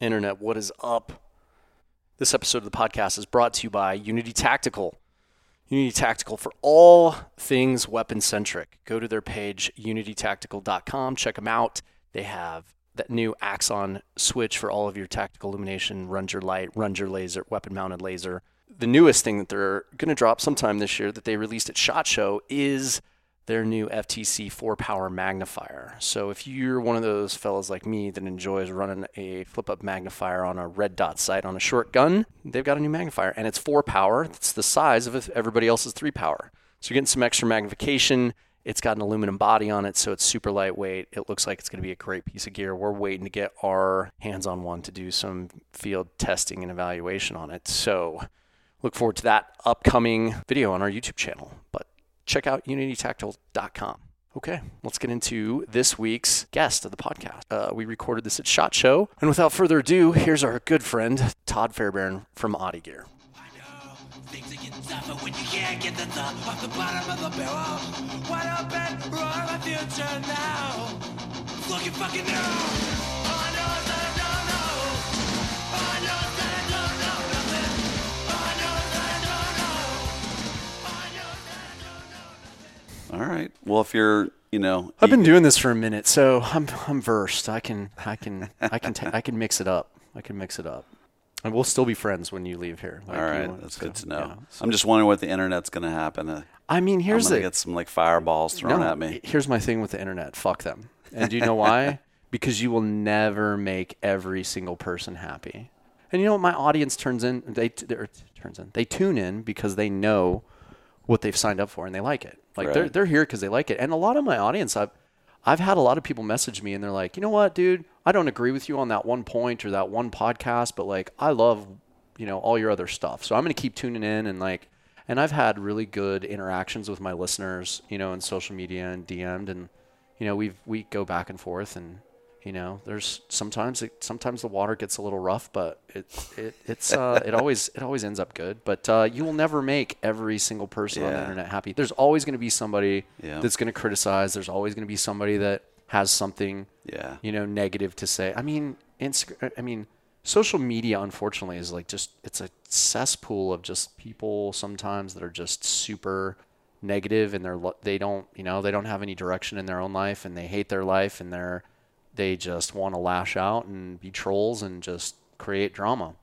Internet, what is up? This episode of the podcast is brought to you by Unity Tactical. Unity Tactical for all things weapon centric. Go to their page, unitytactical.com. Check them out. They have that new Axon switch for all of your tactical illumination, runs your light, runs your laser, weapon mounted laser. The newest thing that they're going to drop sometime this year that they released at SHOT Show is their new FTC 4 power magnifier. So if you're one of those fellas like me that enjoys running a flip up magnifier on a red dot sight on a short gun, they've got a new magnifier and it's 4 power. It's the size of everybody else's 3 power. So you're getting some extra magnification. It's got an aluminum body on it, so it's super lightweight. It looks like it's going to be a great piece of gear. We're waiting to get our hands on one to do some field testing and evaluation on it. So look forward to that upcoming video on our YouTube channel. But check out unitytactical.com. Okay, let's get into this week's guest of the podcast. Uh, we recorded this at SHOT Show. And without further ado, here's our good friend, Todd Fairbairn from OTTE Gear. Looking fucking. All right. Well, if you're, you know, I've been doing this for a minute, so I'm I'm versed. I can I can I can I can mix it up. I can mix it up. And we'll still be friends when you leave here. Like All right, that's good to know. Yeah, so. I'm just wondering what the internet's going to happen. Uh, I mean, here's I'm the get some like fireballs thrown no, at me. Here's my thing with the internet. Fuck them. And do you know why? because you will never make every single person happy. And you know what? My audience turns in. They turns in. They tune in because they know what they've signed up for and they like it. Like right. they're they're here because they like it. And a lot of my audience, I've I've had a lot of people message me and they're like, you know what, dude, I don't agree with you on that one point or that one podcast, but like I love, you know, all your other stuff. So I'm gonna keep tuning in and like and I've had really good interactions with my listeners, you know, in social media and DM'd and you know, we've we go back and forth and you know, there's sometimes it, sometimes the water gets a little rough, but it it it's uh, it always it always ends up good. But uh, you will never make every single person yeah. on the internet happy. There's always going to be somebody yeah. that's going to criticize. There's always going to be somebody that has something yeah. you know negative to say. I mean, Instagram. I mean, social media unfortunately is like just it's a cesspool of just people sometimes that are just super negative and they're they don't you know they don't have any direction in their own life and they hate their life and they're they just want to lash out and be trolls and just create drama.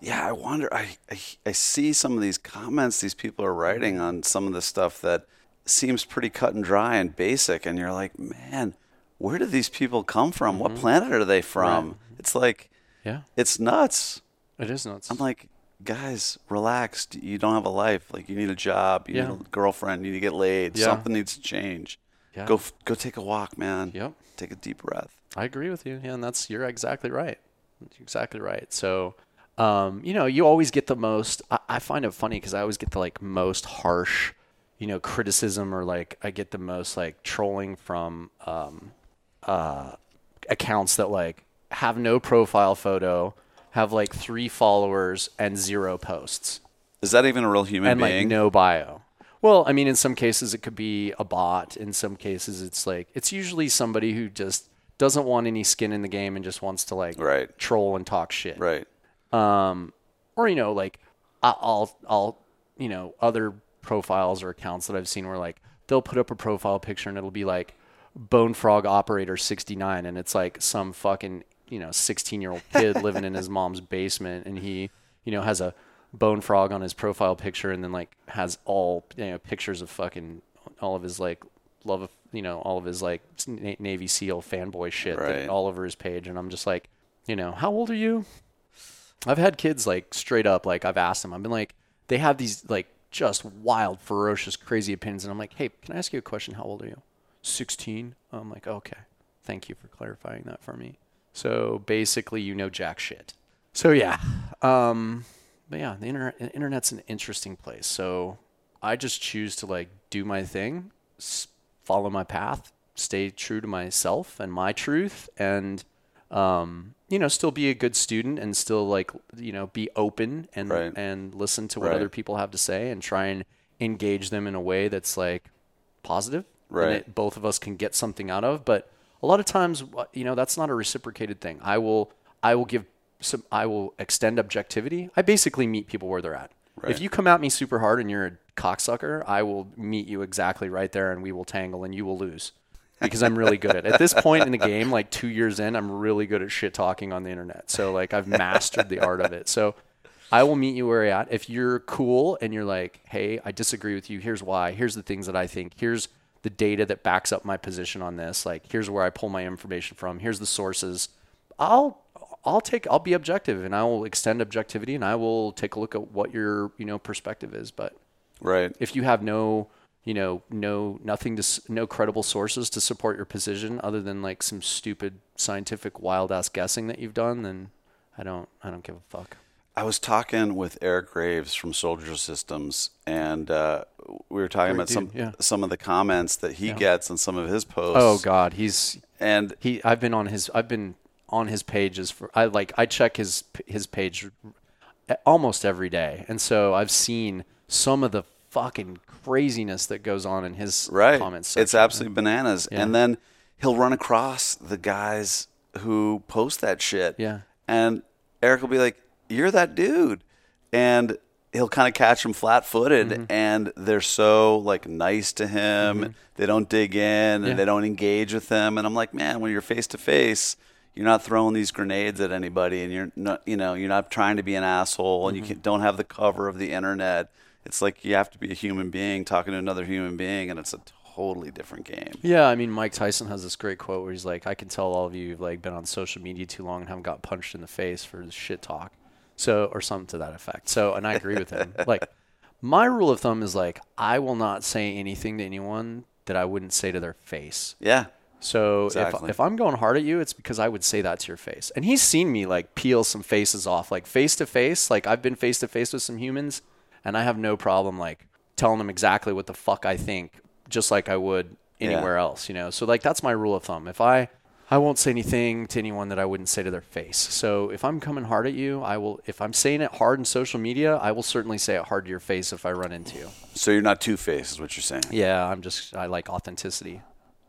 Yeah, I wonder. I, I, I see some of these comments these people are writing on some of the stuff that seems pretty cut and dry and basic, and you're like, man, where do these people come from? Mm-hmm. What planet are they from? Right. It's like, yeah, it's nuts. It is nuts. I'm like, guys, relax. You don't have a life. Like, you need a job. You yeah. need a girlfriend. You need to get laid. Yeah. Something needs to change. Yeah. Go go take a walk, man. Yep. Take a deep breath. I agree with you. Yeah, and that's you're exactly right. You're exactly right. So, um, you know, you always get the most. I, I find it funny because I always get the like most harsh, you know, criticism or like I get the most like trolling from um, uh, accounts that like have no profile photo, have like three followers and zero posts. Is that even a real human and, being? Like no bio. Well, I mean, in some cases it could be a bot. In some cases, it's like it's usually somebody who just doesn't want any skin in the game and just wants to like right. troll and talk shit. Right. Um, or you know, like I'll I'll you know other profiles or accounts that I've seen where like they'll put up a profile picture and it'll be like Bone Frog Operator 69 and it's like some fucking you know 16 year old kid living in his mom's basement and he you know has a bone frog on his profile picture and then like has all you know pictures of fucking all of his like love of you know all of his like Navy SEAL fanboy shit right. all over his page, and I'm just like, you know, how old are you? I've had kids like straight up like I've asked them. I've been like, they have these like just wild, ferocious, crazy opinions, and I'm like, hey, can I ask you a question? How old are you? Sixteen. I'm like, okay, thank you for clarifying that for me. So basically, you know jack shit. So yeah, um, but yeah, the internet, the internet's an interesting place. So I just choose to like do my thing, follow my path, stay true to myself and my truth, and um, you know, still be a good student and still like you know be open and right. and listen to what right. other people have to say and try and engage them in a way that's like positive. Right. It, both of us can get something out of, but a lot of times, you know, that's not a reciprocated thing. I will I will give some, I will extend objectivity. I basically meet people where they're at. Right. If you come at me super hard and you're a cocksucker, I will meet you exactly right there and we will tangle and you will lose. Because I'm really good at it. At this point in the game, like two years in, I'm really good at shit talking on the internet. So like I've mastered the art of it. So I will meet you where you're at. If you're cool and you're like, hey, I disagree with you. Here's why. Here's the things that I think. Here's the data that backs up my position on this. Like here's where I pull my information from. Here's the sources. I'll I'll take I'll be objective and I will extend objectivity and I will take a look at what your you know perspective is. But Right. if you have no you know no nothing to no credible sources to support your position other than like some stupid scientific wild ass guessing that you've done, then I don't I don't give a fuck. I was talking with Eric Graves from Soldier Systems, and uh, we were talking Great about some yeah. some of the comments that he Yeah. gets on some of his posts. Oh God, he's And he I've been on his I've been on his pages for I like I check his his page almost every day. And so I've seen some of the fucking craziness that goes on in his right, comments. it's absolutely bananas. And then he'll run across the guys who post that shit. Yeah. And Eric will be like, "You're that dude," and he'll kind of catch them flat-footed, Mm-hmm. and they're so like nice to him. They don't dig in and Yeah. they don't engage with him. And I'm like, man, when you're face to face. You're not throwing these grenades at anybody, and you're not, you know, you're not trying to be an asshole, and you Mm-hmm. can, don't have the cover of the internet. It's like you have to be a human being talking to another human being, and it's a totally different game. Yeah, I mean Mike Tyson has this great quote where he's like, "I can tell all of you have like been on social media too long and haven't got punched in the face for the shit talk." So or something to that effect. So and I agree with him. Like my rule of thumb is like I will not say anything to anyone that I wouldn't say to their face. Yeah, So Exactly. if, if I'm going hard at you, it's because I would say that to your face. And he's seen me like peel some faces off, like face to face. Like I've been face to face with some humans, and I have no problem like telling them exactly what the fuck I think, just like I would anywhere else. You know. So like that's my rule of thumb. If I I won't say anything to anyone that I wouldn't say to their face. So if I'm coming hard at you, I will. If I'm saying it hard in social media, I will certainly say it hard to your face if I run into you. so you're not two faced, is what you're saying. Yeah, I'm just I like authenticity.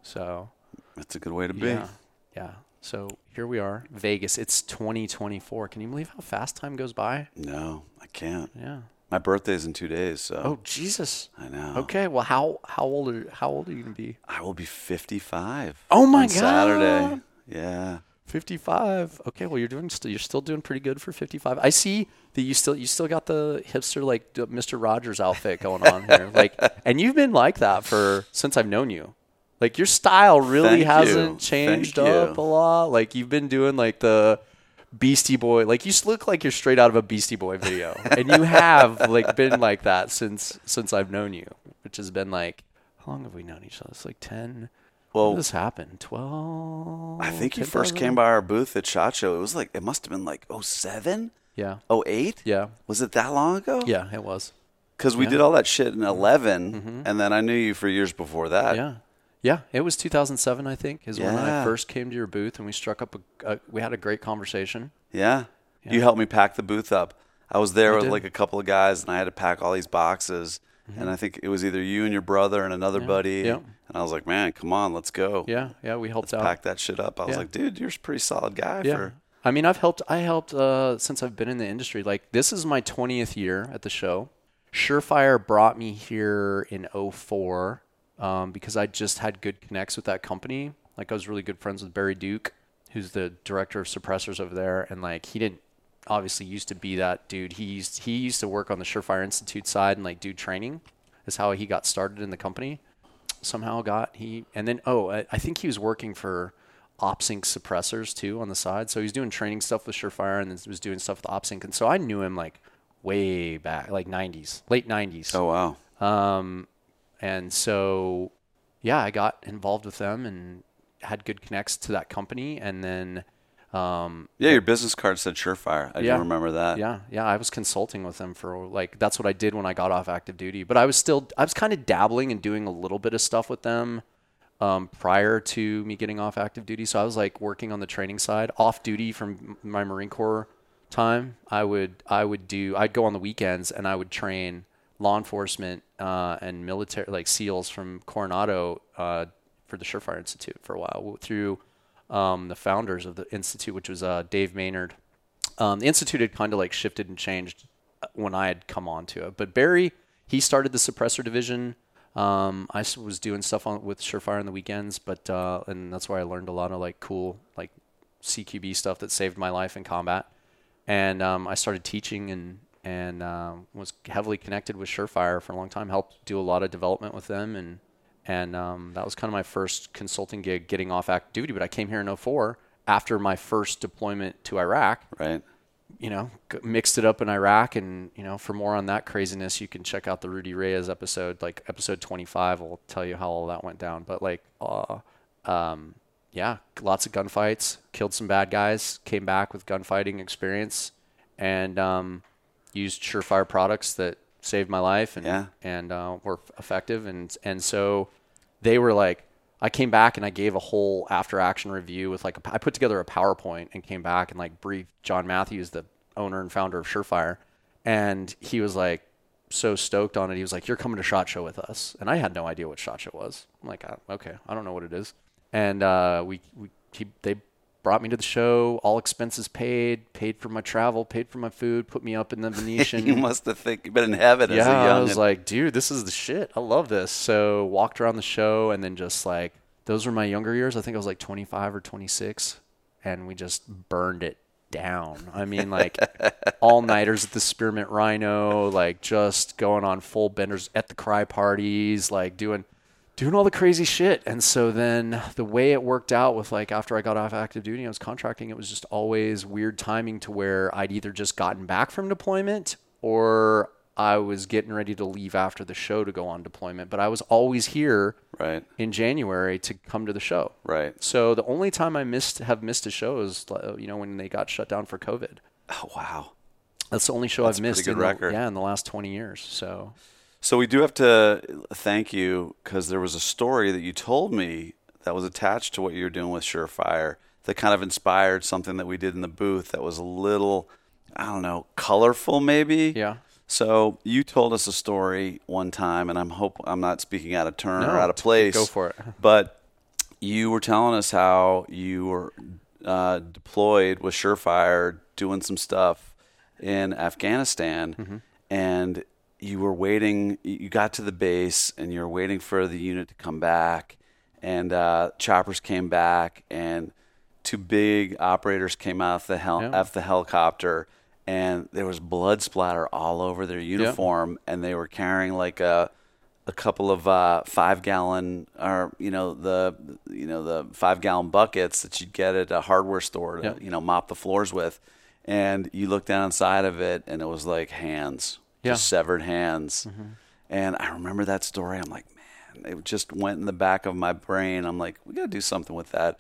So That's a good way to be. yeah. Yeah. So here we are, Vegas. It's 2024. Can you believe how fast time goes by? No, I can't. Yeah. My birthday's in two days, so Oh Jesus. I know. Okay. Well, how how old are how old are you gonna be? I will be 55. Oh my on God. Saturday. Yeah. 55. Okay. Well, you're doing still you're still doing pretty good for 55. I see that you still you still got the hipster like Mr. Rogers outfit going on here. Like, and you've been like that for since I've known you. Like your style really Thank hasn't you. changed Thank up you. a lot. Like you've been doing like the Beastie Boy. Like you look like you're straight out of a Beastie Boy video, and you have like been like that since since I've known you, which has been like how long have we known each other? It's like ten. Well, When did this happened? Twelve. I think you first came by our booth at SHOT Show. It was like, it must have been like 07, Yeah. 08? Yeah. Was it that long ago? Yeah, it was. Because we Yeah. Mm-hmm. did all that shit in 11, and then I knew you for years before that. Yeah. Yeah, it was 2007, I think, is when I Yeah. first came to your booth and we struck up a, a we had a great conversation. Yeah. You helped me pack the booth up. I was there with did. like a couple of guys, and I had to pack all these boxes. And I think it was either you and your brother and another buddy. Mm-hmm. Yeah. And I was like, man, come on, let's go. Yeah, yeah, we helped out. Pack that shit up. I was Yeah. like, dude, you're a pretty solid guy yeah. for. I mean, I've helped I helped uh since I've been in the industry. Like this is my 20th year at the show. Surefire brought me here in 04 um, because I just had good connects with that company. Like I was really good friends with Barry Duke, who's the director of suppressors over there, and like he didn't obviously used to be that dude. He used he used to work on the Surefire Institute side and like do training. Is how he got started in the company. Somehow got he and then oh I, I think he was working for OPS Inc suppressors too on the side. So he was doing training stuff with Surefire and then was doing stuff with OPS Inc. And so I knew him like way back, like 90s, late 90s. Oh, wow. Um, and so, yeah, I got involved with them and had good connects to that company. And then, um, Yeah, your business card said Surefire. I Yeah. do remember that. yeah, yeah, I was consulting with them for like that's what I did when I got off active duty. But I was still I was kind of dabbling and doing a little bit of stuff with them um, prior to me getting off active duty. So I was like working on the training side, off duty from my Marine Corps time. I would I would do I'd go on the weekends and I would train law enforcement uh, and military like SEALs from Coronado uh, for the Surefire Institute for a while through um, the founders of the institute, which was uh, Dave Maynard Um, the institute had kind of like shifted and changed uh, when I had come on to it. But Barry, he started the suppressor division. Um, I was doing stuff on with Surefire on the weekends, but uh, and that's where I learned a lot of like cool like CQB stuff that saved my life in combat. And um, I started teaching and and um, was heavily connected with Surefire for a long time. Helped do a lot of development with them, and and um, that was kind of my first consulting gig, getting off active duty. But I came here in 04 after my first deployment to Iraq Right. you know, mixed it up in Iraq. And, you know, for more on that craziness, you can check out the Rudy Reyes episode, like episode 25 will tell you how all that went down. But, like, uh, um, yeah, lots of gunfights, killed some bad guys, came back with gunfighting experience, and um, used surefire products that saved my life and, Yeah. and uh, were effective. And, and so they were like, I came back and I gave a whole after action review with like a, I put together a PowerPoint and came back and like briefed John Matthews, the owner and founder of Surefire, and he was like so stoked on it. He was like, "You're coming to Shot Show with us," and I had no idea what Shot Show was. I'm like, "Ah, "Okay, I don't know what it is," and uh, we we he, they brought me to the show, all expenses paid, paid for my travel, paid for my food, put me up in the Venetian. You must have think you've been in heaven as a Yeah. I was like, dude, this is the shit. I love this. So walked around the show and then just like those were my younger years. I think I was like 25 or 26, and we just burned it down. I mean, like all nighters at the Spearmint Rhino, like just going on full benders at the Crye parties, like doing doing all the crazy shit. And so then the way it worked out with like after I got off active duty, I was contracting, it was just always weird timing to where I'd either just gotten back from deployment or I was getting ready to leave after the show to go on deployment. But I was always here right. in January to come to the show. Right. So the only time I missed have missed a show is uh, you know when they got shut down for COVID. Oh wow. That's the only show That's I've missed good in the, record. yeah in the last 20 years. So So we do have to thank you because there was a story that you told me that was attached to what you were doing with Surefire that kind of inspired something that we did in the booth that was a little, I don't know, colorful maybe. yeah. So you told us a story one time, and I'm hope I'm not speaking out of turn or out of place. go for it. But you were telling us how you were uh, deployed with Surefire, doing some stuff in Afghanistan, Mm-hmm. and you were waiting. You got to the base, and you were waiting for the unit to come back, and uh, choppers came back, and two big operators came out of the hel- Yeah. off the helicopter and there was blood splatter all over their uniform and they were carrying like a a couple of uh, five gallon or you know the you know the five gallon buckets that you'd get at a hardware store to Yeah. you know mop the floors with and you look down inside of it and it was like hands Yeah. just severed hands and i remember that story i'm like man it just went in the back of my brain i'm like we got to do something with that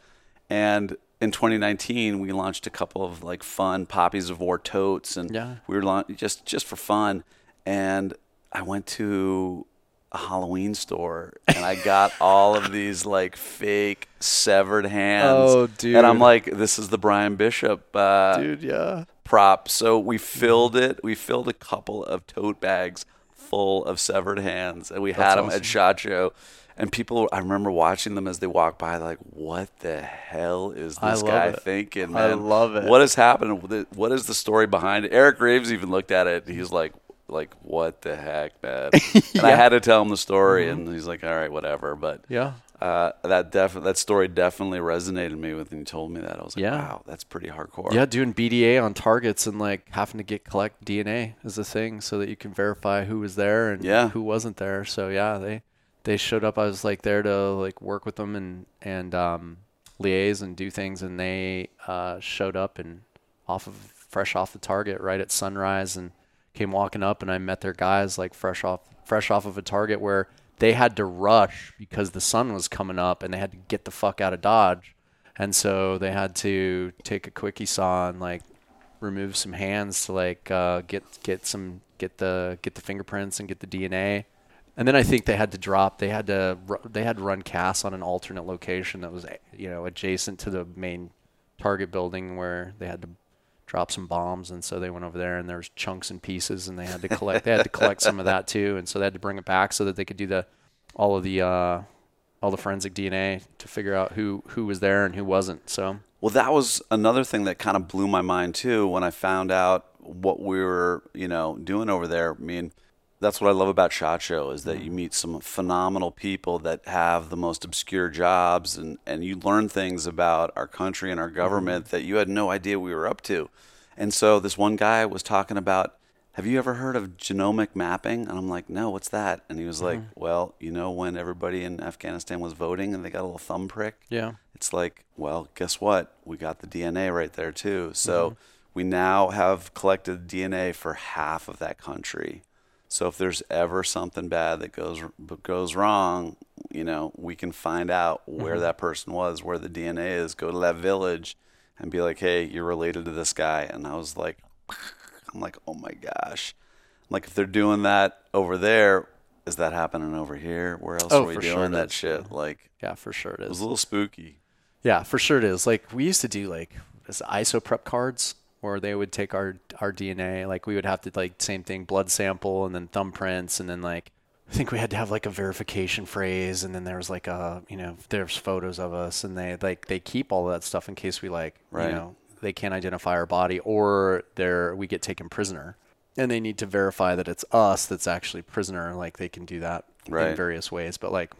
and in 2019 we launched a couple of like fun poppies of war totes and Yeah. we were launch- just just for fun and i went to a halloween store and i got all of these like fake severed hands Oh, dude! and i'm like this is the brian bishop uh, Dude, yeah. Prop. So we mm-hmm. filled it. We filled a couple of tote bags full of severed hands and we had them awesome. at shot show. And people i remember watching them as they walked by like what the hell is this guy it. thinking I love it. what has happened? What is the story behind it? Eric graves even looked at it. He's like like what the heck man? And i had to tell him the story mm-hmm. and he's like all right whatever. But Yeah. Uh, that def- that story definitely resonated with me when you told me that. I was like, Yeah. wow, that's pretty hardcore. Yeah, doing BDA on targets and like having to get collect DNA is a thing so that you can verify who was there and Yeah. who wasn't there. So yeah, they they showed up. I was like there to like work with them and and um, liaise and do things, and they uh, showed up and off of fresh off the target right at sunrise and came walking up, and I met their guys like fresh off fresh off of a target where they had to rush because the sun was coming up and they had to get the fuck out of Dodge. And so they had to take a quickie saw and like remove some hands to like uh, get get some get the get the fingerprints and get the DNA. And then I think they had to drop. They had to they had to run casts on an alternate location that was you know adjacent to the main target building where they had to drop some bombs. And so they went over there and there was chunks and pieces and they had to collect they had to collect some of that too. And so they had to bring it back so that they could do the all of the uh, all the forensic DNA to figure out who who was there and who wasn't. So Well, that was another thing that kind of blew my mind too when I found out what we were, you know, doing over there. I mean, that's what I love about Shot Show is that you meet some phenomenal people that have the most obscure jobs and, and you learn things about our country and our government mm-hmm. that you had no idea we were up to. And so this one guy was talking about, have you ever heard of genomic mapping? And I'm like, no, what's that? And he was like, mm-hmm. well, you know, when everybody in Afghanistan was voting and they got a little thumb prick, Yeah. it's like, well, guess what? We got the DNA right there too. So mm-hmm. we now have collected DNA for half of that country. So if there's ever something bad that goes goes wrong, you know, we can find out where mm-hmm. that person was, where the DNA is, go to that village and be like, "Hey, you're related to this guy." And I was like I'm like, "Oh my gosh." I'm like if they're doing that over there, is that happening over here? Where else Oh, are we doing sure that shit? Like Yeah, for sure it is. it was a little spooky. Yeah, for sure it is. Like we used to do like this ISO prep cards where they would take our our DNA. Like we would have to like same thing, blood sample and then thumbprints and then like I think we had to have like a verification phrase and then there was like a you know there's photos of us and they like they keep all that stuff in case we like Right. you know they can't identify our body or they're we get taken prisoner and they need to verify that it's us that's actually prisoner like they can do that Right. in various ways but like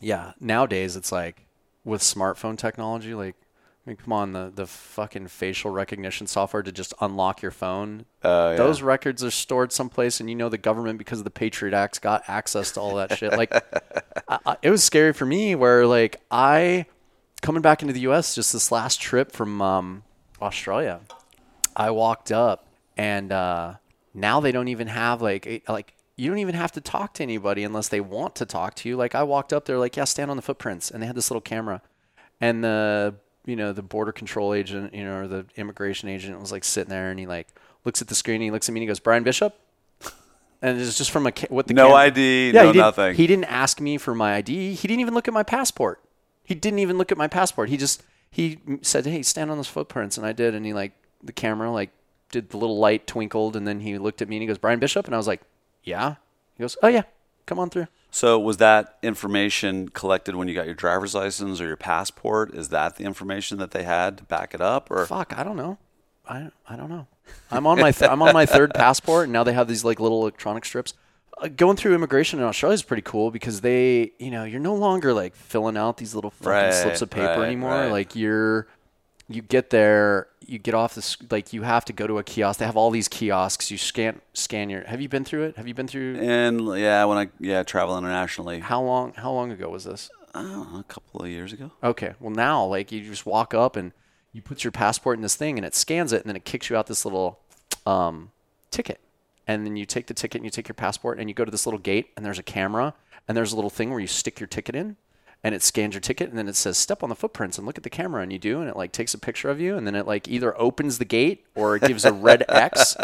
yeah nowadays it's like with smartphone technology like I mean, come on, the, the fucking facial recognition software to just unlock your phone. Uh, yeah. Those records are stored someplace, and you know the government, because of the Patriot Act's got access to all that shit. Like, I, I, it was scary for me where, like, I, coming back into the U.S. just this last trip from um, Australia, I walked up, and uh, now they don't even have, like, like, you don't even have to talk to anybody unless they want to talk to you. Like, I walked up, they're like, yeah, stand on the footprints. And they had this little camera and the you know the border control agent you know or the immigration agent was like sitting there and he like looks at the screen and he looks at me and he goes brian bishop? And it's just from a ca- what the No cam- ID, yeah, no he nothing. he didn't ask me for my id he didn't even look at my passport. He didn't even look at my passport. He just he said hey stand on those footprints. And i did and he like the camera like did the little light twinkled and then he looked at me and he goes brian bishop? And i was like yeah. He goes oh yeah. Come on through So was that information collected when you got your driver's license or your passport? Is that the information that they had to back it up, or Fuck, I don't know. I I don't know. I'm on my th- I'm on my third passport, and now they have these like little electronic strips. Uh, going through immigration in Australia is pretty cool because they, you know, you're no longer like filling out these little fucking Right, slips of paper right, anymore. right. Like you're, you get there, you get off this, like you have to go to a kiosk. They have all these kiosks. You scan scan your. Have you been through it? Have you been through? and yeah, when I yeah travel internationally, How long? How long ago was this? Know, a couple of years ago. Okay. Well, now like you just walk up and you put your passport in this thing and it scans it and then it kicks you out this little um, ticket. And then you take the ticket and you take your passport and you go to this little gate and there's a camera and there's a little thing where you stick your ticket in and it scans your ticket and then it says step on the footprints and look at the camera and you do and it like takes a picture of you and then it like either opens the gate or it gives a red X.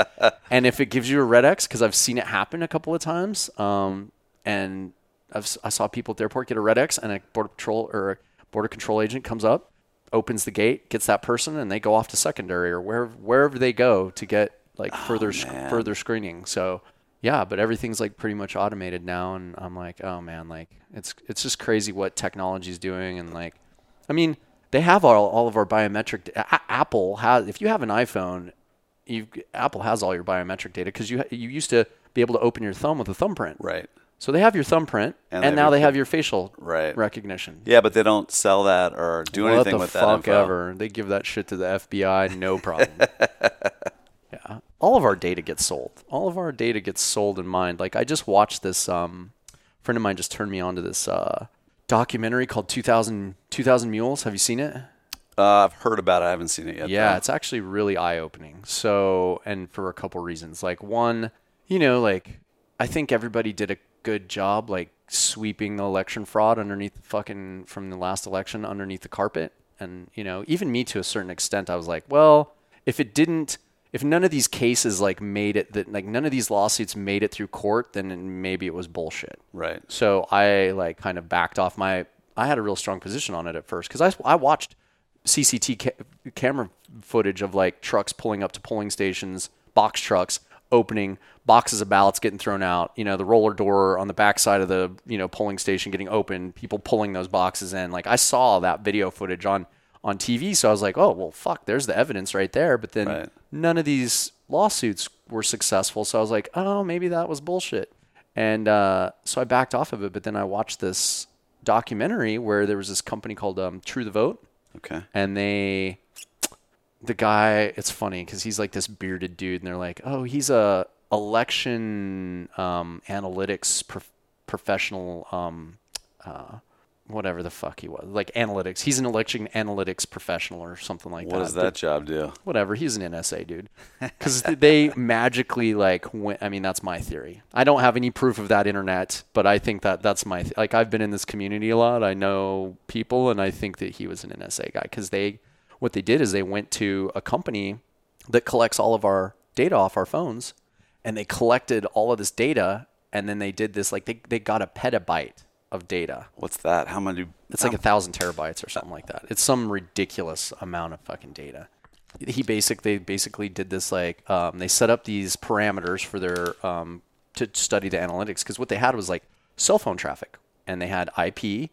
And if it gives you a red X, because I've seen it happen a couple of times, um, and I've, I saw people at the airport get a red X, and a border patrol or a border control agent comes up, opens the gate, gets that person, and they go off to secondary or wherever wherever they go to get like further sc- further screening. So yeah, but everything's like pretty much automated now, and I'm like, oh man, like it's it's just crazy what technology's doing, and like, I mean, they have all all of our biometric. A- Apple has if you have an iPhone, you Apple has all your biometric data because you you used to be able to open your thumb with a thumbprint. Right. So they have your thumbprint, And and, they now they have your facial Right. recognition. Yeah, but they don't sell that or do what anything with that fuck info. ever? They give that shit to the FBI, no problem. all of our data gets sold. All of our data gets sold and mined. Like I just watched this. Um, friend of mine just turned me on to this uh, documentary called 2000, 2000 Mules. Have you seen it? Uh, I've heard about it. I haven't seen it yet. Yeah, though. it's actually really eye opening. So, and for a couple reasons. Like, one, you know, like, I think everybody did a good job, like, sweeping the election fraud underneath the fucking, from the last election underneath the carpet. And, you know, even me to a certain extent, I was like, well, if it didn't, if none of these cases, like, made it, that, like, none of these lawsuits made it through court, then maybe it was bullshit. right. So I like kind of backed off my. I had a real strong position on it at first because I, I watched CCT ca- camera footage of like trucks pulling up to polling stations, box trucks opening, boxes of ballots getting thrown out. You know, the roller door on the backside of the you know polling station getting open, people pulling those boxes in. Like I saw that video footage on on TV. So I was like, oh well, fuck, there's the evidence right there. But then Right. none of these lawsuits were successful. So I was like, oh, maybe that was bullshit. And uh, so I backed off of it. But then I watched this documentary where there was this company called um, True the Vote Okay. and they the guy it's funny because he's like this bearded dude and they're like oh he's a election um, analytics prof- professional um, uh, whatever the fuck he was like analytics. He's an election analytics professional or something like What that. What does that job do? whatever. He's an nsa dude. Because they magically like went i mean that's my theory. I don't have any proof of that internet but i think that that's my th- like i've been in this community a lot. I know people and i think that he was an nsa guy. Because they what they did is they went to a company that collects all of our data off our phones and they collected all of this data and then they did this like they, they got a petabyte of data What's that? How many? it's like a thousand terabytes or something like that. It's some ridiculous amount of fucking data. He basically they basically did this like um, they set up these parameters for their um, to study the analytics because what they had was like cell phone traffic and they had IP,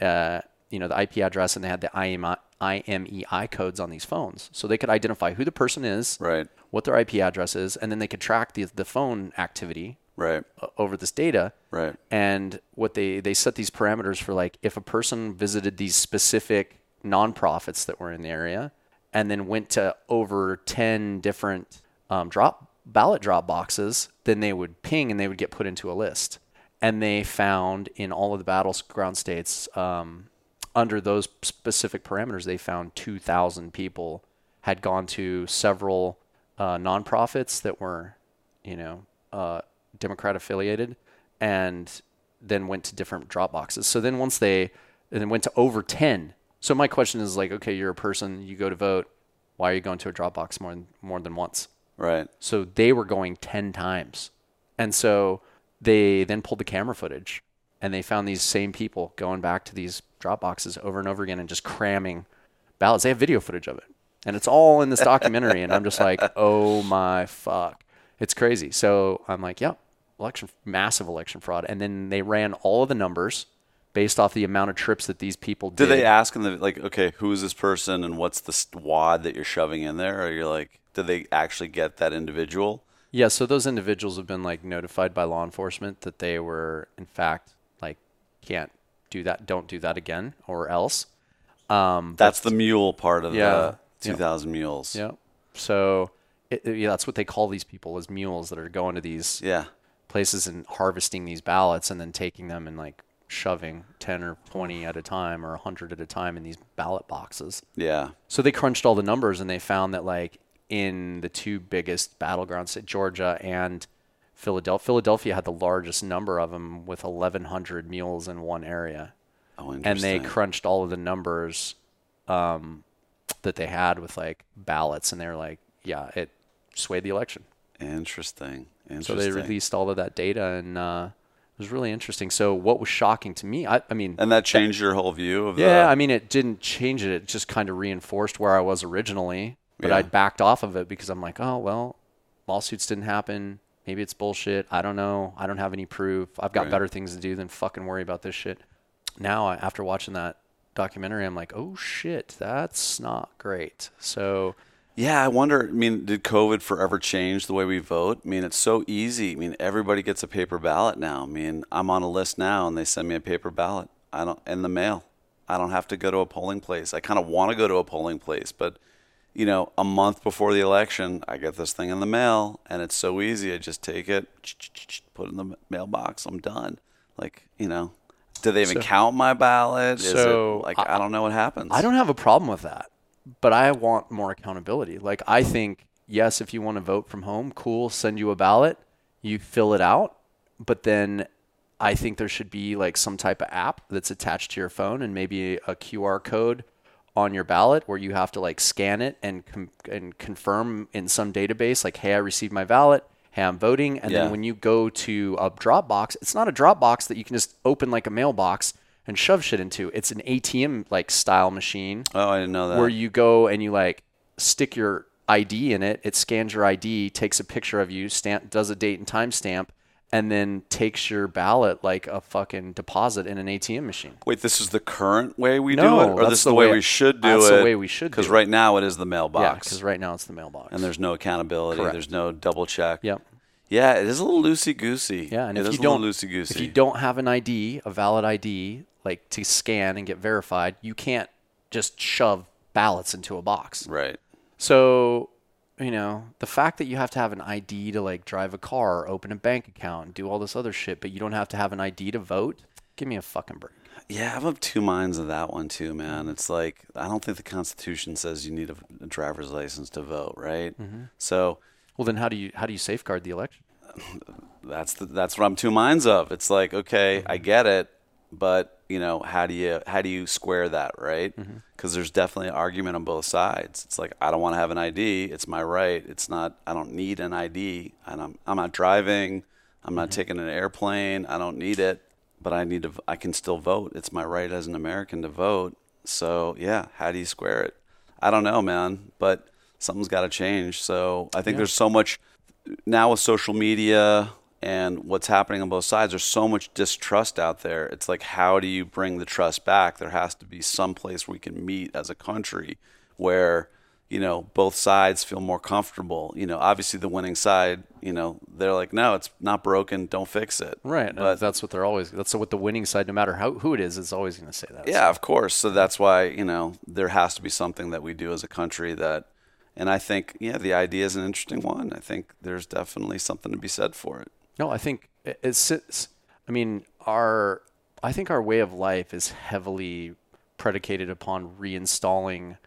uh, you know the IP address and they had the IMEI, IMEI codes on these phones, so they could identify who the person is, Right. what their IP address is, and then they could track the the phone activity Right. over this data. Right. And what they they set these parameters for like if a person visited these specific nonprofits that were in the area and then went to over 10 different um, drop ballot drop boxes, then they would ping and they would get put into a list. And they found in all of the battleground states, um, under those specific parameters, they found 2,000 people had gone to several uh, nonprofits that were, you know, uh, Democrat affiliated, and then went to different drop boxes. So then once they, and then went to over 10. So my question is like, okay, you're a person, you go to vote. Why are you going to a drop box more than, more than once? Right. So they were going 10 times. And so they then pulled the camera footage and they found these same people going back to these drop boxes over and over again and just cramming ballots. They have video footage of it. And it's all in this documentary. and I'm just like, oh my fuck. It's crazy. So I'm like, yep, election, massive election fraud. And then they ran all of the numbers based off the amount of trips that these people did. Did they ask in the like, okay, who is this person and what's the wad that you're shoving in there? Or you're like, did they actually get that individual? Yeah, so those individuals have been like notified by law enforcement that they were in fact like can't do that, don't do that again, or else. Um, That's the mule part of Yeah. the 2,000 mules. yeah. So it, it- yeah, that's what they call these people as mules that are going to these Yeah. Places and harvesting these ballots and then taking them and like shoving 10 or 20 at a time or 100 at a time in these ballot boxes. Yeah. So they crunched all the numbers and they found that like in the two biggest battlegrounds, Georgia and Philadelphia, Philadelphia had the largest number of them with 1,100 mules in one area, Oh, and they crunched all of the numbers um, that they had with like ballots, and they were like, yeah, it swayed the election. Interesting. So they released all of that data, and uh, it was really interesting. So what was shocking to me, I, I mean, and that changed your whole view of Yeah, the. I mean, it didn't change it. It just kind of reinforced where I was originally. But Yeah. I backed off of it because I'm like, oh, well, lawsuits didn't happen. Maybe it's bullshit. I don't know. I don't have any proof. I've got Right. better things to do than fucking worry about this shit. Now, after watching that documentary, I'm like, oh shit, that's not great. So, Yeah, I wonder. I mean, did COVID forever change the way we vote? I mean, it's so easy. I mean, everybody gets a paper ballot now. I mean, I'm on a list now, and they send me a paper ballot. I don't in the mail. I don't have to go to a polling place. I kind of want to go to a polling place, but you know, a month before the election, I get this thing in the mail, and it's so easy. I just take it, put it in the mailbox. I'm done. Like, you know, do they even So- count my ballot? Is So, it like I, don't know what happens. I don't have a problem with that, but I want more accountability. Like I think, yes, if you want to vote from home, cool, send you a ballot, you fill it out, but then I think there should be like some type of app that's attached to your phone and maybe a QR code on your ballot where you have to like scan it and com- and confirm in some database like hey I received my ballot hey I'm voting and Yeah. then when you go to a drop box it's not a drop box that you can just open like a mailbox and shove shit into it's an ATM like style machine Oh, I didn't know that. where you go and you like stick your ID in it. It scans your ID, takes a picture of you, stamp, does a date and time stamp, and then takes your ballot like a fucking deposit in an ATM machine. Wait, this is the current way we No, do it, or this is the way, way- we should do that's it? the way we should Because right now it is the Yeah, mailbox, because right now it's the mailbox. and there's no accountability. Correct. There's no double check. yep. Yeah, it is a little loosey goosey. Yeah, and it if is you a little don't loosey goosey. if you don't have an ID, a valid ID, like to scan and get verified, you can't just shove ballots into a box. right. So, you know, the fact that you have to have an ID to like drive a car, open a bank account, and do all this other shit, but you don't have to have an ID to vote, give me a fucking break. Yeah, I'm of two minds of that one too, man. It's like I don't think the Constitution says you need a, a driver's license to vote, right? Mm-hmm. So Well, then how do you how do you safeguard the election? that's the, that's what I'm two minds of. It's like okay, Mm-hmm. I get it, but you know how do you how do you square that, right? Mm-hmm. Because there's definitely an argument on both sides. It's like I don't want to have an ID. It's my right. It's not. I don't need an ID, and I'm I'm not driving. I'm not Mm-hmm. taking an airplane. I don't need it, but I need to. I can still vote. It's my right as an American to vote. So yeah, how do you square it? I don't know, man, but something's got to change. So I think there's so much now with social media and what's happening on both sides, there's so much distrust out there. It's like, how do you bring the trust back? There has to be some place we can meet as a country where, you know, both sides feel more comfortable. You know, obviously the winning side, you know, they're like, no, it's not broken. Don't fix it. Right. But that's what they're always. That's what the winning side, no matter how who it is, is always going to say that. Yeah, of course. So that's why, you know, there has to be something that we do as a country that, and I think, yeah, the idea is an interesting one. I think there's definitely something to be said for it. No, I think it's, it's. I mean, our. I think our way of life is heavily predicated upon reinstalling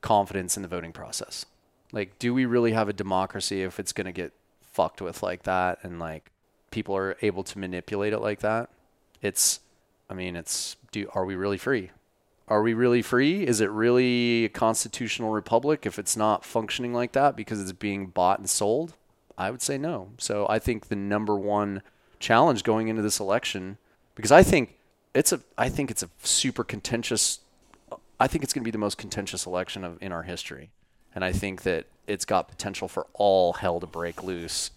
confidence in the voting process. Like, do we really have a democracy if it's going to get fucked with like that, and like people are able to manipulate it like that? It's. I mean, it's. Do are we really free? Are we really free? Is it really a constitutional republic if it's not functioning like that because it's being bought and sold? I would say no. So I think the number one challenge going into this election, because I think it's a, I think it's a super contentious. I think it's going to be the most contentious election of in our history, and I think that it's got potential for all hell to break loose,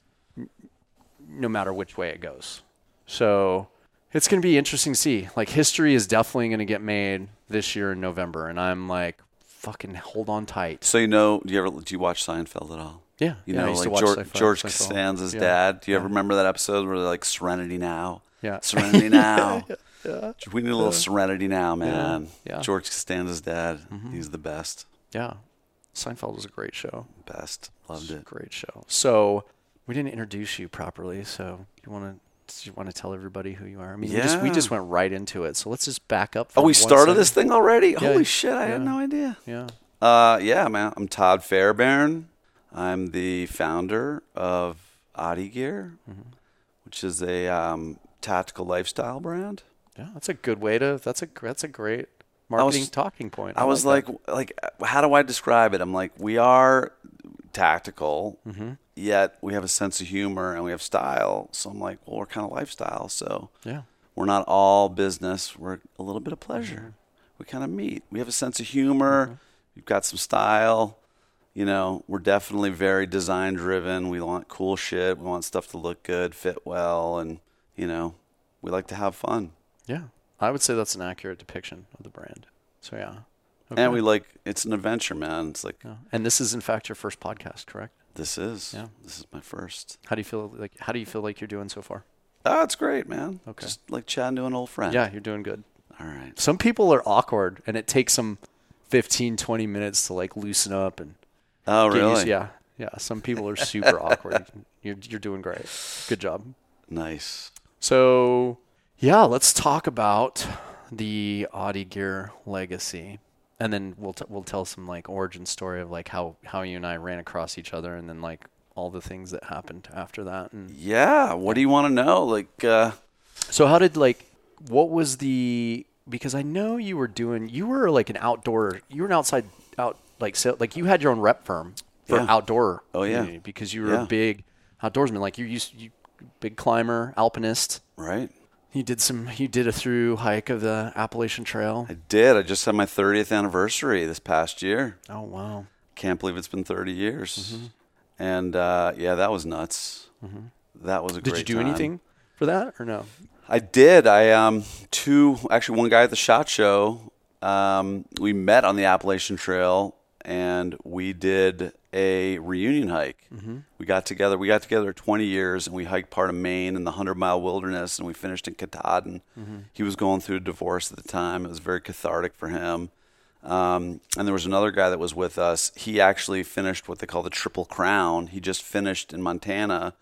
no matter which way it goes. So it's going to be interesting to see. Like history is definitely going to get made this year in November, and I'm like, fucking hold on tight. So you know, do you ever do you watch Seinfeld at all? Yeah, You yeah, know, like George, George Costanza's Yeah. dad. Do you ever remember that episode where they're like Serenity Now? Yeah. Serenity Now. We need a little Serenity Now, man. Yeah. Mm-hmm. George Costanza's dad. He's the best. Yeah. Seinfeld was a great show. Best. Loved it. Great show. So we didn't introduce you properly. So you want to you want to tell everybody who you are? I mean, we just we just went right into it. So let's just back up. Oh, we started second. this thing already? Yeah. Holy shit, I had no idea. Yeah. Uh, yeah, man. I'm Todd Fairbairn. I'm the founder of OTTE Gear, Mm-hmm. which is a um, tactical lifestyle brand. Yeah. That's a good way to. That's a that's a great marketing talking point. I was like like, like, how do I describe it? I'm like, we are tactical, Mm-hmm. yet we have a sense of humor and we have style. So I'm like, well, we're kind of lifestyle. So yeah. we're not all business. We're a little bit of pleasure. Mm-hmm. We kind of meet. We have a sense of humor. We've got some style. You know, we're definitely very design driven. We want cool shit. We want stuff to look good, fit well, and you know, we like to have fun. Yeah. I would say that's an accurate depiction of the brand. So yeah. And we like it's an adventure, man. It's like Yeah. And this is in fact your first podcast, correct? this is. Yeah. This is my first. How do you feel like how do you feel like you're doing so far? Oh, it's great, man. Okay. Just like chatting to an old friend. Yeah, you're doing good. All right. Some people are awkward and it takes them 15 20 minutes to like loosen up and Oh, used- really? yeah. Yeah, some people are super awkward. You're you're doing great. Good job. Nice. So, yeah, let's talk about the OTTE Gear legacy. And then we'll t- we'll tell some like origin story of like how how you and I ran across each other and then like all the things that happened after that and Yeah. What do you want to know? Like, uh, So how did like what was the because I know you were doing you were like an outdoor you were an outside out like so like you had your own rep firm for Yeah. outdoor Oh, yeah. because you were Yeah. a big outdoorsman like you used you big climber alpinist right? you did some you did a through hike of the Appalachian Trail I did. I just had my 30th anniversary this past year. oh wow Can't believe it's been 30 years. Mm-hmm. And uh, yeah, that was nuts. That was a did you do time. anything for that or no? I did. I um two actually one guy at the shot show. Um, we met on the Appalachian Trail and we did a reunion hike. Mm-hmm. We got together. We got together 20 years, and we hiked part of Maine in the hundred mile wilderness, and we finished in Katahdin. Mm-hmm. He was going through a divorce at the time. It was very cathartic for him. Um, and there was another guy that was with us. He actually finished what they call the Triple Crown. He just finished in Montana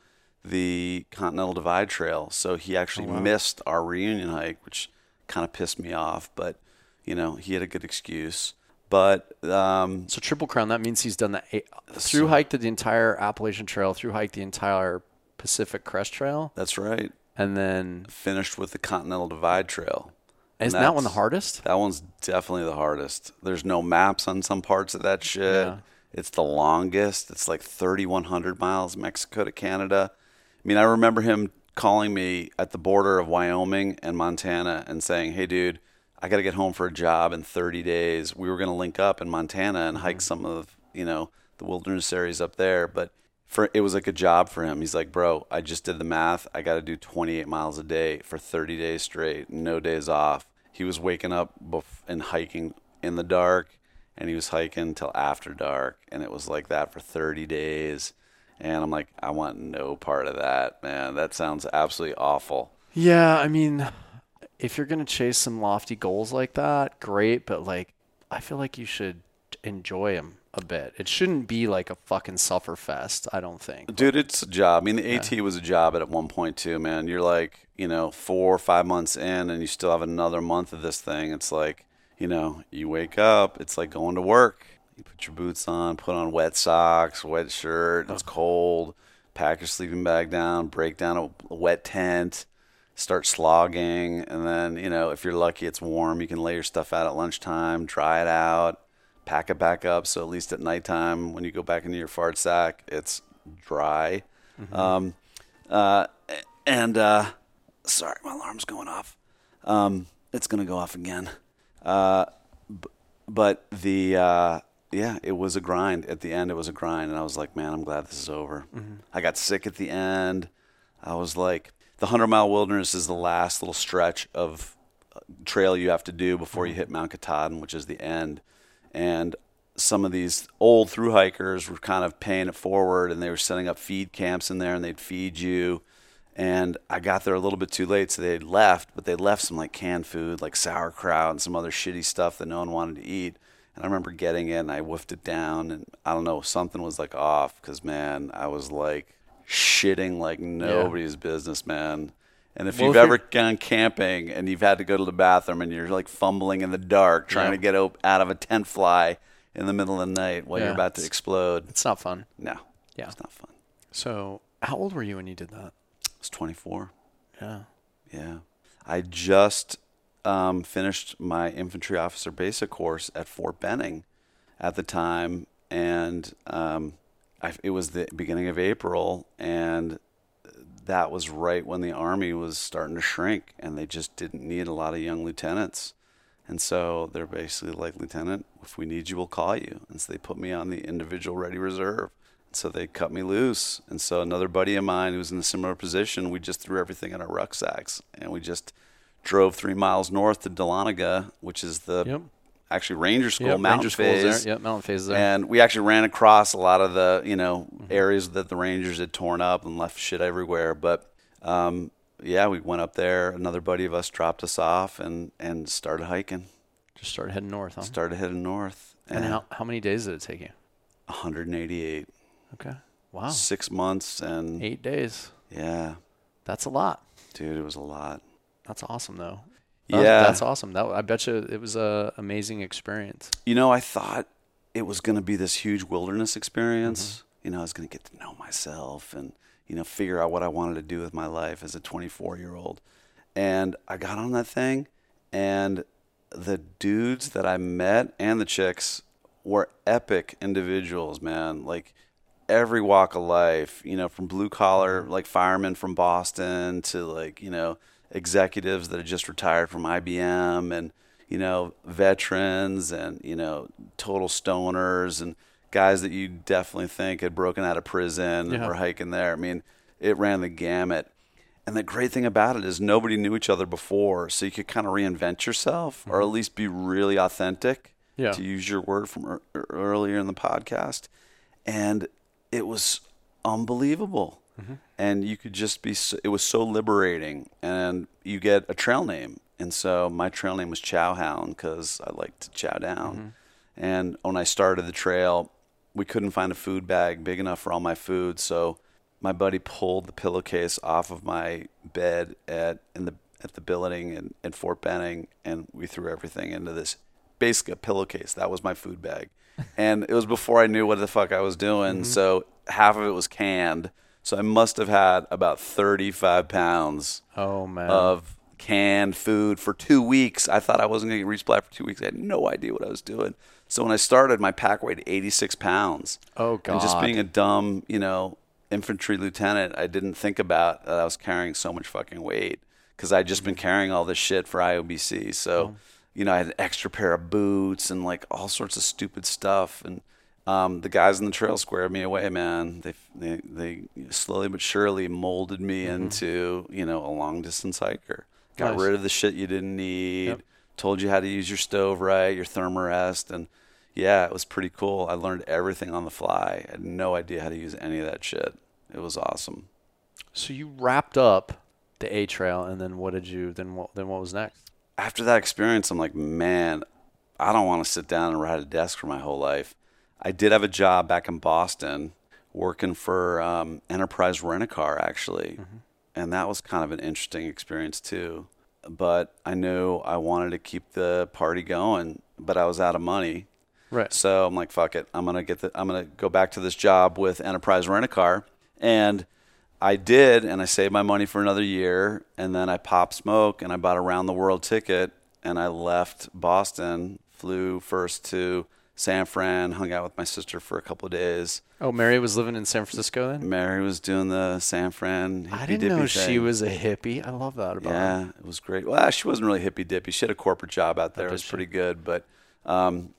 the Continental Divide Trail, so he actually oh, wow. missed our reunion hike, which kind of pissed me off. But you know, he had a good excuse. But um, so Triple Crown that means he's done that through hiked the entire Appalachian Trail, through hiked the entire Pacific Crest Trail. That's right. And then finished with the Continental Divide Trail. Isn't that one the hardest? That one's definitely the hardest. There's no maps on some parts of that shit. Yeah. It's the longest. It's like 3,100 miles, Mexico to Canada. I mean, I remember him calling me at the border of Wyoming and Montana and saying, "Hey, dude, I got to get home for a job in 30 days. We were going to link up in Montana and hike mm-hmm. some of, you know, the wilderness areas up there, but for it was like a job for him. He's like, "Bro, I just did the math. I got to do 28 miles a day for 30 days straight, no days off." He was waking up and hiking in the dark, and he was hiking till after dark, and it was like that for 30 days. And I'm like, I want no part of that, man. That sounds absolutely awful. Yeah, I mean, if you're going to chase some lofty goals like that, great, but like I feel like you should enjoy them a bit. It shouldn't be like a fucking suffer fest, I don't think. Dude, it's a job. I mean, the AT was a job at one point too, man. You're like, you know, 4 or 5 months in and you still have another month of this thing. It's like, you know, you wake up, it's like going to work. You put your boots on, put on wet socks, wet shirt, it's cold, pack your sleeping bag down, break down a wet tent start slogging and then you know if you're lucky it's warm you can lay your stuff out at lunchtime dry it out pack it back up. So at least at nighttime when you go back into your fart sack it's dry. Mm-hmm. um, uh, and uh, sorry my alarm's going off. Um, it's going to go off again. Uh, b- but the uh, yeah it was a grind. At the end it was a grind and i was like man i'm glad this is over. Mm-hmm. i got sick at the end. I was like the hundred mile wilderness is the last little stretch of uh, trail you have to do before you mm-hmm. hit Mount Katahdin, which is the end. And some of these old through hikers were kind of paying it forward, and they were setting up feed camps in there, and they'd feed you. And I got there a little bit too late, so they left, but they left some like canned food, like sauerkraut and some other shitty stuff that no one wanted to eat. And I remember getting it, and I whiffed it down, and I don't know, something was like off, because man, I was like shitting like nobody's business, man. And if well, you've if ever gone camping and you've had to go to the bathroom and you're like fumbling in the dark trying to get out of a tent fly in the middle of the night while yeah, you're about to explode, it's not fun. No, yeah, it's not fun. So, how old were you when you did that? I was 24. Yeah, yeah. I just um, finished my infantry officer basic course at Fort Benning at the time, and um, I, it was the beginning of April, and that was right when the Army was starting to shrink, and they just didn't need a lot of young lieutenants. And so they're basically like, Lieutenant, if we need you, we'll call you. And so they put me on the individual ready reserve. So they cut me loose. And so another buddy of mine who was in a similar position, we just threw everything in our rucksacks and we just drove three miles north to Dahlonega, which is the yep actually Ranger School, yep, Mountain Ranger Phase. There. Yep, Mountain Phase there. And we actually ran across a lot of the you know mm-hmm. areas that the Rangers had torn up and left shit everywhere. But um, yeah, we went up there. Another buddy of us dropped us off and and started hiking. Just started heading north. Huh? Started heading north. And, and how how many days did it take you? 188. Okay. Wow. Six months and eight days. Yeah. That's a lot. Dude, it was a lot. That's awesome though. Yeah, that's awesome. That I bet you it was a amazing experience. You know, I thought it was going to be this huge wilderness experience. Mm-hmm. You know, I was going to get to know myself and you know figure out what I wanted to do with my life as a 24 year old. And I got on that thing, and the dudes that I met and the chicks were epic individuals, man. Like every walk of life, you know, from blue collar, mm-hmm. like firemen from Boston to like, you know, executives that had just retired from IBM and you know veterans and you know total stoners and guys that you definitely think had broken out of prison yeah. and were hiking there. I mean, it ran the gamut. And the great thing about it is nobody knew each other before, so you could kind of reinvent yourself or at mm-hmm. least be really authentic. Yeah. To use your word from ear- ear- earlier in the podcast, and it was unbelievable. Mm-hmm. And you could just be. So, it was so liberating, and you get a trail name, and so my trail name was Chow Hound because I like to chow down. Mm-hmm. And when I started the trail, we couldn't find a food bag big enough for all my food, so my buddy pulled the pillowcase off of my bed at in the at the billeting in, in Fort Benning, and we threw everything into this basically a pillowcase. That was my food bag, and it was before I knew what the fuck I was doing. Mm-hmm. So half of it was canned. So I must have had about thirty five pounds Oh man. of canned food for two weeks. I thought I wasn't going to get resupply for two weeks. I had no idea what I was doing. So when I started, my pack weighed 86 pounds. Oh, God. And just being a dumb, you know, infantry lieutenant, I didn't think about that I was carrying so much fucking weight because I'd just been mm-hmm. carrying all this shit for IOBC. So, oh. you know, I had an extra pair of boots and like all sorts of stupid stuff. And um, the guys in the trail squared me away, man. They, they, they slowly but surely molded me into, you know, a long distance hiker. Got Nice. rid of the shit you didn't need. Yep. Told you how to use your stove right, your thermarest, and yeah, it was pretty cool. I learned everything on the fly. I had no idea how to use any of that shit. It was awesome. so you wrapped up the A trail, and then what did you? Then what? Then what was next? After that experience, I'm like, man, I don't want to sit down and ride a desk for my whole life. I did have a job back in Boston working for um, Enterprise Rent a Car, actually. And that was kind of an interesting experience, too. But I knew I wanted to keep the party going, but I was out of money. Right. So I'm like, fuck it. I'm gonna get the. I'm gonna go back to this job with Enterprise Rent a Car, and I did, and I saved my money for another year, and then I popped smoke, and I bought a round the world ticket, and I left Boston, flew first to San Fran, hung out with my sister for a couple of days. Oh, Mary was living in San Francisco then. Mary was doing the San Fran. I didn't know dippy she was a hippie. I love that about her. Yeah, it was great. Well, she wasn't really hippy dippy. She had a corporate job out there. It was she? pretty good, but um,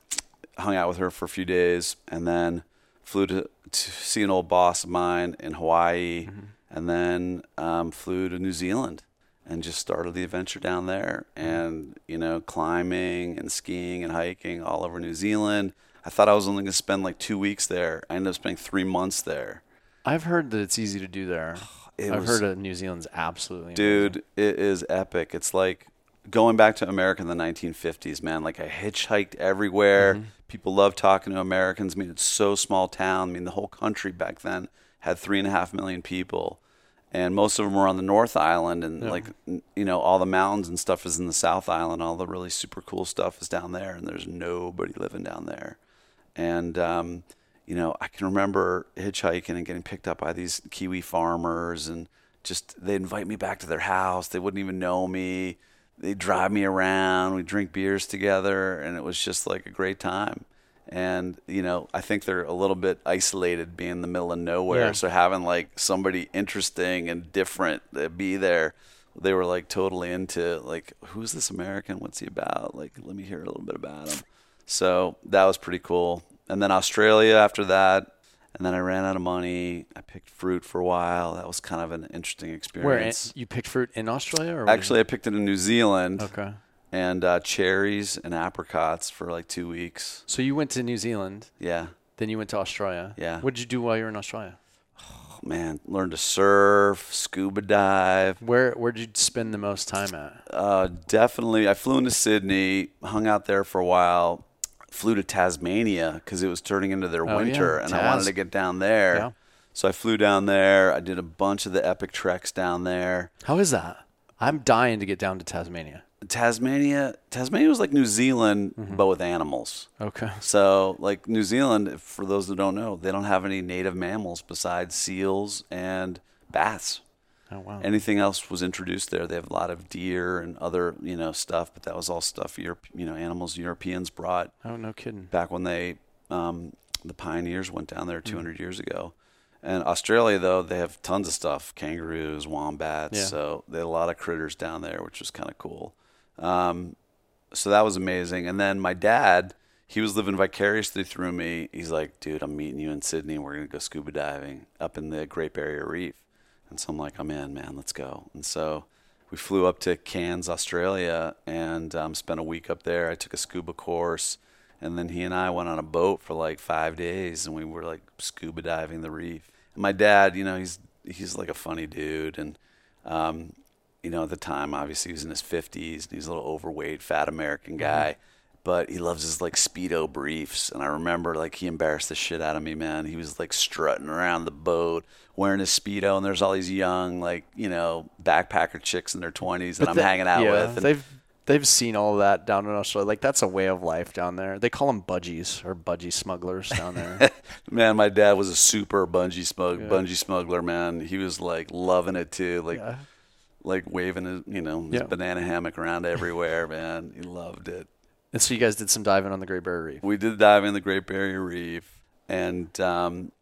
hung out with her for a few days and then flew to, to see an old boss of mine in Hawaii Mm-hmm. and then um, flew to New Zealand and just started the adventure down there Mm-hmm. and, you know, climbing and skiing and hiking all over New Zealand. I thought I was only going to spend like two weeks there. I ended up spending three months there. I've heard that it's easy to do there. It I've was- heard that New Zealand's absolutely amazing. Dude, it is epic. It's like going back to America in the 1950s, man. Like I hitchhiked everywhere. Mm-hmm. People love talking to Americans. I mean, it's so small town. I mean, the whole country back then had three and a half million people, and most of them were on the North Island, and like you know, all the mountains and stuff is in the South Island. All the really super cool stuff is down there, and there's nobody living down there. And um, you know, I can remember hitchhiking and getting picked up by these Kiwi farmers, and just they'd invite me back to their house. They wouldn't even know me. They'd drive me around. We'd drink beers together, and it was just like a great time. And you know, I think they're a little bit isolated, being in the middle of nowhere. Yeah. So having like somebody interesting and different be there, they were like totally into like, who's this American? What's he about? Like, let me hear a little bit about him. So that was pretty cool. And then Australia after that. And then I ran out of money. I picked fruit for a while. That was kind of an interesting experience. Where you picked fruit in Australia, or Actually, I picked it in New Zealand okay. And uh, cherries and apricots for like two weeks. So you went to New Zealand, Yeah. then you went to Australia. Yeah. What did you do while you were in Australia? Oh, man, learned to surf, scuba dive. Where Where did you spend the most time at? Uh, definitely. I flew into Sydney, hung out there for a while, flew to Tasmania because it was turning into their Oh, winter, yeah, and I wanted to get down there. Yeah. So I flew down there. I did a bunch of the epic treks down there. How is that? I'm dying to get down to Tasmania. Tasmania, Tasmania was like New Zealand, Mm-hmm. but with animals. Okay. So, like New Zealand, for those that don't know, they don't have any native mammals besides seals and bats. Oh wow. Anything else was introduced there. They have a lot of deer and other, you know, stuff, but that was all stuff Europe, you know, animals Europeans brought oh no kidding. back when they, um, the pioneers went down Mm. there 200 years ago. And Australia, though, they have tons of stuff: kangaroos, wombats. Yeah. So they had a lot of critters down there, which was kind of cool. Um, so that was amazing. And then my dad, he was living vicariously through me. He's like, dude, I'm meeting you in Sydney. We're going to go scuba diving up in the Great Barrier Reef. And so I'm like, I'm in, man. Let's go. And so we flew up to Cairns, Australia, and um, spent a week up there. I took a scuba course, and then he and I went on a boat for like five days, and we were like scuba diving the reef. And my dad, you know, he's he's like a funny dude, and um, you know, at the time, obviously, he was in his 50s, and he's a little overweight, fat American mm-hmm. guy. But he loves his like speedo briefs, and I remember like he embarrassed the shit out of me, man. He was like strutting around the boat wearing his speedo, and there's all these young like you know backpacker chicks in their 20s that I'm the- hanging out yeah, with. And they've they've seen all that down in Australia. Like that's a way of life down there. They call them budgies or budgie smugglers down there. Man, my dad was a super bungee smug bungee smuggler, man. He was like loving it too, like Yeah. Like waving his you know his Yeah. banana hammock around everywhere, man. He loved it. and so you guys did some diving on the Great Barrier Reef. We did dive in the Great Barrier Reef, and um,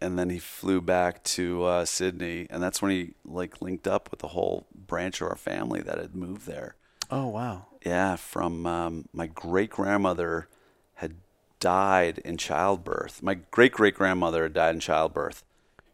and then he flew back to uh, Sydney, and that's when he like linked up with the whole branch of our family that had moved there. Oh wow. Yeah, from um, my great grandmother had died in childbirth. My great great grandmother had died in childbirth.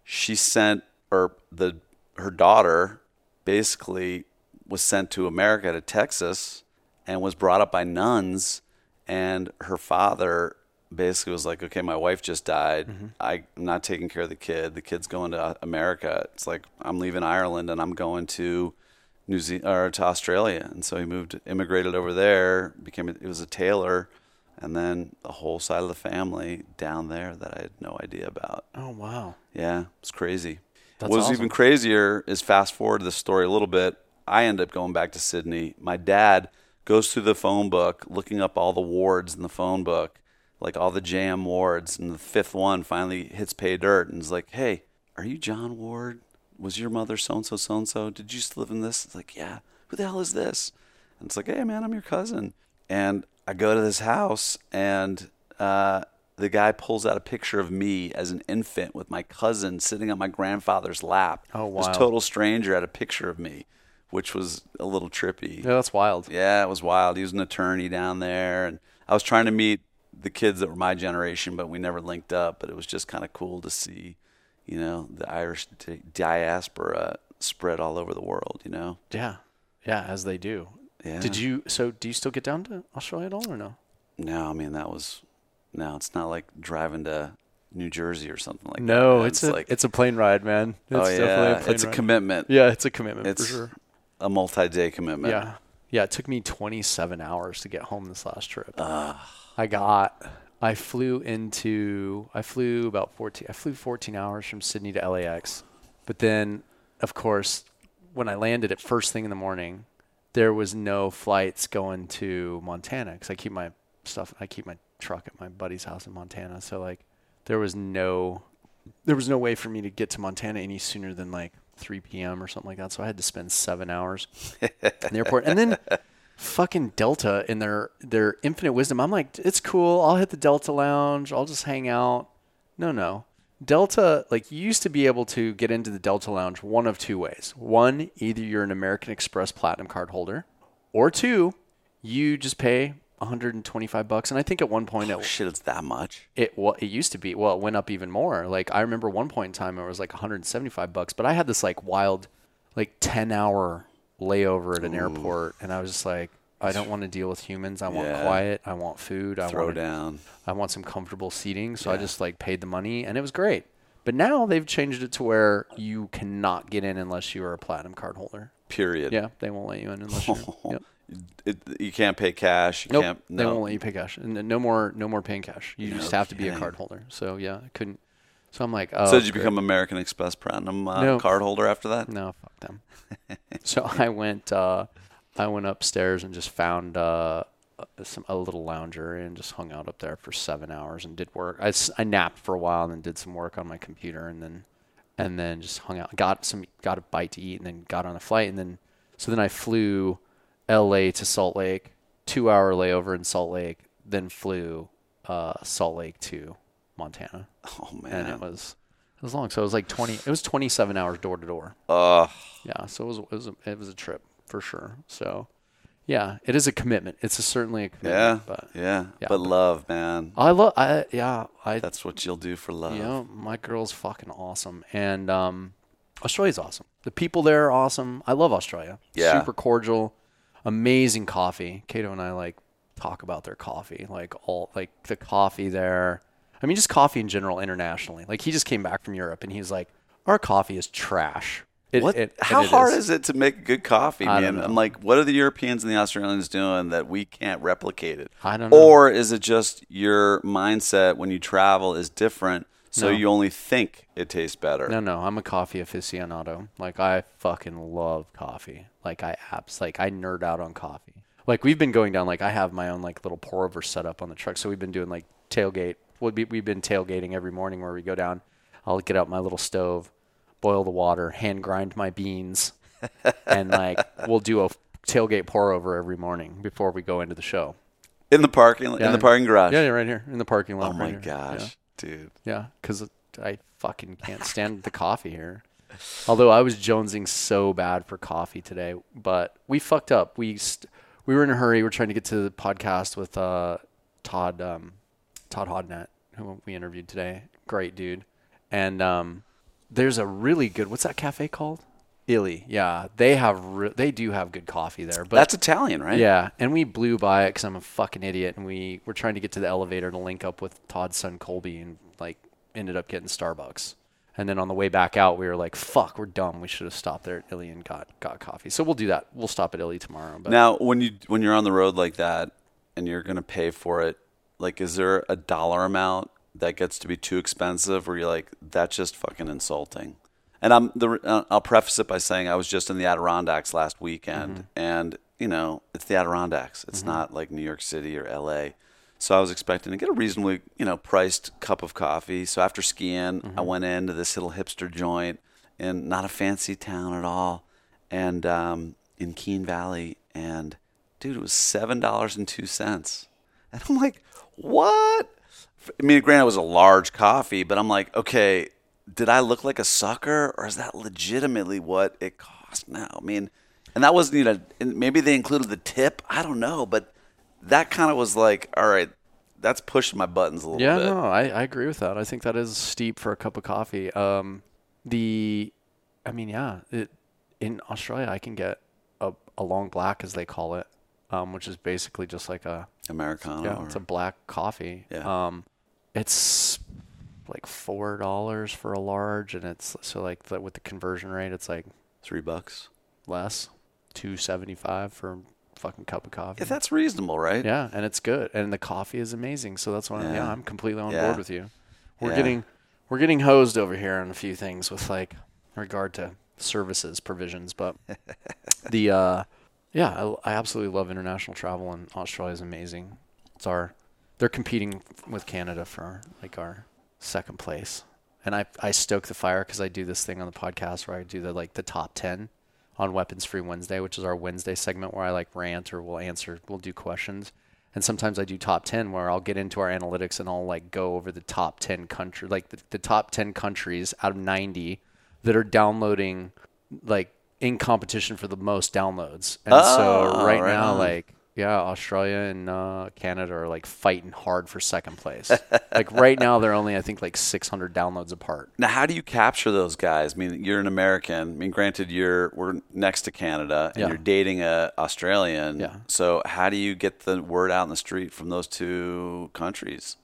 She sent or the her daughter basically was sent to America to Texas and was brought up by nuns and her father basically was like, "Okay, my wife just died. Mm-hmm. I'm not taking care of the kid. The kid's going to America. It's like I'm leaving Ireland and I'm going to New Zealand or to Australia." And so he moved, immigrated over there, became it was a tailor, and then the whole side of the family down there that I had no idea about. Oh wow. Yeah, it's crazy. That's what was awesome. even crazier is fast forward the story a little bit. I end up going back to Sydney. My dad goes through the phone book, looking up all the wards in the phone book, like all the jam wards, and the fifth one finally hits pay dirt and is like, "Hey, are you John Ward? Was your mother so and so, so and so? Did you used to live in this?" It's like, "Yeah." Who the hell is this? And it's like, "Hey, man, I'm your cousin." And I go to this house, and uh, the guy pulls out a picture of me as an infant with my cousin sitting on my grandfather's lap. Oh, wow! This total stranger had a picture of me, which was a little trippy. Yeah, that's wild. Yeah, it was wild. He was an attorney down there, and I was trying to meet the kids that were my generation, but we never linked up. But it was just kind of cool to see, you know, the Irish di- diaspora spread all over the world. You know, Yeah. Yeah, as they do. Yeah. Did you so do you still get down to Australia at all or no? no, I mean that was no. It's not like driving to New Jersey or something like that. No, man. it's, a like it's a plane ride, man. Oh, it's oh definitely yeah, a plane it's a ride. commitment. Yeah, it's a commitment It's for sure. a multi-day commitment. Yeah. Yeah, it took me 27 hours to get home this last trip. I got I flew into I flew about 14 I flew 14 hours from Sydney to LAX. But then of course when I landed at first thing in the morning, there was no flights going to Montana cuz I keep my stuff I keep my truck at my buddy's house in Montana. So like there was no there was no way for me to get to Montana any sooner than like 3 p.m. or something like that. So I had to spend seven hours in the airport. And then fucking Delta in their their infinite wisdom, I'm like, it's cool. I'll hit the Delta Lounge. I'll just hang out. No, no. Delta, like you used to be able to get into the Delta Lounge one of two ways. One, either you're an American Express Platinum card holder, or two, you just pay 125 bucks. And I think at one point oh, it Oh, shit, it's that much. it well, it used to be well it went up even more like i remember one point in time it was like 175 bucks but i had this like wild like 10 hour layover at an airport and i was just like i don't want to deal with humans i want Yeah. quiet i want food i Throw want down. i want some comfortable seating so i just like paid the money and it was great but now they've changed it to where you cannot get in unless you are a platinum card holder Period. yeah they won't let you in unless you're yep. It, you can't pay cash. You Nope, can't. they No. won't let you pay cash, and no more, no more paying cash. You No just have to be a kidding. card holder. So yeah, I couldn't. So I'm like, oh, so did you great. become American Express Platinum uh, No. card holder after that? No, fuck them. so I went, uh, I went upstairs and just found uh, some a little lounger and just hung out up there for seven hours and did work. I, I napped for a while and then did some work on my computer and then and then just hung out. Got some got a bite to eat and then got on a flight and then so then I flew L.A. to Salt Lake, two hour layover in Salt Lake, then flew uh, Salt Lake to Montana Oh man, and it was it was long. So it was like twenty. It was twenty seven hours door to door. Ugh. Yeah, so it was it was a, it was a trip for sure. So yeah, it is a commitment. It's a, certainly a commitment. yeah. but yeah. yeah, But but- love, man. I love. I yeah. I That's what you'll do for love. you know my girl's fucking awesome, and um, Australia's awesome. The people there are awesome. I love Australia. Yeah. Super cordial, amazing coffee. Cato and I like talk about their coffee, like all like the coffee there. I mean, just coffee in general internationally. Like he just came back from Europe and he's like, our coffee is trash. It, What? it- how it hard is. it to make good coffee, I man? I'm like, what are the Europeans and the Australians doing that we can't replicate it? I don't know. Or is it just your mindset when you travel is different, so No. you only think it tastes better? No, no, I'm a coffee aficionado. Like I fucking love coffee. Like I abs like I nerd out on coffee. Like we've been going down like I have my own like little pour over setup on the truck. So we've been doing like tailgate. We'll be, we've been tailgating every morning where we go down. I'll get out my little stove, boil the water, hand grind my beans, and like we'll do a tailgate pour over every morning before we go into the show. In the parking in the parking garage. Yeah, yeah, right here in the parking lot. oh my right here. Yeah. gosh, dude. Yeah, because I fucking can't stand the coffee here. Although I was jonesing so bad for coffee today, but we fucked up. We st- we were in a hurry. We're trying to get to the podcast with uh, Todd um, Todd Hodnett, who we interviewed today. Great dude. And um, there's a really good. What's that cafe called? Illy. Yeah, they have re- they do have good coffee there. But That's Italian, right? yeah, and we blew by it because I'm a fucking idiot, and we were trying to get to the elevator to link up with Todd's son Colby, and like ended up getting Starbucks. And then on the way back out, we were like, "Fuck, we're dumb. We should have stopped there at Illy and got got coffee." So we'll do that. We'll stop at Illy tomorrow. But Now, when you when you're on the road like that and you're gonna pay for it, like, is there a dollar amount that gets to be too expensive, where you're like, that's just fucking insulting? And I'm the uh, I'll preface it by saying I was just in the Adirondacks last weekend, and you know it's the Adirondacks. It's not like New York City or L.A. So I was expecting to get a reasonably, you know, priced cup of coffee. So after skiing, I went into this little hipster joint in not a fancy town at all, and um, in Keene Valley, and dude, it was seven dollars and two cents, and I'm like, what? I mean, granted, it was a large coffee, but I'm like, okay, did I look like a sucker, or is that legitimately what it cost now? I mean, and that wasn't even. and Maybe they included the tip. I don't know, but that kind of was like, all right, that's pushing my buttons a little yeah, bit. Yeah, no, I, I agree with that. I think that is steep for a cup of coffee. Um, the, I mean, yeah, it in Australia I can get a a long black as they call it, um, which is basically just like a Americano. Yeah, or- it's a black coffee. Yeah. Um, it's like four dollars for a large, and it's so like the, with the conversion rate, it's like three bucks. less, two seventy five for a fucking cup of coffee. Yeah, that's reasonable, right? yeah, and it's good, and the coffee is amazing. So that's why, I'm, yeah, Yeah. I'm completely on Yeah. board with you. We're Yeah. getting we're getting hosed over here on a few things with like regard to services provisions, but the uh, yeah, I, I absolutely love international travel, and Australia is amazing. It's our they're competing with Canada for like our second place, and I I stoke the fire because I do this thing on the podcast where I do the like the top ten on Weapons Free Wednesday, which is our Wednesday segment where I like rant or we'll answer, we'll do questions. And sometimes I do top 10 where I'll get into our analytics and I'll like go over the top 10 country, like the, the top 10 countries out of 90 that are downloading like in competition for the most downloads. And so Oh, right, right now, on. like, yeah, Australia and uh, Canada are like fighting hard for second place. like right now, they're only, I think, like 600 downloads apart. Now, how do you capture those guys? I mean, you're an American. I mean, granted, you're we're next to Canada, and Yeah. you're dating a Australian. Yeah. So, how do you get the word out in the street from those two countries?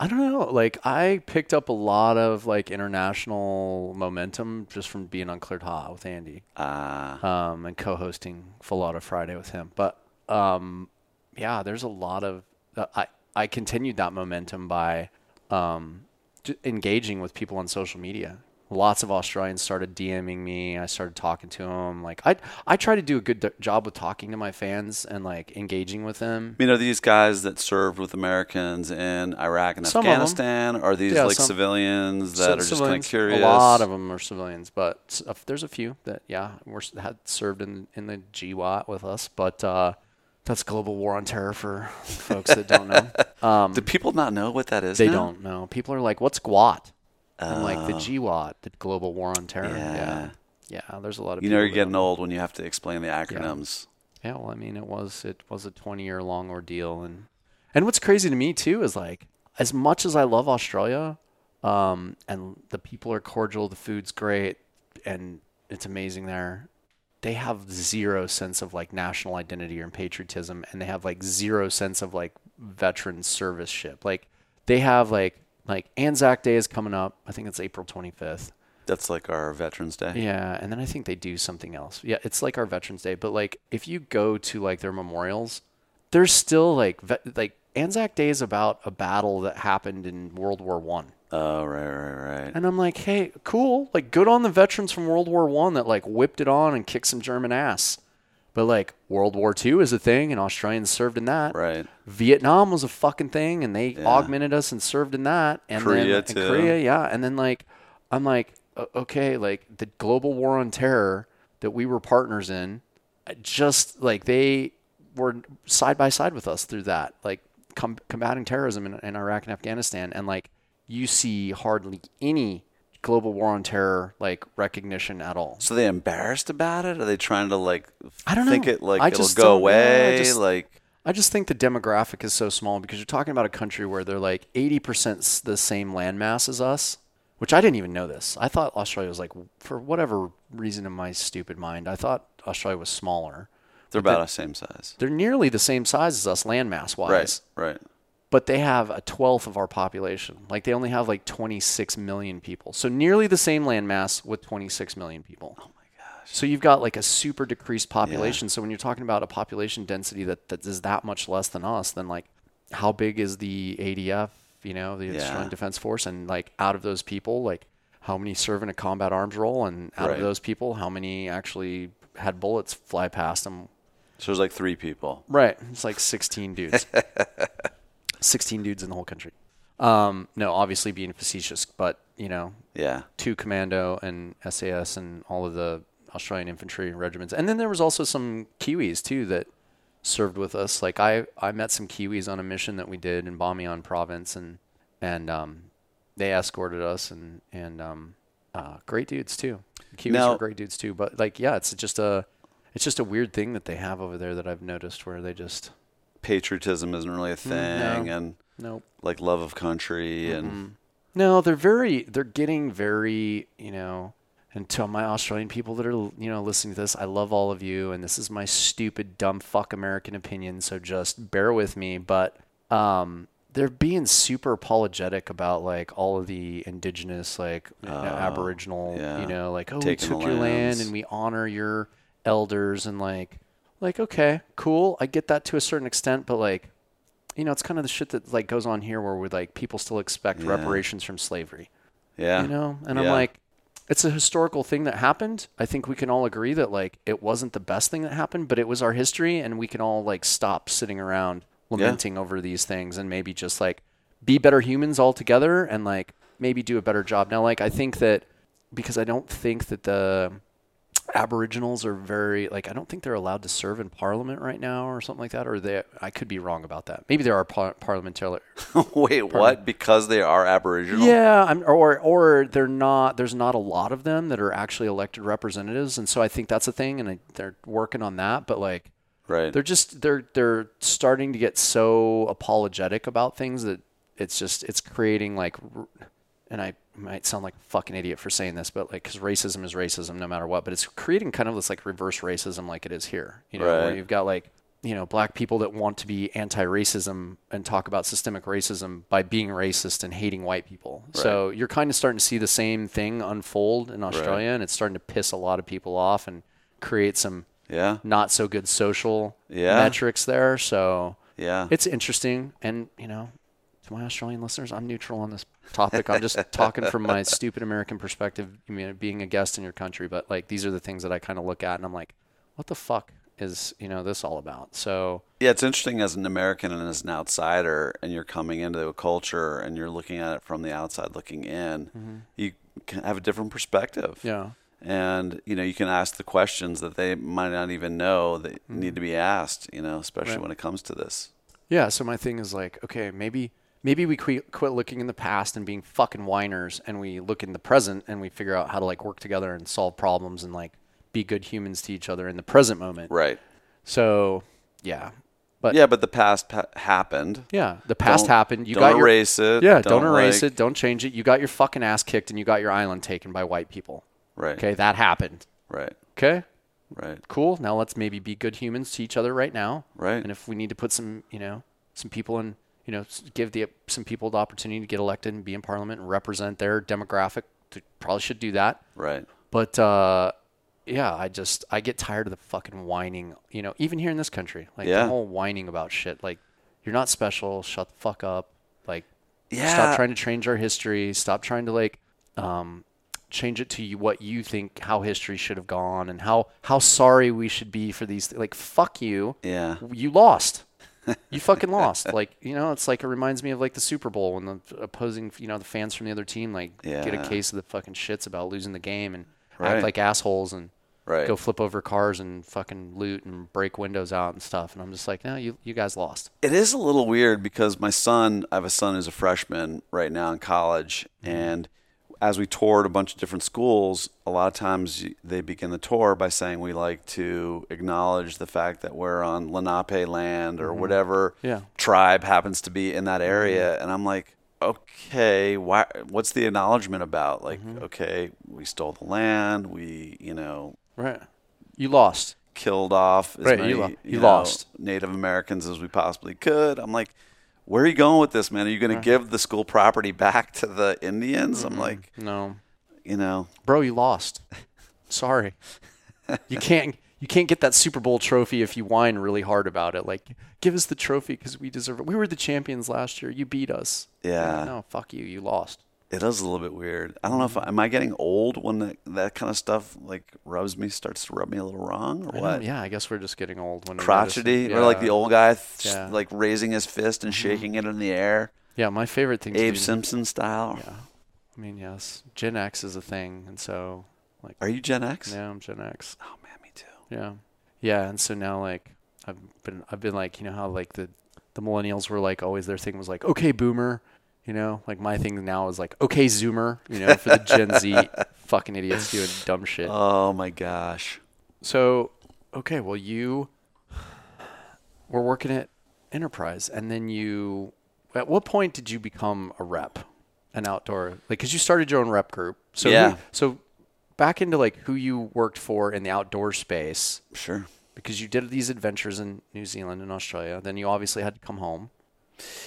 I don't know. Like I picked up a lot of like international momentum just from being on Cleared Hot with Andy, Ah, um, and co-hosting Full Auto Friday with him. But um, yeah, there's a lot of uh, I I continued that momentum by um, engaging with people on social media. Lots of Australians started DMing me. I started talking to them. Like I I try to do a good d- job with talking to my fans and like engaging with them. I mean, are these guys that served with Americans in Iraq and Some. Afghanistan? Are these Yeah, like some- civilians that are just kind of curious? A lot of them are civilians, but there's a few that yeah were had served in in the GWOT with us. But uh, that's global war on terror for folks that don't know. Um, Do people not know what that is? they now? don't know. People are like, "What's GWOT?" I'm like the Oh. GWOT, the global war on terror. Yeah. Yeah, yeah. There's a lot of You know, you're getting old when you have to explain the acronyms. Yeah, well, I mean, it was it was a 20 year long ordeal, and and what's crazy to me too is like as much as I love Australia, um, and the people are cordial, the food's great, and it's amazing there. They have zero sense of like national identity or patriotism, and they have like zero sense of like veteran service ship. Like they have like like Anzac Day is coming up. I think it's April 25th. That's like our Veterans Day. Yeah, and then I think they do something else. Yeah, it's like our Veterans Day, but like if you go to like their memorials, there's still like ve- like Anzac Day is about a battle that happened in World War One. Oh, right, right, right. And I'm like, hey, cool. Like, good on the veterans from World War One that like whipped it on and kicked some German ass. But like, World War Two is a thing, and Australians served in that. Right. Vietnam was a fucking thing, and they Yeah. augmented us and served in that. And Korea, then, too. And Korea, yeah. And then like, I'm like, okay, like the global war on terror that we were partners in, just like they were side by side with us through that, like com- combating terrorism in, in Iraq and Afghanistan, and like you see hardly any global war on terror like recognition at all. So they embarrassed about it? Are they trying to like I don't think know. it like I it'll just go don't. I away? just- like I just think the demographic is so small because you're talking about a country where they're like 80% the same landmass as us, which I didn't even know this. I thought Australia was like, for whatever reason in my stupid mind, I thought Australia was smaller. they're about the same size. They're nearly the same size as us landmass wise, Right, right. But they have a twelfth of our population. Like they only have like 26 million people. So nearly the same landmass with 26 million people. Oh my gosh. So you've got like a super decreased population. So when you're talking about a population density that, that is that much less than us, then like how big is the ADF, you know, the Yeah. Australian Defense Force? And like out of those people, like how many serve in a combat arms role? And out Right. of those people, how many actually had bullets fly past them So there's like three people. Right. It's like 16 dudes. 16 dudes in the whole country. Um, no, obviously being facetious, but, you know, Yeah. two commando and SAS and all of the Australian infantry regiments. And then there was also some Kiwis, too, that served with us. Like, I, I met some Kiwis on a mission that we did in Bamiyan province, and, and um, they escorted us, and, and um, uh, great dudes, too. Kiwis Now- are great dudes, too. But, like, yeah, it's just a. It's just a weird thing that they have over there that I've noticed where they just Patriotism isn't really a thing, no. and nope. like love of country, and Mm-hmm. No, they're very they're getting very, you know, and to my Australian people that are, you know, listening to this, I love all of you and this is my stupid dumb fuck American opinion, so just bear with me, but um they're being super apologetic about like all of the indigenous like you know, aboriginal, Oh, yeah. you know, like oh, Taking we took your land and we honor your elders and like like okay, cool. I get that to a certain extent, but like you know, it's kind of the shit that like goes on here where we like people still expect Yeah. reparations from slavery. yeah, You know? And I'm like, it's a historical thing that happened. I think we can all agree that like it wasn't the best thing that happened, but it was our history and we can all like stop sitting around lamenting over these things and maybe just like be better humans altogether and like maybe do a better job. Now like I think that because I don't think that the Aboriginals are very like I don't think they're allowed to serve in Parliament right now or something like that. Or they I could be wrong about that. Maybe there are par- parliamentary. Wait, what? Because they are Aboriginal? Yeah, I'm, or or they're not. There's not a lot of them that are actually elected representatives, and so I think that's a thing, and I, they're working on that. But like Right. they're just they're they're starting to get so apologetic about things that it's just it's creating like and I might sound like a fucking idiot for saying this, but like because racism is racism no matter what, but it's creating kind of this like reverse racism like it is here. You know, where Right. you've got like you know black people that want to be anti-racism and talk about systemic racism by being racist and hating white people. Right. So you're kind of starting to see the same thing unfold in Australia, and it's starting to piss a lot of people off and create some yeah. not so good social Yeah. metrics there. So Yeah. it's interesting. And, you know, to my Australian listeners, I'm neutral on this topic. I'm just talking from my stupid American perspective, being a guest in your country. But, like, these are the things that I kind of look at and I'm like, what the fuck is, you know, this all about? So, Yeah, it's interesting as an American and as an outsider, and you're coming into a culture and you're looking at it from the outside looking in. Mm-hmm. You can have a different perspective. yeah. And you know, you can ask the questions that they might not even know that need mm-hmm. to be asked. You know, especially Right. when it comes to this. Yeah, so my thing is like, okay, maybe maybe we quit, quit looking in the past and being fucking whiners, and we look in the present and we figure out how to like work together and solve problems and like be good humans to each other in the present moment. Right. So, yeah, but Yeah, but the past pa- happened. yeah, the past Don't- happened. You don't got your erase it. yeah, don't, erase like- it, don't change it. You got your fucking ass kicked and you got your island taken by white people. Right. Okay, that happened. Right. Okay, Right. cool. Now let's maybe be good humans to each other right now. Right. And if we need to put some, you know, some people in, you know, give the some people the opportunity to get elected and be in parliament and represent their demographic, to, probably should do that. Right. But uh, yeah, I just I get tired of the fucking whining. You know, even here in this country, like Yeah. the whole whining about shit. Like you're not special. Shut the fuck up. Like Yeah. stop trying to change our history. Stop trying to like um, change it to you what you think how history should have gone and how how sorry we should be for these. Like fuck you. Yeah. You lost. You fucking lost. Like you know, it's like it reminds me of like the Super Bowl when the opposing, you know, the fans from the other team like get a case of the fucking shits about losing the game and Right. act like assholes and Right. go flip over cars and fucking loot and break windows out and stuff. And I'm just like, no, you you guys lost. It is a little weird because my son, I have a son who's a freshman right now in college, Mm-hmm. and as we toured a bunch of different schools, a lot of times they begin the tour by saying we like to acknowledge the fact that we're on Lenape land or whatever Mm-hmm. Yeah. tribe happens to be in that area, and I'm like, okay, why? What's the acknowledgement about? Like, Mm-hmm. okay, we stole the land, we, you know, Right. You lost. killed off as Right, many you lo- you know, lost. Native Americans as we possibly could. I'm like, where are you going with this, man? Are you going to give the school property back to the Indians? I'm like, No, you know, bro, you lost. Sorry. You can't you can't get that Super Bowl trophy if you whine really hard about it. Like, give us the trophy because we deserve it. We were the champions last year. You beat us. Yeah. No, fuck you. You lost. It is a little bit weird. I don't know if I, am I getting old when that, that kind of stuff like rubs me, starts to rub me a little wrong, or I what? Yeah, I guess we're just getting old. When we notice. Crotchety, or like the old guy, th- Yeah. Mm-hmm. like raising his fist and shaking it in the air, Yeah, my favorite thing. Abe Simpson style. Yeah. I mean, yes, Gen X is a thing, and so like, Are you Gen X? yeah, I'm Gen X. Oh man, me too. Yeah, yeah, and so now like I've been I've been like you know how like the the millennials were like always their thing was like okay boomer, you know like my thing now is like okay zoomer, you know for the Gen Z fucking idiots doing dumb shit. Oh my gosh. So okay, well you were working at Enterprise, and then you at what point did you become a rep, an outdoor like because you started your own rep group. So who- Yeah. so back into like who you worked for in the outdoor space Sure. because you did these adventures in New Zealand and Australia. Then you obviously had to come home.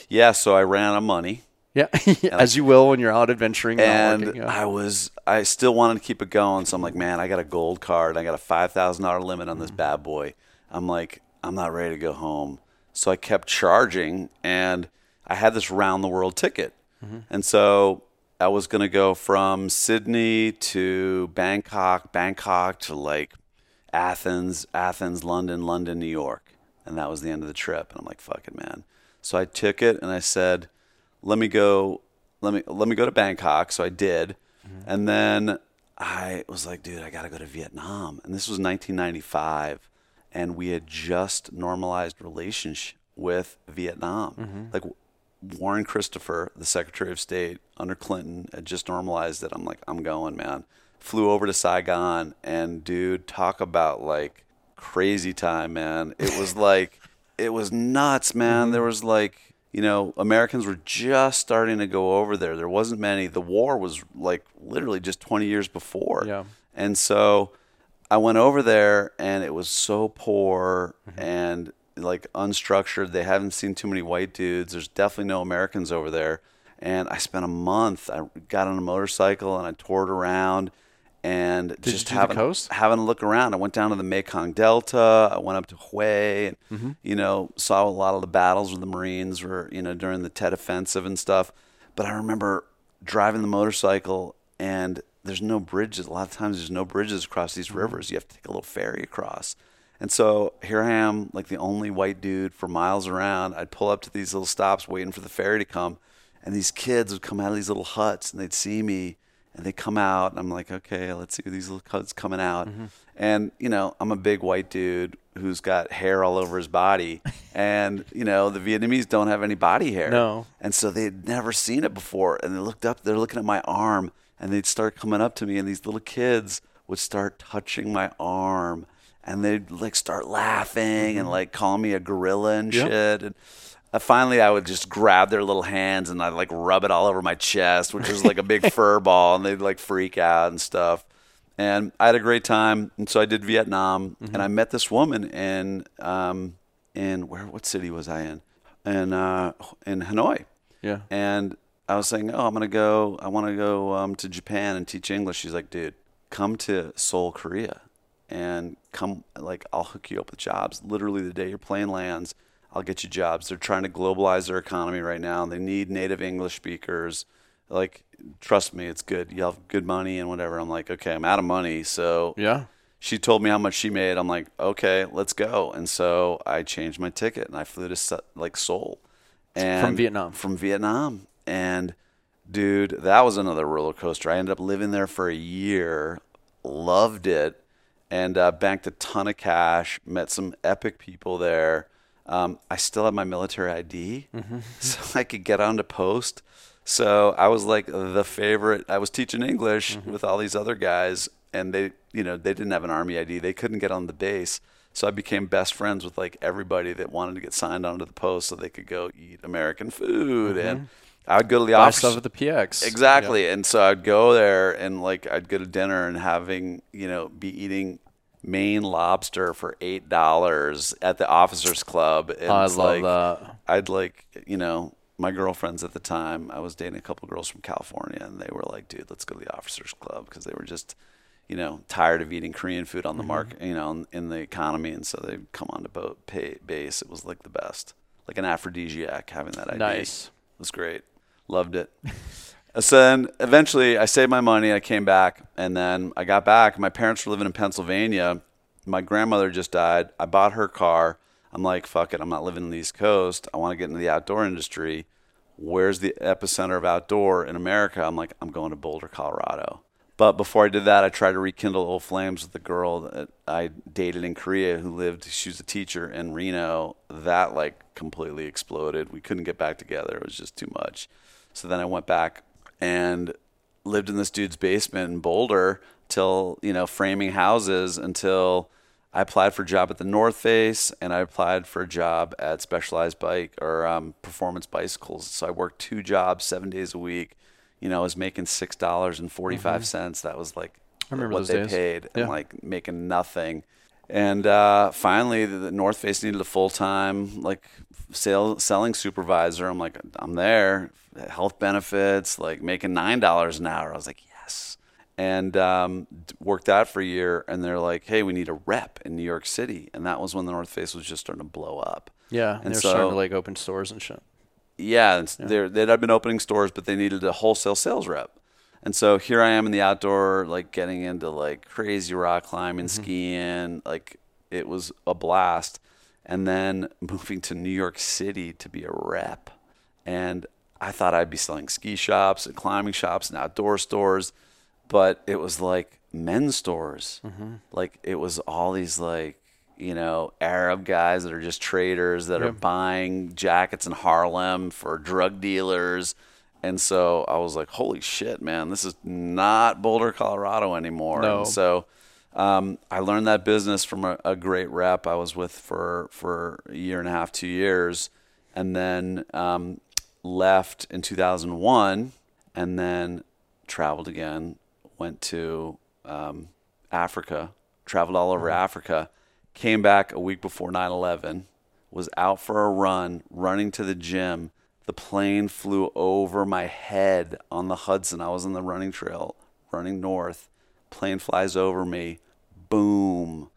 Yeah, so I ran out of money. Yeah, as you will when you're out adventuring. and working, yeah. I was I still wanted to keep it going. So I'm like, man, I got a gold card. I got a five thousand dollar limit on this Mm-hmm. bad boy. I'm like, I'm not ready to go home. So I kept charging, and I had this round the world ticket, Mm-hmm. and so I was gonna go from Sydney to Bangkok, Bangkok to like Athens, Athens, London, London, New York, and that was the end of the trip. And I'm like, fuck it, man. So I took it and I said, let me go let me let me go to Bangkok. So I did. Mm-hmm. And then I was like, dude, I got to go to Vietnam. And this was 1995 and we had just normalized relations with Vietnam. Mm-hmm. Like Warren Christopher, the Secretary of State under Clinton, had just normalized it. I'm like, I'm going, man. Flew over to Saigon and dude, talk about like crazy time, man. It was like it was nuts, man. There mm-hmm. was like, you know, Americans were just starting to go over there. There wasn't many. The war was like literally just 20 years before. Yeah. And so I went over there and it was so poor mm-hmm. and like unstructured. They haven't seen too many white dudes. There's definitely no Americans over there. And I spent a month. I got on a motorcycle and I toured around and you just having having a look around. I went down to the Mekong Delta. I went up to Hue, and Mm-hmm. you know saw a lot of the battles with the Marines were you know during the Tet Offensive and stuff. But I remember driving the motorcycle, and there's no bridges. A lot of times there's no bridges across these rivers. You have to take a little ferry across. And so here I am, like the only white dude for miles around. I'd pull up to these little stops waiting for the ferry to come, and these kids would come out of these little huts, and they'd see me, and they come out and I'm like, okay, let's see these little cuts coming out. Mm-hmm. And you know, I'm a big white dude who's got hair all over his body, and you know, the Vietnamese don't have any body hair. No. And so they'd never seen it before, and they looked up. They're looking at my arm, and they'd start coming up to me, and these little kids would start touching my arm, and they'd like start laughing and mm-hmm. like call me a gorilla and Yep. shit. And uh, finally, I would just grab their little hands and I'd like rub it all over my chest, which was like a big fur ball, and they'd like freak out and stuff. And I had a great time. And so I did Vietnam, and I met this woman in um, in where what city was I in? In uh, in Hanoi. Yeah. And I was saying, oh, I'm gonna go. I want to go um, to Japan and teach English. She's like, dude, come to Seoul, Korea, and come. Like, I'll hook you up with jobs. Literally, the day your plane lands, I'll get you jobs. They're trying to globalize their economy right now. They need native English speakers. Like, trust me, it's good. You have good money and whatever. I'm like, okay, I'm out of money, so Yeah. she told me how much she made. I'm like, okay, let's go. And so I changed my ticket and I flew to like Seoul, and From Vietnam. From Vietnam, and dude, that was another roller coaster. I ended up living there for a year, loved it, and uh, banked a ton of cash. Met some epic people there. Um, I still have my military ID, mm-hmm. so I could get onto post. So I was like the favorite. I was teaching English mm-hmm. with all these other guys, and they, you know, they didn't have an army ID. They couldn't get on the base. So I became best friends with like everybody that wanted to get signed onto the post, so they could go eat American food. And mm-hmm. I would go to the Buy office. stuff at the PX. Exactly. And so I'd go there and like I'd go to dinner and having, you know, be eating Maine lobster for eight dollars at the officers club. And I it's love like, that. I'd like, you know, my girlfriends at the time, I was dating a couple girls from California and they were like, dude, let's go to the officers club because they were just, you know, tired of eating Korean food Mm-hmm. on the market, you know, in, in the economy. And so they'd come on to boat pay, base. It was like the best, like an aphrodisiac having that ID. Nice. It was great. Loved it. so then eventually I saved my money. I came back and then I got back. My parents were living in Pennsylvania. My grandmother just died. I bought her car. I'm like, fuck it. I'm not living in the East Coast. I want to get into the outdoor industry. Where's the epicenter of outdoor in America? I'm like, I'm going to Boulder, Colorado. But before I did that, I tried to rekindle old flames with the girl that I dated in Korea who lived, she was a teacher in Reno. That like completely exploded. We couldn't get back together. It was just too much. So then I went back and lived in this dude's basement in Boulder till, you know, framing houses until I applied for a job at the North Face and I applied for a job at Specialized Bike or um, Performance Bicycles. So I worked two jobs seven days a week. You know, I was making six dollars and forty cents. That was like what they days. paid, Yeah. and like making nothing. And uh, finally, the, the North Face needed a full time like sale, selling supervisor. I'm like, I'm there, health benefits, like making nine dollars an hour. I was like, yes, and um, worked that for a year. And they're like, hey, we need a rep in New York City, and that was when the North Face was just starting to blow up. Yeah. And they're starting to so- like open stores and shit. Yeah, they're, they'd have been opening stores, but they needed a wholesale sales rep. And so here I am in the outdoor, like getting into like crazy rock climbing, skiing. Like it was a blast. And then moving to New York City to be a rep. And I thought I'd be selling ski shops and climbing shops and outdoor stores, but it was like men's stores. Like it was all these like you know Arab guys that are just traders that are buying jackets in Harlem for drug dealers. And so I was like, "Holy shit, man! This is not Boulder, Colorado anymore." No. And so um, I learned that business from a, a great rep I was with for for a year and a half, two years, and then um, left in 2001, and then traveled again. Went to um, Africa, traveled all over Africa, came back a week before 9/11, was out for a run, running to the gym. The plane flew over my head on the Hudson. I was on the running trail, running north. Plane flies over me, boom.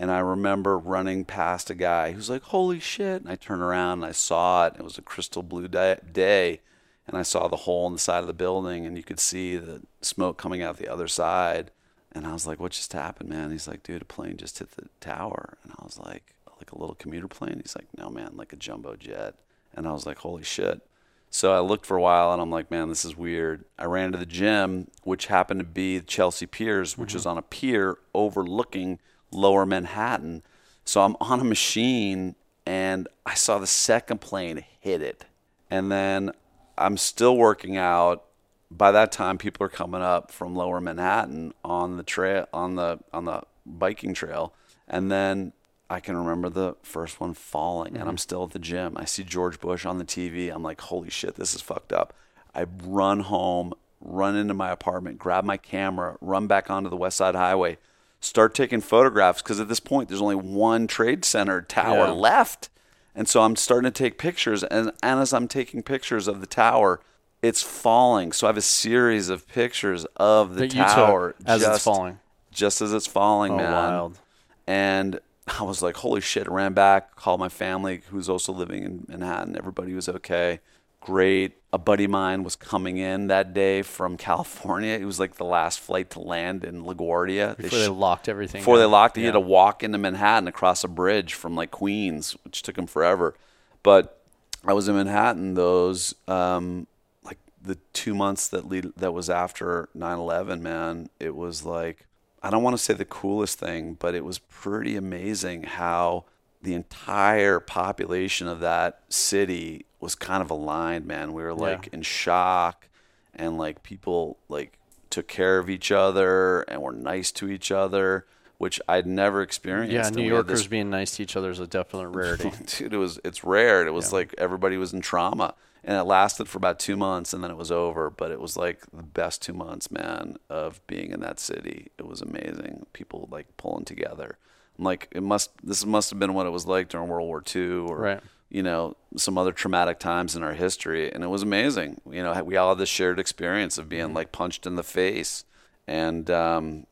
And I remember running past a guy who's like, "Holy shit!" And I turn around and I saw it. It was a crystal blue day, day, and I saw the hole in the side of the building, and you could see the smoke coming out the other side. And I was like, "What just happened, man?" He's like, "Dude, a plane just hit the tower." And I was like, "Like a little commuter plane?" He's like, "No, man, like a jumbo jet." And I was like, "Holy shit!" So I looked for a while, and I'm like, "Man, this is weird." I ran to the gym, which happened to be Chelsea Piers, which mm-hmm. is on a pier overlooking Lower Manhattan. So I'm on a machine, and I saw the second plane hit it, and then I'm still working out. By that time, people are coming up from Lower Manhattan on the trail on the on the biking trail, and then I can remember the first one falling, and I'm mm-hmm. still at the gym. I see George Bush on the TV. I'm like, holy shit, this is fucked up. I run home, run into my apartment, grab my camera, run back onto the West Side Highway, start taking photographs because at this point there's only one trade center tower Yeah. left. And so I'm starting to take pictures and, and as I'm taking pictures of the tower, it's falling. So I have a series of pictures of the That tower as it's falling. Just as it's falling, Oh, man wild. and I was like, holy shit! I ran back, called my family, who's also living in Manhattan. Everybody was okay. Great. A buddy of mine was coming in that day from California. It was like the last flight to land in LaGuardia. Before they sh- locked everything. before they locked it, he had to walk into Manhattan across a bridge from like Queens, which took him forever. But I was in Manhattan those um, like the two months that lead that was after 9/11. Man, it was like I don't want to say the coolest thing, but it was pretty amazing how the entire population of that city was kind of aligned. Man, we were like in shock, and like people like took care of each other and were nice to each other, which I'd never experienced. Yeah, And New had this Yorkers being nice to each other is a definite rarity. dude it was it's rare it was like everybody was in trauma and it lasted for about two months and then it was over but it was like the best two months man of being in that city it was amazing people like pulling together I'm like it must this must have been what it was like during world war ii or Right. You know some other traumatic times in our history and it was amazing you know we all had this shared experience of being like punched in the face and um,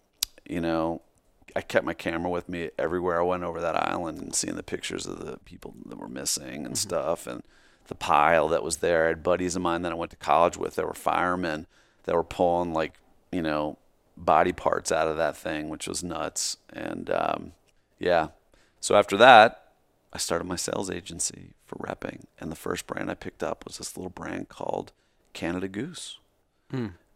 you know I kept my camera with me everywhere I went over that island and seeing the pictures of the people that were missing and stuff and the pile that was there. I had buddies of mine that I went to college with that were firemen that were pulling like, you know, body parts out of that thing, which was nuts. And um, yeah. So after that, I started my sales agency for repping. And the first brand I picked up was this little brand called Canada Goose.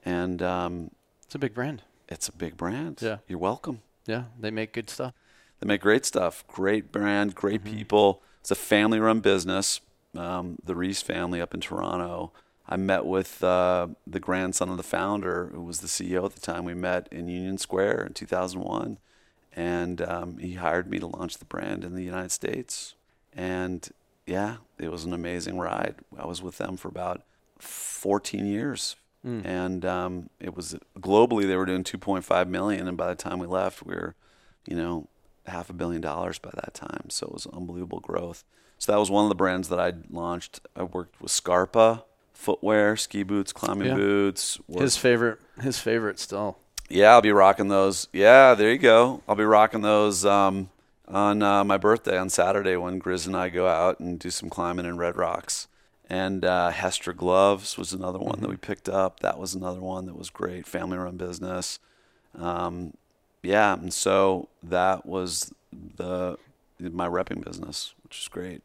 And um, It's a big brand. it's a big brand. Yeah. You're welcome. Yeah, they make good stuff. They make great stuff, great brand, great people. It's a family run business. Um, the Reiss family up in Toronto. I met with uh, the grandson of the founder, who was the CEO at the time. We met in Union Square in 2001. And um, he hired me to launch the brand in the United States. And yeah, it was an amazing ride. I was with them for about 14 years. And um, it was globally, they were doing 2.5 million. And by the time we left, we were, you know, half a billion dollars by that time. So it was unbelievable growth. So that was one of the brands that I launched. I worked with Scarpa footwear, ski boots, climbing Yeah. boots. worked- His favorite, his favorite still. Yeah, I'll be rocking those. Yeah, there you go. I'll be rocking those um, on uh, my birthday on Saturday when Grizz and I go out and do some climbing in Red Rocks. And uh, Hestra Gloves was another one that we picked up. That was another one that was great, family run business. Um, yeah, and so that was the my repping business, which is great.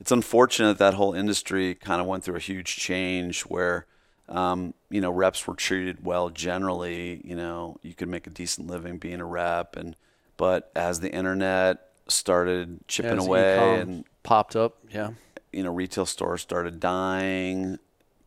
It's unfortunate that whole industry kind of went through a huge change where um, you know reps were treated well generally. You know, you could make a decent living being a rep, and but as the internet started chipping away and popped up. Yeah. you know, retail stores started dying,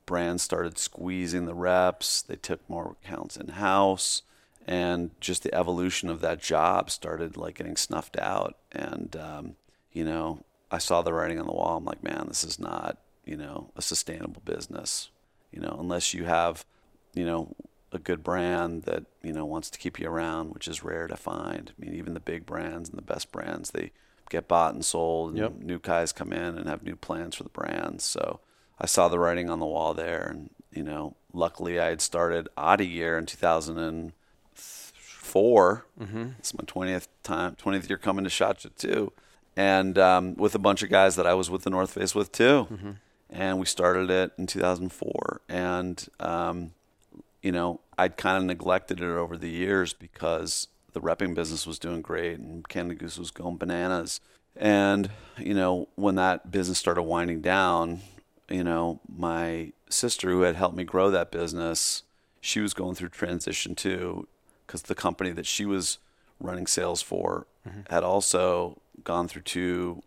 brands started squeezing the reps, they took more accounts in house, and just the evolution of that job started like getting snuffed out. And um, you know, I saw the writing on the wall. I'm like, man, this is not you know a sustainable business. You know, unless you have you know a good brand that you know wants to keep you around, which is rare to find. I mean, even the big brands and the best brands, they get bought and sold, and Yep. new guys come in and have new plans for the brands. So I saw the writing on the wall there, and you know, luckily I had started OTTE Gear in 2004. Mm-hmm. It's my 20th time, 20th year coming to Shot Show too, and um, with a bunch of guys that I was with the North Face with too. And we started it in 2004, and um, you know, I'd kind of neglected it over the years because the repping business was doing great and Canada Goose was going bananas. And, you know, when that business started winding down, you know, my sister who had helped me grow that business, she was going through transition too because the company that she was running sales for had also gone through two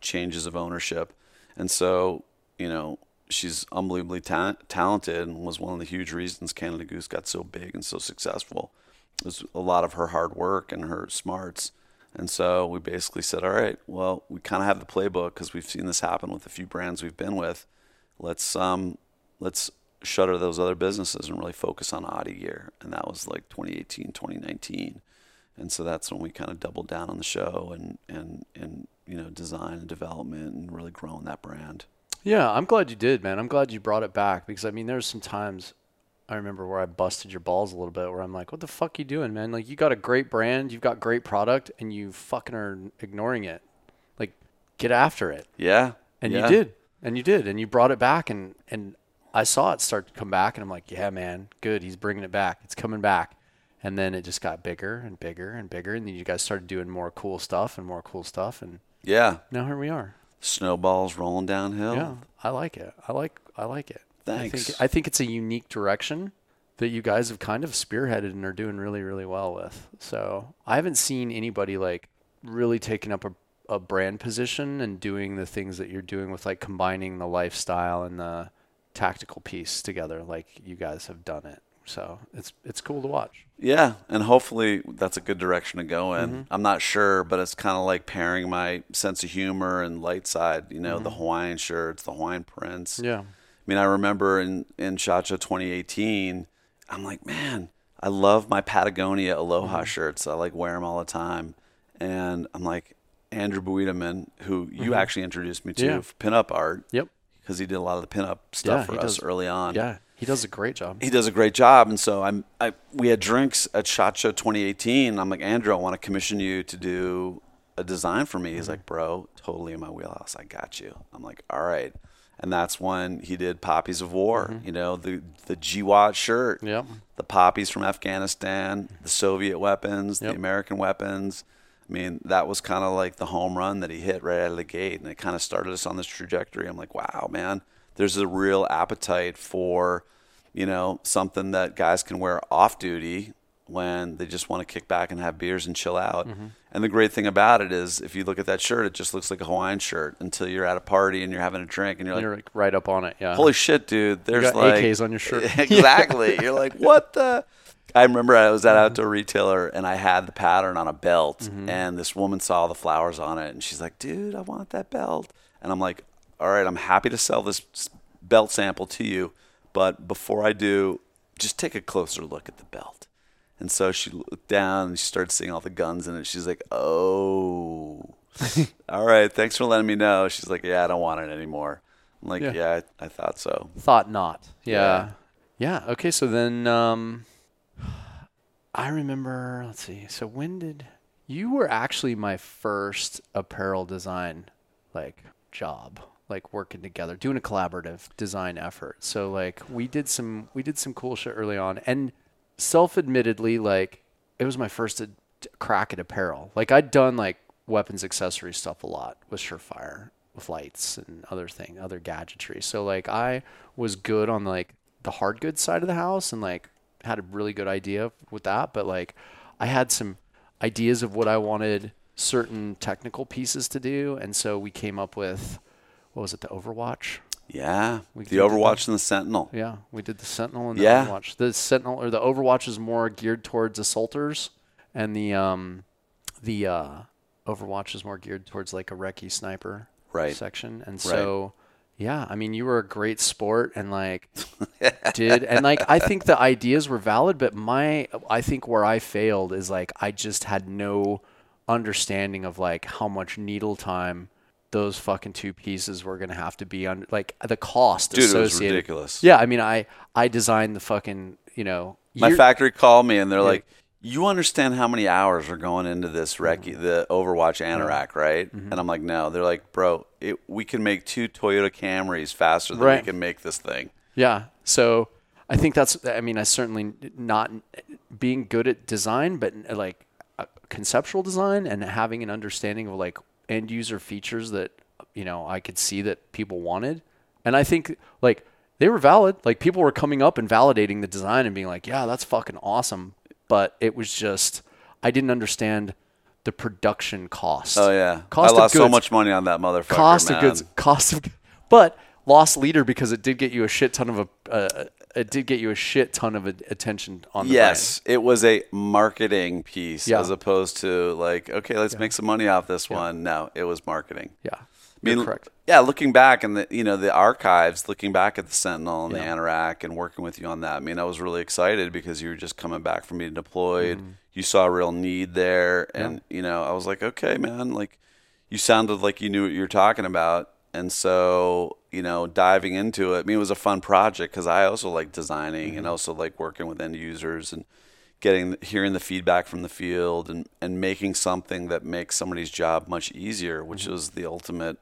changes of ownership. And so, you know, she's unbelievably ta- talented and was one of the huge reasons Canada Goose got so big and so successful. It was a lot of her hard work and her smarts. And so we basically said, all right, well, we kind of have the playbook because we've seen this happen with a few brands we've been with. Let's um, let's shutter those other businesses and really focus on OTTE Gear. And that was like 2018, 2019. And so that's when we kind of doubled down on the show and, and, and, you know, design and development and really growing that brand. Yeah, I'm glad you did, man. I'm glad you brought it back because I mean, there's some times I remember where I busted your balls a little bit, where I'm like, "What the fuck you doing, man? Like, you got a great brand, you've got great product, and you fucking are ignoring it. Like, get after it." Yeah. And yeah. you did, and you did, and you brought it back, and and I saw it start to come back, and I'm like, "Yeah, man, good. He's bringing it back. It's coming back." And then it just got bigger and bigger and bigger, and then you guys started doing more cool stuff and more cool stuff, and Yeah. now here we are. Snowballs rolling downhill. Yeah, I like it. I like I like it. I Thanks. think I think it's a unique direction that you guys have kind of spearheaded and are doing really really well with. So I haven't seen anybody like really taking up a, a brand position and doing the things that you're doing with like combining the lifestyle and the tactical piece together like you guys have done it. So it's it's cool to watch. Yeah, and hopefully that's a good direction to go in. Mm-hmm. I'm not sure, but it's kind of like pairing my sense of humor and light side. You know, the Hawaiian shirts, the Hawaiian prints. Mm-hmm. Yeah. I mean, I remember in in Shot Show 2018, I'm like, man, I love my Patagonia Aloha Mm-hmm. shirts. I like wear them all the time, and I'm like Andrew Bawidamann, who you actually introduced me to Mm-hmm. Yeah. pinup art Yep. because he did a lot of the pinup stuff Yeah, for us does. early on Yeah. He does a great job. he does a great job. And so I'm, I, we had drinks at Shot Show 2018. I'm like, Andrew, I want to commission you to do a design for me. Mm-hmm. He's like, bro, totally in my wheelhouse. I got you. I'm like, all right. And that's when he did Poppies of War, Mm-hmm. you know, the, the GWOT shirt, Yep. the poppies from Afghanistan, the Soviet weapons, Yep. the American weapons. I mean, that was kind of like the home run that he hit right out of the gate. And it kind of started us on this trajectory. I'm like, wow, man, there's a real appetite for, you know, something that guys can wear off duty when they just want to kick back and have beers and chill out. Mm-hmm. And the great thing about it is, if you look at that shirt, it just looks like a Hawaiian shirt until you're at a party and you're having a drink and you're like, You're like right up on it. Yeah. holy shit, dude, there's got like AKs on your shirt. exactly. You're like, what the? I remember I was at outdoor retailer and I had the pattern on a belt, Mm-hmm. and this woman saw the flowers on it, and she's like, dude, I want that belt. And I'm like, all right, I'm happy to sell this belt sample to you, but before I do, just take a closer look at the belt. And so she looked down and she started seeing all the guns in it. She's like, oh, all right, thanks for letting me know. She's like, yeah, I don't want it anymore. I'm like, Yeah. yeah, I, I thought so. Thought not. Yeah. Yeah. Okay. So then, um, I remember. Let's see. So when did you were actually my first apparel design like job, like working together, doing a collaborative design effort. So like we did some we did some cool shit early on, and self-admittedly, like it was my first ad- crack at apparel. Like I'd done like weapons accessory stuff a lot with Surefire, with lights and other thing, other gadgetry. So like I was good on like the hard goods side of the house and like had a really good idea with that, but like I had some ideas of what I wanted certain technical pieces to do, and so we came up with what was it, the Overwatch? Yeah, We the Overwatch and the Sentinel. Yeah, we did the Sentinel and the Yeah. Overwatch. The Sentinel or the Overwatch is more geared towards assaulters, and the um, the uh, Overwatch is more geared towards like a recce sniper Right. section. And so, yeah, I mean, you were a great sport and like did and like I think the ideas were valid, but my I think where I failed is like I just had no understanding of like how much needle time those fucking two pieces were gonna have to be on like the cost Dude, it was ridiculous. Yeah, I mean, I I designed the fucking you know My factory called me and they're like, "You understand how many hours are going into this recce, Mm-hmm. the Overwatch Anorak, right?" And I'm like, "No." They're like, "Bro, it, we can make two Toyota Camrys faster than Right. we can make this thing." Yeah. So I think that's, I mean, I certainly not being good at design, but like uh, conceptual design and having an understanding of like end user features that, you know, I could see that people wanted. And I think like they were valid. Like people were coming up and validating the design and being like, yeah, that's fucking awesome. But it was just, I didn't understand the production cost. Oh yeah, Cost I of lost so goods much money on that motherfucker. cost man. of goods, cost of, but lost leader because it did get you a shit ton of a, uh, it did get you a shit ton of a, attention on the Yes, it was a marketing piece Yeah. as opposed to like, okay, let's make some money off this one. No, it was marketing. brand. You're correct. Yeah, looking back and the you know the archives, looking back at the Sentinel and Yeah. the Anorak, and working with you on that. I mean, I was really excited because you were just coming back from being deployed. Mm-hmm. You saw a real need there, and you know, I was like, okay, man, like you sounded like you knew what you were talking about. And so, you know, diving into it, I mean, it was a fun project because I also like designing Mm-hmm. and also like working with end users and getting hearing the feedback from the field and, and making something that makes somebody's job much easier, which Mm-hmm. was the ultimate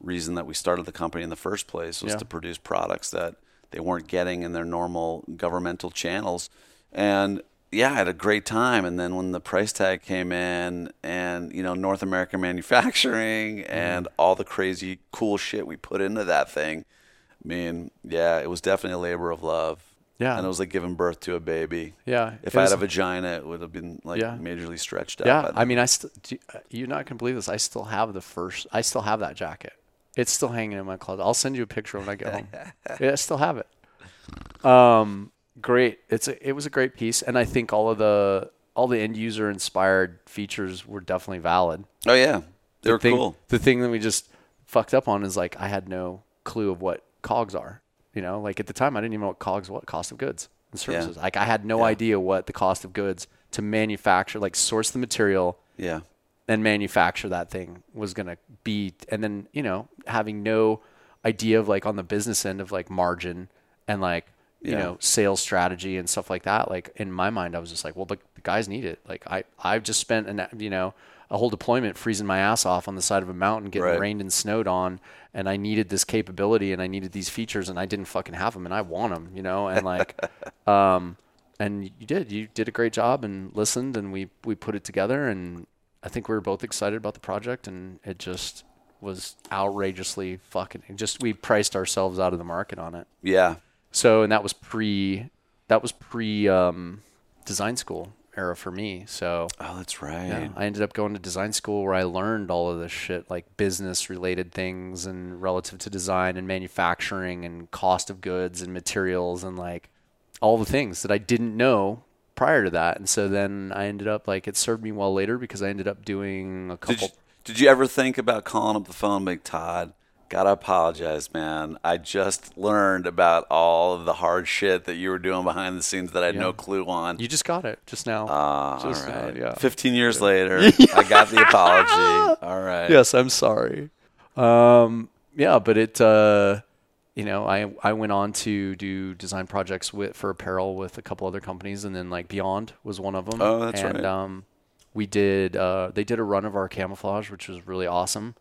reason that we started the company in the first place was Yeah. to produce products that they weren't getting in their normal governmental channels. And yeah, I had a great time. And then when the price tag came in and, you know, North American manufacturing Mm-hmm. and all the crazy cool shit we put into that thing, I mean, yeah, it was definitely a labor of love. Yeah. And it was like giving birth to a baby. Yeah. If I had a vagina, it would have been like Yeah. majorly stretched out. Yeah, I mean, I still you're not gonna believe this. I still have the first. I still have that jacket. It's still hanging in my closet. I'll send you a picture when I get home. yeah, I still have it. Um, great. It's a, it was a great piece, and I think all of the all the end user inspired features were definitely valid. oh yeah, they were thing, cool. The thing that we just fucked up on is like I had no clue of what cogs are. You know, like at the time I didn't even know what cogs what cost of goods and services. Like I had no Yeah. idea what the cost of goods to manufacture, like source the material Yeah, and manufacture that thing was going to be and then you know having no idea of like on the business end of like margin and like you Yeah. know sales strategy and stuff like that like in my mind i was just like well the, the guys need it. Like i i've just spent an you know a whole deployment freezing my ass off on the side of a mountain getting Right. rained and snowed on and i needed this capability and i needed these features and i didn't fucking have them and i want them you know? And like um and you did. You did a great job and listened and we we put it together and i think we were both excited about the project and it just was outrageously fucking just we priced ourselves out of the market on it. Yeah, so and that was pre that was pre um, design school era for me so oh, that's right. yeah, I ended up going to design school where I learned all of this shit, like business related things and relative to design and manufacturing and cost of goods and materials and like all the things that I didn't know prior to that. And so then I ended up like it served me well later because I ended up doing a Did couple. you, did you ever think about calling up the phone, and being Todd? Gotta apologize, man. I just learned about all of the hard shit that you were doing behind the scenes that I had no clue on. you just got it just now. Ah, all just now, yeah. 15 years later, I got the apology. All right. yes, I'm sorry. Um, yeah, but it, uh, you know, I I went on to do design projects with for apparel with a couple other companies, and then like Beyond was one of them. Oh, that's and, right. Um, we did. Uh, they did a run of our camouflage, which was really awesome,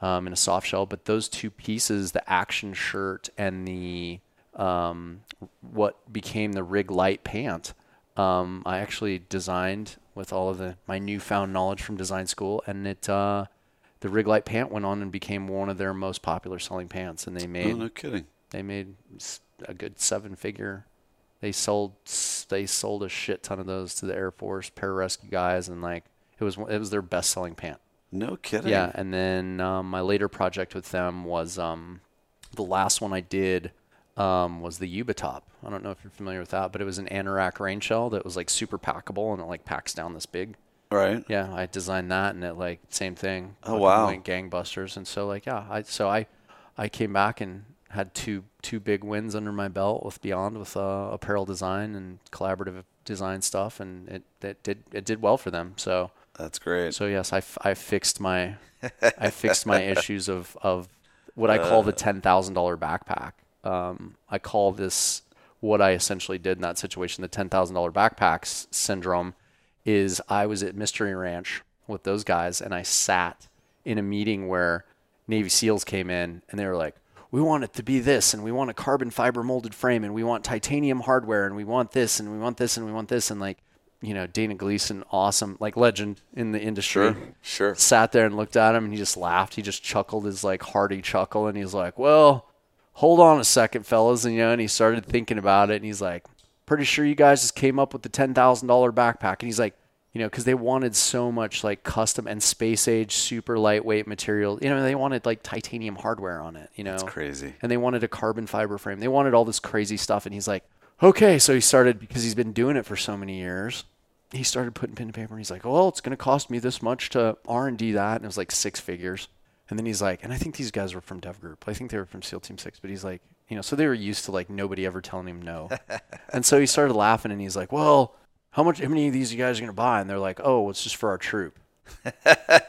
um, in a soft shell. But those two pieces, the action shirt and the um, what became the rig light pant, um, I actually designed with all of the my newfound knowledge from design school, and it uh, the rig light pant went on and became one of their most popular selling pants, and they made Oh, no kidding. they made a good seven figure. They sold they sold a shit ton of those to the Air Force pararescue guys, and like it was it was their best selling pant. No kidding. Yeah, and then um, my later project with them was um, the last one I did um, was the Yuba top. I don't know if you're familiar with that, but it was an anorak rain shell that was like super packable and it like packs down this big. Right. Yeah, I designed that and it like same thing. Oh, wow. Went gangbusters and so like yeah, I so I I came back and had two two big wins under my belt with Beyond with uh, apparel design and collaborative design stuff and it, it did it did well for them. So That's great. so yes, I, f- I fixed my I fixed my issues of, of what I call Uh. the ten thousand dollar backpack. Um, I call this what I essentially did in that situation. The ten thousand dollar backpacks syndrome is I was at Mystery Ranch with those guys and I sat in a meeting where Navy SEALs came in and they were like, "We want it to be this, and we want a carbon fiber molded frame, and we want titanium hardware, and we want this, and we want this, and we want this," and like, you know, Dana Gleason, awesome, like legend in the industry Sure. Sure. sat there and looked at him and he just laughed. He just chuckled his like hearty chuckle and he's like, "Well, hold on a second, fellas." And you know, and he started thinking about it and he's like, "Pretty sure you guys just came up with the ten thousand dollar backpack." And he's like, you know, because they wanted so much like custom and space age, super lightweight material. You know, they wanted like titanium hardware on it. You know, Crazy. and they wanted a carbon fiber frame. They wanted all this crazy stuff. And he's like, okay. So he started, because he's been doing it for so many years, he started putting pen to paper and he's like, well, it's going to cost me this much to R&D that. And it was like six figures. And then he's like, and I think these guys were from Dev Group. I think they were from SEAL Team Six. But he's like, you know, so they were used to like nobody ever telling him no. and so he started laughing, and he's like, well, how much? How many of these you guys are gonna buy? And they're like, oh, it's just for our troop.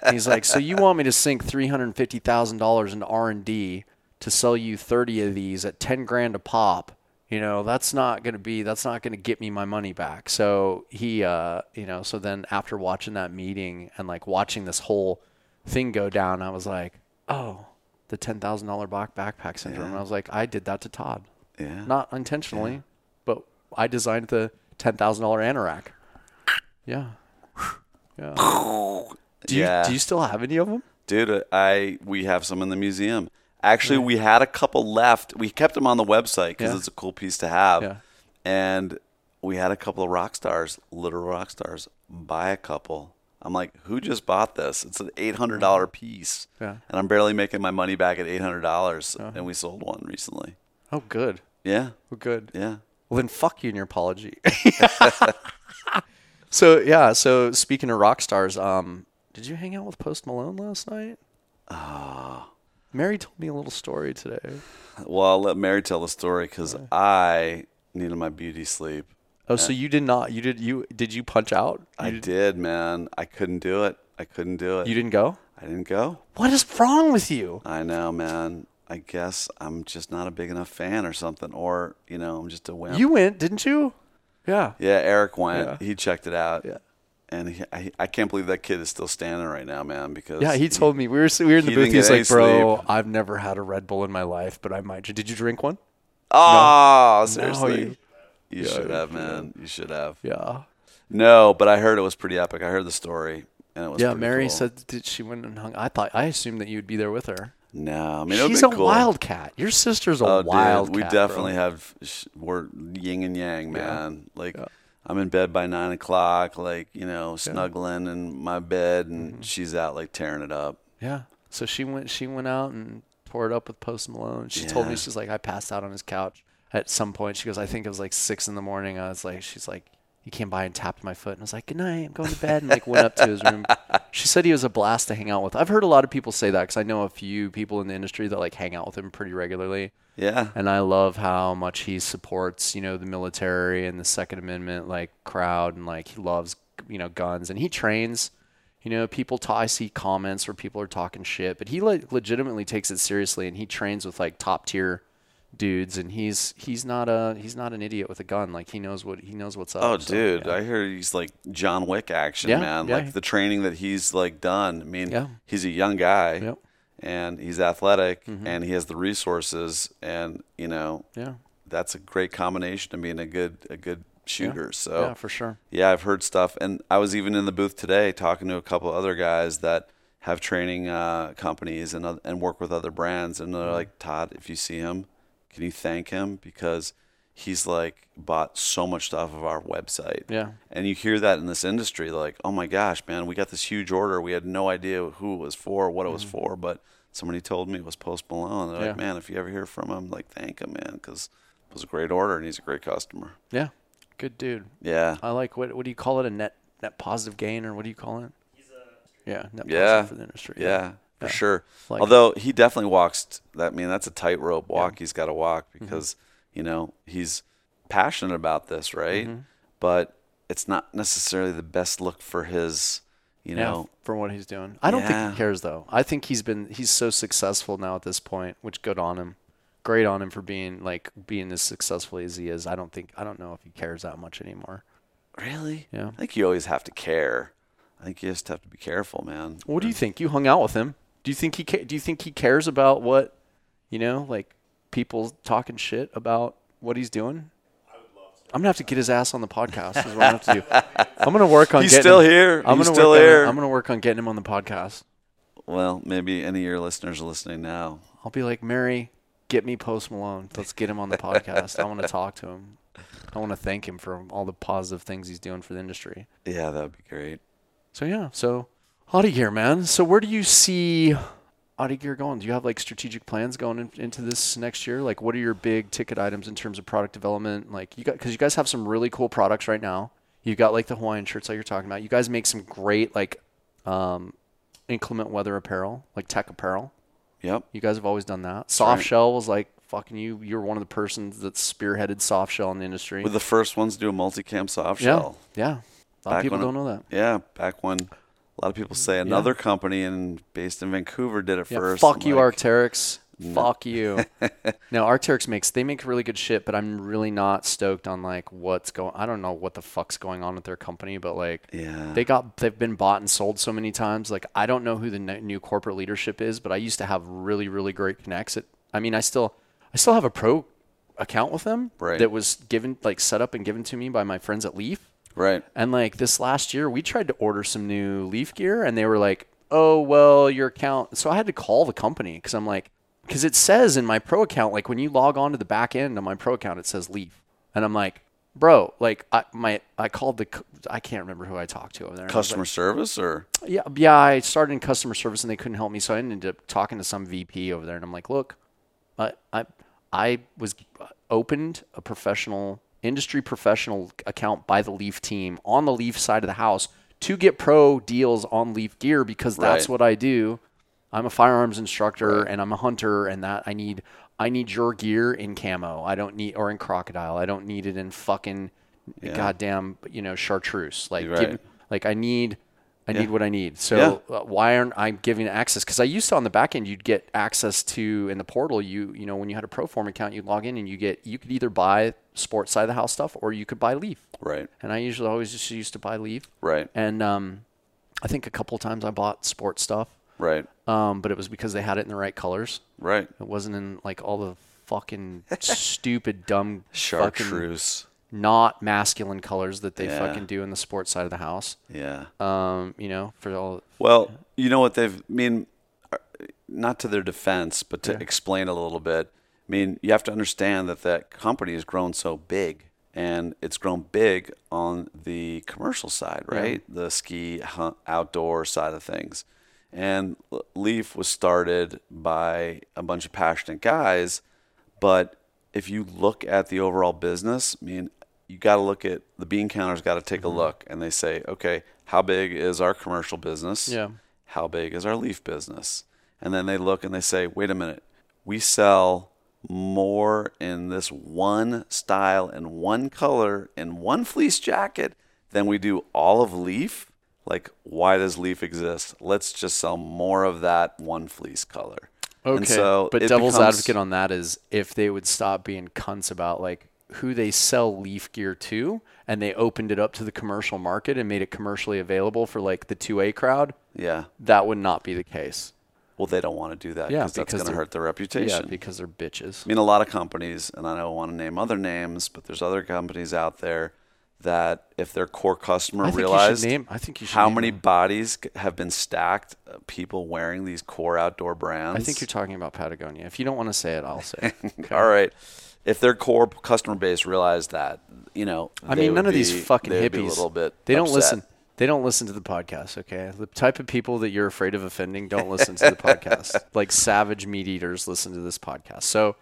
And he's like, so you want me to sink three hundred fifty thousand dollars into R and D to sell you thirty of these at ten grand a pop? You know, that's not gonna be. That's not gonna get me my money back. So he, uh, you know, so then after watching that meeting and like watching this whole thing go down, I was like, oh, the ten thousand dollar backpack syndrome. And I was like, I did that to Todd, Yeah. not intentionally, but I designed the ten thousand dollar anorak. Yeah, yeah. Do you Yeah. do you still have any of them? Dude, I we have some in the museum. Actually, we had a couple left. We kept them on the website because Yeah. it's a cool piece to have. Yeah. And we had a couple of rock stars, literal rock stars, buy a couple. I'm like, who just bought this? It's an eight hundred dollar piece, Yeah. and I'm barely making my money back at eight hundred dollars. And we sold one recently. Oh, good. Yeah, Well, good. yeah. Well, then fuck you and your apology. so yeah. So speaking of rock stars, um, did you hang out with Post Malone last night? Ah. Mary told me a little story today. Well, I'll let Mary tell the story because I needed my beauty sleep. Oh, so you did not? You did you did you punch out? You, I did, man. I couldn't do it. I couldn't do it. you didn't go? I didn't go. What is wrong with you? I know, man. I guess I'm just not a big enough fan or something, or you know, I'm just a wimp. You went, didn't you? Yeah. yeah, Eric went. Yeah. He checked it out. Yeah. And he, I, I can't believe that kid is still standing right now, man. Because Yeah, he told me we were we were in the he booth. He's like, "Bro, sleep." I've never had a Red Bull in my life, but I might." Did you drink one? Oh, seriously. you- you should have, man. You should have. Yeah. No, but I heard it was pretty epic. I heard the story, and it was. Yeah, Mary cool. said did she went and hung. I thought I assumed that you'd be there with her. No, I mean She's a cool. wildcat. Your sister's a Oh, wildcat. dude, we bro. definitely have. We're yin and yang, man. Like, I'm in bed by nine o'clock, like you know, snuggling in my bed, and Mm-hmm. she's out like tearing it up. Yeah. So she went. She went out and poured up with Post Malone. She told me she's like, I passed out on his couch at some point. She goes, I think it was like six in the morning. I was like, she's like, he came by and tapped my foot, and I was like, good night. I'm going to bed, and like went up to his room. She said he was a blast to hang out with. I've heard a lot of people say that because I know a few people in the industry that like hang out with him pretty regularly. Yeah, and I love how much he supports, you know, the military and the Second Amendment like crowd, and like he loves, you know, guns, and he trains. You know, people. ta- I see comments where people are talking shit, but he like legitimately takes it seriously, and he trains with like top tier dudes, and he's he's not a he's not an idiot with a gun. Like he knows what he knows what's up. Oh, so, dude, yeah. I hear he's like John Wick action, Yeah, man. yeah. Like the training that he's like done. I mean, he's a young guy, Yep. And he's athletic, Mm-hmm. and he has the resources, and you know, yeah, that's a great combination of being a good a good shooter. So yeah, for sure. Yeah, I've heard stuff, and I was even in the booth today talking to a couple other guys that have training uh, companies and oth- and work with other brands, and Mm-hmm. they're like, Todd, if you see him, can you thank him because he's like bought so much stuff of our website. Yeah. And you hear that in this industry, like, oh my gosh, man, we got this huge order. We had no idea who it was for, what it was for, but somebody told me it was Post Malone. They're like, Mm-hmm. Yeah. man, if you ever hear from him, like, thank him, man, because it was a great order and he's a great customer. Yeah, good dude. Yeah. I like what what do you call it? A net net positive gain, or what do you call it? Yeah, net Yeah. positive for the industry. Yeah, for Yeah. sure. Like- Although he definitely walks t- that. I mean, that's a tightrope walk he's got to walk Mm-hmm. You know he's passionate about this, right? Mm-hmm. But it's not necessarily the best look for his, you Yeah, know. for what he's doing. I don't think he cares though. I think he's been he's so successful now at this point, which good on him. Great on him for being like being as successful as he is. I don't think I don't know if he cares that much anymore. Really? Yeah. I think you always have to care. I think you just have to be careful, man. What do you think? You hung out with him. Do you think he ca- do you think he cares about what, you know, like people talking shit about what he's doing? I'm gonna have to get his ass on the podcast. Is what I'm gonna have to do. I'm gonna work on. He's getting still him- here. I'm He's gonna still work on- here. I'm gonna work on getting him on the podcast. Well, maybe any of your listeners are listening now. I'll be like, Mary, get me Post Malone. Let's get him on the podcast. I want to talk to him. I want to thank him for all the positive things he's doing for the industry. Yeah, that would be great. So yeah, so OTTE here, man. So where do you see Gear going? Do you have like strategic plans going in, into this next year? Like, what are your big ticket items in terms of product development? Like, you got because you guys have some really cool products right now. You've got like the Hawaiian shirts that you're talking about. You guys make some great like um, inclement weather apparel, like tech apparel. Yep. You guys have always done that. Soft right. shell was like fucking you. You're one of the persons that spearheaded soft shell in the industry. We're the first ones to do a multicam soft yeah, shell. yeah. A lot Back of people when don't know that. Yeah, back when a lot of people say another company in based in Vancouver did it Yeah, first. fuck I'm you, like, Arcteryx. Fuck you. no, Arcteryx makes they make really good shit, but I'm really not stoked on like what's going. I don't know what the fuck's going on with their company, but like Yeah. they got they've been bought and sold so many times. Like I don't know who the ne- new corporate leadership is, but I used to have really really great connects. At, I mean, I still I still have a pro account with them Right. that was given like set up and given to me by my friends at Leaf. Right. And like this last year, we tried to order some new Leaf gear, and they were like, "Oh, well, your account." So I had to call the company because I'm like, because it says in my pro account, like when you log on to the back end of my pro account, it says Leaf, and I'm like, bro, like I my I called the I can't remember who I talked to over there. and I was Customer service or yeah, yeah. I started in customer service and they couldn't help me, so I ended up talking to some VP over there, and I'm like, look, I I I was opened a professional industry professional account by the Leaf team on the Leaf side of the house to get pro deals on Leaf gear because that's Right. what I do. I'm a firearms instructor and I'm a hunter and that I need I need your gear in camo. I don't need or in crocodile. I don't need it in fucking goddamn, you know, chartreuse. Like Right. give, like I need I need what I need. So Yeah. uh, why aren't I giving access? Because I used to on the back end, you'd get access to in the portal. You you know when you had a ProForm account, you'd log in and you get you could either buy sports side of the house stuff or you could buy Leaf. right. And I usually always just used to buy Leaf. Right. And um, I think a couple times I bought sports stuff, Right. um, but it was because they had it in the right colors. Right. It wasn't in like all the fucking stupid dumb fucking Chartreuse. Not masculine colors that they Yeah. fucking do in the sports side of the house. Yeah. Um, you know, for all Well, you know what they've. I mean, uh, not to their defense, but to explain a little bit. I mean, you have to understand that that company has grown so big, and it's grown big on the commercial side, right? The ski hunt, outdoor side of things. And Leaf was started by a bunch of passionate guys, but if you look at the overall business, I mean, you got to look at the bean counters. Got to take a mm-hmm. look, and they say, okay, how big is our commercial business? Yeah. How big is our leaf business? And then they look and they say, wait a minute, we sell more in this one style and one color and one fleece jacket than we do all of leaf. Like, why does leaf exist? Let's just sell more of that one fleece color. Okay. So but devil's becomes- advocate on that is if they would stop being cunts about like who they sell leaf gear to and they opened it up to the commercial market and made it commercially available for like the 2A crowd, Yeah. that would not be the case. Well, they don't want to do that Yeah, because that's going to hurt their reputation. Yeah, because they're bitches. I mean, a lot of companies, and I don't want to name other names, but there's other companies out there that if their core customer I think you should realized name- I think you should how many them. bodies have been stacked, uh, people wearing these core outdoor brands. I think you're talking about Patagonia. If you don't want to say it, I'll say it. Okay. All right. If their core customer base realized that, you know, I mean, none of these fucking they would be hippies. a little bit they don't upset. listen. They don't listen to the podcast. Okay, the type of people that you're afraid of offending don't listen to the podcast. Like savage meat eaters listen to this podcast. So,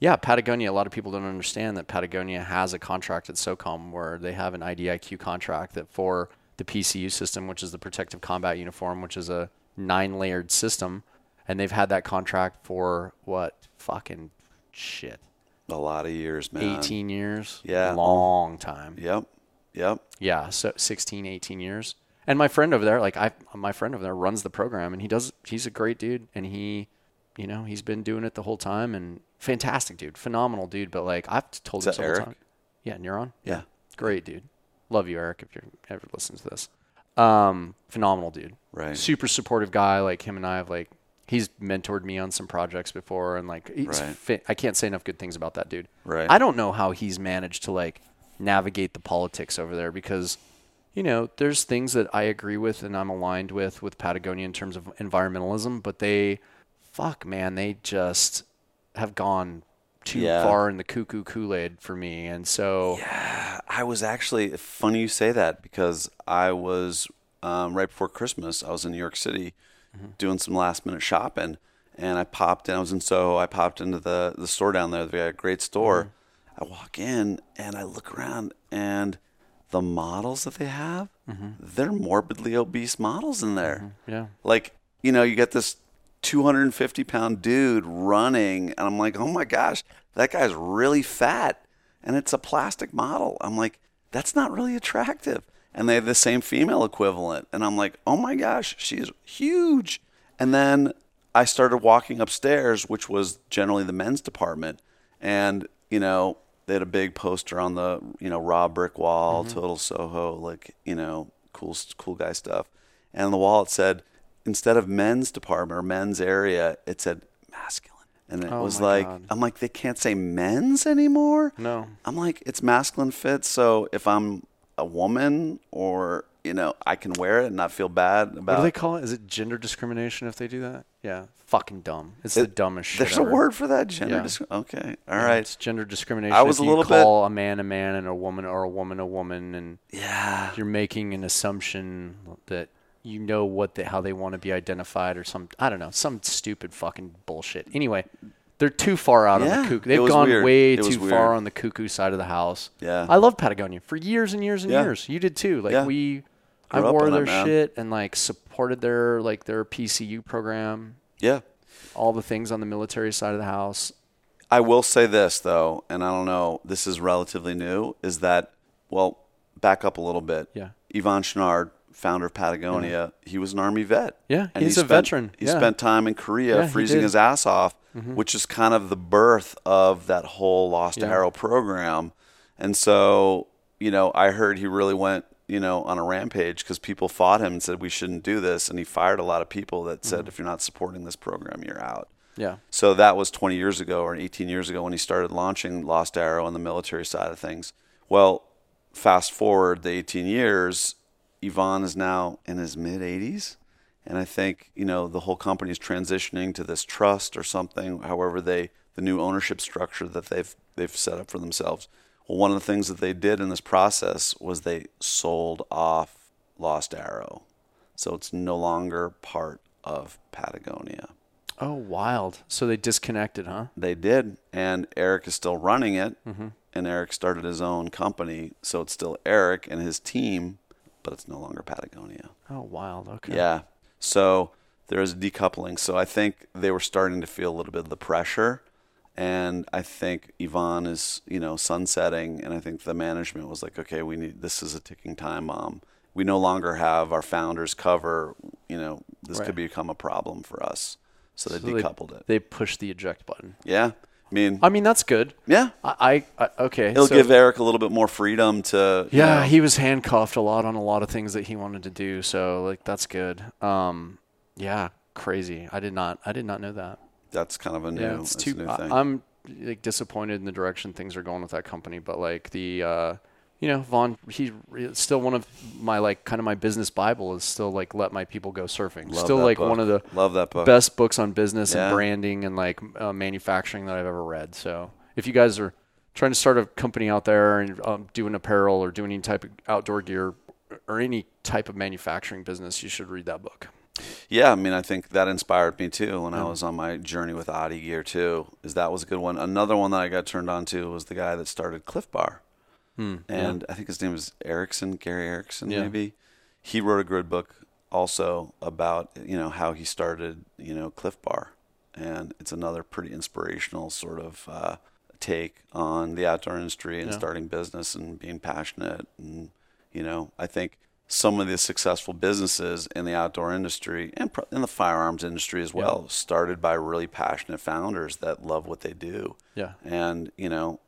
yeah, Patagonia. A lot of people don't understand that Patagonia has a contract at SOCOM where they have an IDIQ contract that for the PCU system, which is the Protective Combat Uniform, which is a nine-layered system, and they've had that contract for what fucking shit, A lot of years, man. 18 years. Yeah. long time. Yep. Yep. Yeah, so 16, 18 years. And my friend over there, like I, my friend over there runs the program, and he does. He's a great dude, and he, you know, he's been doing it the whole time, and fantastic dude, phenomenal dude. But like I've told Is him that several Eric? times. Yeah, Neuron. Yeah. great dude. Love you, Eric. If you ever listen to this, um, phenomenal dude. Right. Super supportive guy. Like him and I have like he's mentored me on some projects before, and like he's Right. I can't say enough good things about that dude. Right. I don't know how he's managed to like navigate the politics over there because you know there's things that I agree with and I'm aligned with with Patagonia in terms of environmentalism, but they fuck man, they just have gone too Yeah. far in the cuckoo Kool-Aid for me, and so Yeah, I was actually funny you say that because I was um, right before Christmas. I was in New York City Mm-hmm. doing some last minute shopping, and I popped in. I was in Soho. I popped into the the store down there. They got uh, a great store. Mm-hmm. I walk in and I look around, and the models that they have, mm-hmm. they're morbidly obese models in there. yeah. Like you know, you get this 250 pound dude running, and I'm like, oh my gosh, that guy's really fat, and it's a plastic model. I'm like, that's not really attractive. And they have the same female equivalent, and I'm like, oh my gosh, she's huge. And then I started walking upstairs, which was generally the men's department, and you know, they had a big poster on the you know raw brick wall, mm-hmm. total Soho, like you know, cool cool guy stuff. And on the wall it said, instead of men's department or men's area, it said masculine. And it Oh was like, God. I'm like, they can't say men's anymore. No. I'm like, it's masculine fit. So if I'm a woman or you know, I can wear it and not feel bad about. What do they call it? Is it gender discrimination if they do that? Yeah. Fucking dumb. It's the It- dumbest shit. There's ever. a word for that. Gender. Yeah. disc- okay. All right. It's gender discrimination. I was if a you little bit- call a man a man and a woman or a woman a woman, and Yeah. you're making an assumption that you know what they, how they want to be identified or some I don't know some stupid fucking bullshit. Anyway, they're too far out on the cuckoo. They've gone weird. way too far on the cuckoo side of the house. Yeah. I love Patagonia for years and years and Yeah. years. You did too. Like Yeah. we, I Grew wore their man. shit and like supported their like their PCU program, Yeah. all the things on the military side of the house. I will say this though, and I don't know, this is relatively new, is that well, back up a little bit. Yeah. Yvon Chouinard, founder of Patagonia, he was an army vet. Yeah, And he's he a veteran. He Yeah. spent time in Korea Yeah, freezing. His ass off, which is kind of the birth of that whole Lost Yeah. Arrow program. And so, you know, I heard he really went, you know, on a rampage because people fought him and said we shouldn't do this, and he fired a lot of people that Mm-hmm. said if you're not supporting this program, you're out. Yeah. So that was 20 years ago or 18 years ago when he started launching Lost Arrow on the military side of things. Well, fast forward the 18 years, Yvon is now in his mid 80s. And I think, you know, the whole company is transitioning to this trust or something, however they the new ownership structure that they've they've set up for themselves. Well, one of the things that they did in this process was they sold off Lost Arrow. So it's no longer part of Patagonia. Oh, wild. So they disconnected, huh? They did, and Eric is still running it. Mm-hmm. And Eric started his own company, so it's still Eric and his team, but it's no longer Patagonia. Oh, wild. Okay. Yeah. So there is a decoupling. So I think they were starting to feel a little bit of the pressure, and I think Yvon is, you know, sunsetting, and I think the management was like, okay, we need this is a ticking time bomb. We no longer have our founders cover. You know, this Right. could become a problem for us. So they So they- decoupled it. They pushed the eject button. Yeah. I mean, I mean, that's good. yeah. I, I, I okay. It'll so- give Eric a little bit more freedom to. you Yeah, know- he was handcuffed a lot on a lot of things that he wanted to do. So like that's good. Um, yeah, crazy. I did not. I did not know that. that's kind of a new, Yeah, it's too. a new I, I'm like disappointed in the direction things are going with that company. But like the, uh, you know, Vaughn, he's still one of my like kind of my business bible is still like let my people go surfing. Love still like book. one of the Love that book. best books on business Yeah. and branding and like uh, manufacturing that I've ever read. So if you guys are trying to start a company out there and um, doing apparel or doing any type of outdoor gear or any type of manufacturing business, you should read that book. Yeah, I mean, I think that inspired me too when I was on my journey with OTTE Gear too. Is that was a good one. Another one that I got turned on to was the guy that started Clif Bar, and I think his name was Erickson, Gary Erickson, Yeah. maybe. He wrote a good book also about you know how he started you know Clif Bar, and it's another pretty inspirational sort of uh, take on the outdoor industry and Yeah. starting business and being passionate and you know I think some of the successful businesses in the outdoor industry and pro- in the firearms industry as well started by really passionate founders that love what they do Yeah. and you know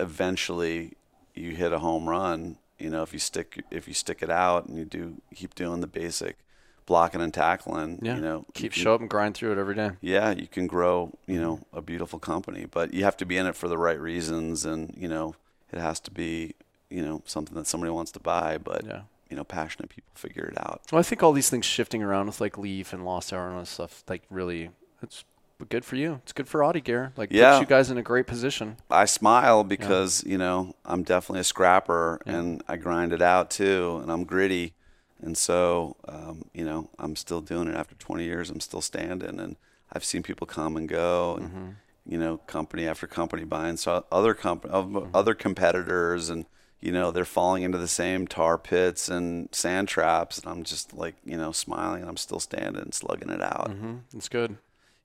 eventually you hit a home run you know if you stick if you stick it out and you do keep doing the basic blocking and tackling Yeah. you know Keep can- show up and grind through it every day. yeah you can grow you mm-hmm. know a beautiful company but you have to be in it for the right reasons and you know it has to be you know something that somebody wants to buy but Yeah. you know passionate people figure it out Well, I think all these things shifting around with like Leaf and Lost Arrow and all this stuff, like really, it's good for you. It's good for OTTE Gear. Like Yeah. puts you guys in a great position. I smile because you know I'm definitely a scrapper Yeah. and I grind it out too, and I'm gritty, and so um, you know I'm still doing it after 20 years. I'm still standing, and I've seen people come and go, and Mm-hmm. you know company after company buying so other comp- of Mm-hmm. other competitors, and you know, they're falling into the same tar pits and sand traps. And I'm just like, you know, smiling and I'm still standing, and slugging it out. Mm-hmm. It's good.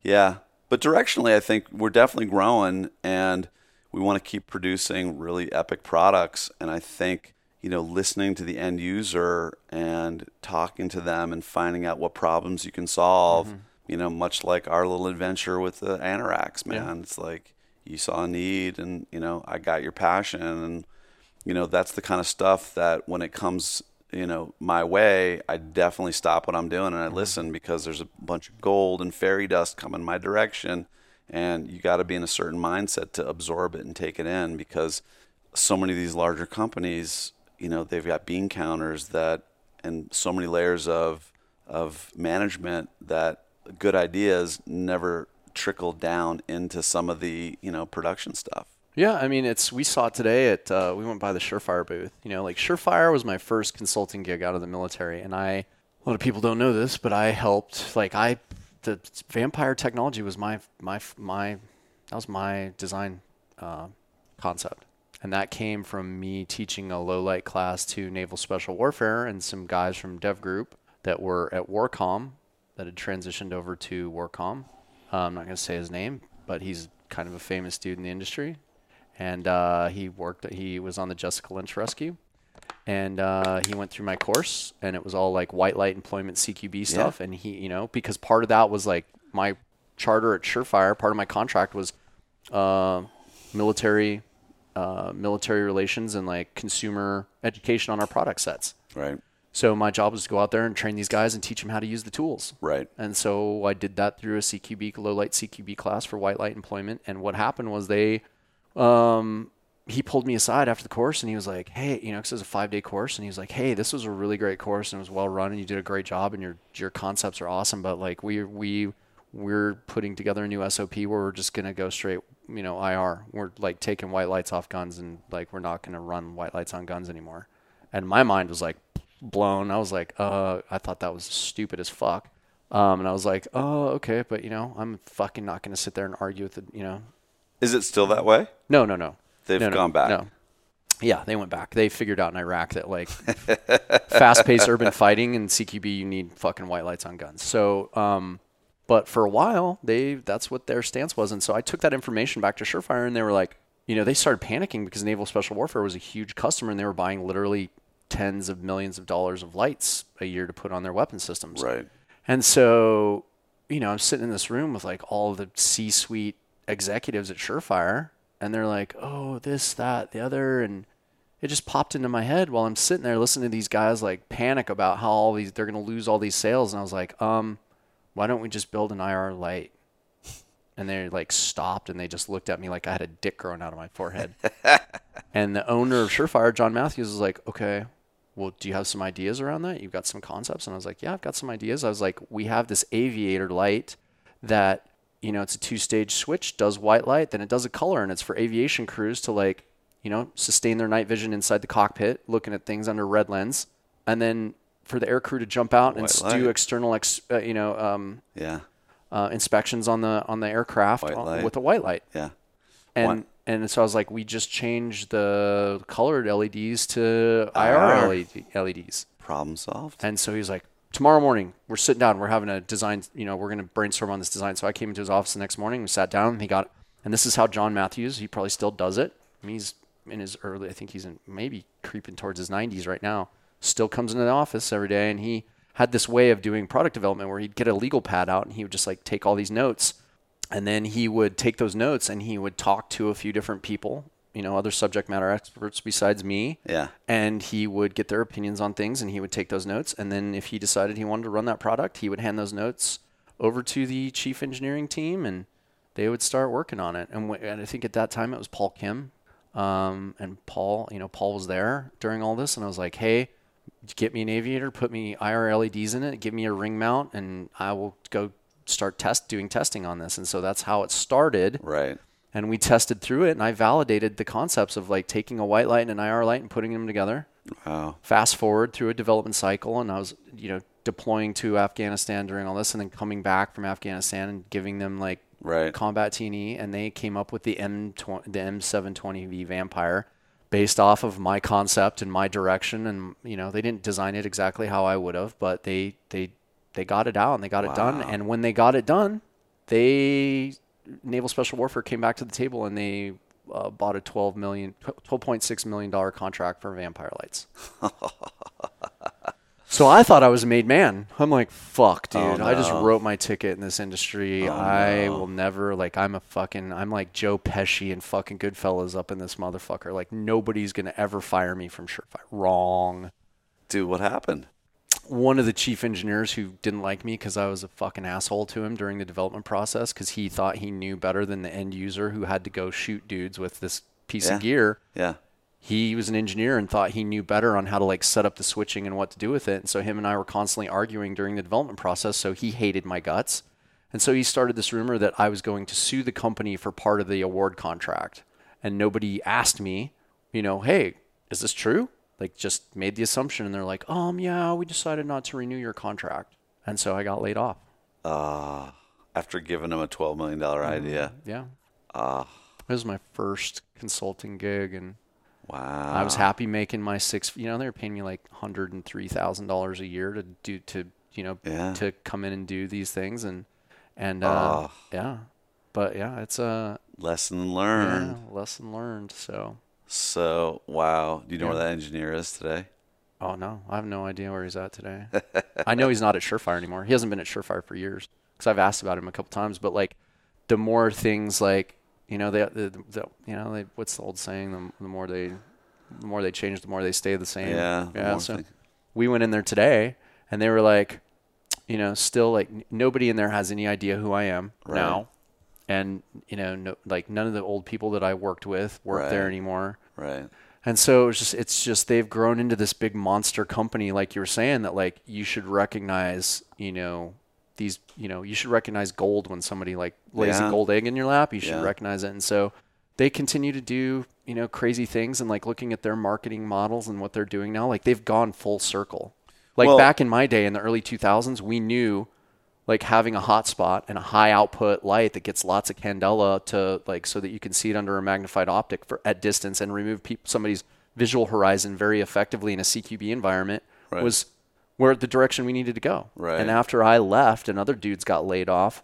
Yeah. But directionally, I think we're definitely growing and we want to keep producing really epic products. And I think, you know, listening to the end user and talking to them and finding out what problems you can solve, Mm-hmm. you know, much like our little adventure with the Anorax, man. Yeah. It's like you saw a need and, you know, I got your passion. And, you know, that's the kind of stuff that when it comes, you know, my way, I definitely stop what I'm doing and I mm-hmm. listen because there's a bunch of gold and fairy dust coming my direction. And you got to be in a certain mindset to absorb it and take it in because so many of these larger companies, you know, they've got bean counters that and so many layers of of management that good ideas never trickle down into some of the, you know, production stuff. Yeah, I mean, it's we saw today at uh, we went by the Surefire booth. You know, like Surefire was my first consulting gig out of the military, and I a lot of people don't know this, but I helped. Like I, the vampire technology was my my my that was my design uh, concept, and that came from me teaching a low light class to Naval Special Warfare and some guys from Dev Group that were at Warcom that had transitioned over to Warcom. Uh, I'm not going to say his name, but he's kind of a famous dude in the industry and uh, he worked. He was on the Jessica Lynch rescue, and uh, he went through my course, and it was all like white light employment CQB stuff. And he, you know, because part of that was like my charter at Surefire. Part of my contract was uh, military, uh, military relations, and like consumer education on our product sets. Right. So my job was to go out there and train these guys and teach them how to use the tools. Right. And so I did that through a CQB, low light CQB class for white light employment. And what happened was they, um, he pulled me aside after the course and he was like, Hey, you know, cause it was a five day course. And he was like, Hey, this was a really great course and it was well run and you did a great job and your, your concepts are awesome. But like we, we, we're putting together a new SOP where we're just to go straight, you know, IR. We're like taking white lights off guns and like, we're not to run white lights on guns anymore. And my mind was like blown. I was like, uh, I thought that was stupid as fuck. Um, and I was like, oh, okay, but you know, I'm fucking not to sit there and argue with the, you know, Is it still that way? no, no, no. They've No, no, gone back. No. Yeah, they went back. They figured out in Iraq that like fast-paced urban fighting and CQB, you need fucking white lights on guns. So, um, but for a while, they that's what their stance was, and so I took that information back to Surefire, and they were like, you know, they started panicking because Naval Special Warfare was a huge customer, and they were buying literally tens of millions of dollars of lights a year to put on their weapon systems. Right. And so, you know, I'm sitting in this room with like all the C suite executives at Surefire, and they're like, oh, this, that, the other. And it just popped into my head while I'm sitting there listening to these guys like panic about how all these, they're going to lose all these sales. And I was like, um, why don't we just build an IR light? And they like stopped and they just looked at me like I had a dick growing out of my forehead. and the owner of Surefire, John Matthews, was like, okay, well, do you have some ideas around that? You've got some concepts? And I was like, yeah, I've got some ideas. I was like, we have this aviator light that, you know, it's a two stage switch, does white light, then it does a color, and it's for aviation crews to like, you know, sustain their night vision inside the cockpit, looking at things under red lens. And then for the air crew to jump out and White s- light. do external, ex, uh, you know, um, Yeah. uh, inspections on the on the aircraft on- with a white light. Yeah. And One- and so I was like, we just changed the colored LEDs to IR. IR LED, LEDs. Problem solved. And so he's like, tomorrow morning, we're sitting down, we're having a design, you know, we're going to brainstorm on this design. So I came into his office the next morning, we sat down, and he got, and this is how John Matthews, he probably still does it. I mean, he's in his early, I think he's in maybe creeping towards his 90s right now, still comes into the office every day. And he had this way of doing product development where he'd get a legal pad out and he would just like take all these notes and then he would take those notes and he would talk to a few different people, you know, other subject matter experts besides me. Yeah. and he would get their opinions on things and he would take those notes. And then if he decided he wanted to run that product he would hand those notes over to the chief engineering team and they would start working on it. And, w- and i think at that time it was paul kim um, and paul you know paul was there during all this. And i was like hey get me an aviator put me ir leds in it give me a ring mount and i will go start test doing testing on this. And so that's how it started. Right. And we tested through it and i validated the concepts of like taking a white light and an ir light and putting them together Wow. fast forward through a development cycle and I was, you know, deploying to Afghanistan during all this and then coming back from Afghanistan and giving them like Right. combat T&E they came up with the M20 the M720V Vampire based off of my concept and my direction and you know they didn't design it exactly how I would have but they they they got it out and they got it done and when they got it done they naval special warfare came back to the table and they uh, bought a 12 million 12.6 million dollar contract for vampire lights so I thought I was a made man. I'm like, fuck, dude. Oh, I just wrote my ticket in this industry. Oh, I no. will never like. I'm a fucking. I'm like Joe Pesci and fucking Goodfellas up in this motherfucker. Like nobody's gonna ever fire me from Surefire. Wrong. Dude, what happened? One of the chief engineers who didn't like me because I was a fucking asshole to him during the development process because he thought he knew better than the end user who had to go shoot dudes with this piece Yeah. of gear Yeah. he was an engineer and thought he knew better on how to like set up the switching and what to do with it. And so him and I were constantly arguing during the development process. So he hated my guts. And so he started this rumor that I was going to sue the company for part of the award contract. And nobody asked me, you know, hey, is this true? Like just made the assumption and they're like, um, yeah, we decided not to renew your contract. And so I got laid off. Uh, after giving them a $12 million idea. Yeah. Ah, It was my first consulting gig and wow. I was happy making my six. You know, they were paying me like hundred and three thousand dollars a year to do to you know Yeah. to come in and do these things and and uh, Oh. yeah, but yeah, it's a Lesson yeah, learned. lesson learned. So So, wow. Do you know Yeah. where that engineer is today? oh no, I have no idea where he's at today. I know he's not at Surefire anymore. He hasn't been at Surefire for years because I've asked about him a couple times. But like, the more things like you know they the, the you know they what's the old saying the, the more they the more they change the more they stay the same. Yeah. yeah. So thing- we went in there today and they were like, you know, still like n- nobody in there has any idea who I am Right. now. And, you know, no, like none of the old people that I worked with work there anymore. Right. And so it's just, it's just, they've grown into this big monster company, like you were saying, that like you should recognize, you know, these, you know, you should recognize gold when somebody like lays Yeah. a gold egg in your lap. You should Yeah. recognize it. And so they continue to do, you know, crazy things and like looking at their marketing models and what they're doing now, like they've gone full circle. Like Well- back in my day in the early 2000s, we knew like having a hotspot and a high output light that gets lots of candela to like so that you can see it under a magnified optic for at distance and remove somebody's visual horizon very effectively in a CQB environment Right. was where the direction we needed to go. Right. And after I left and other dudes got laid off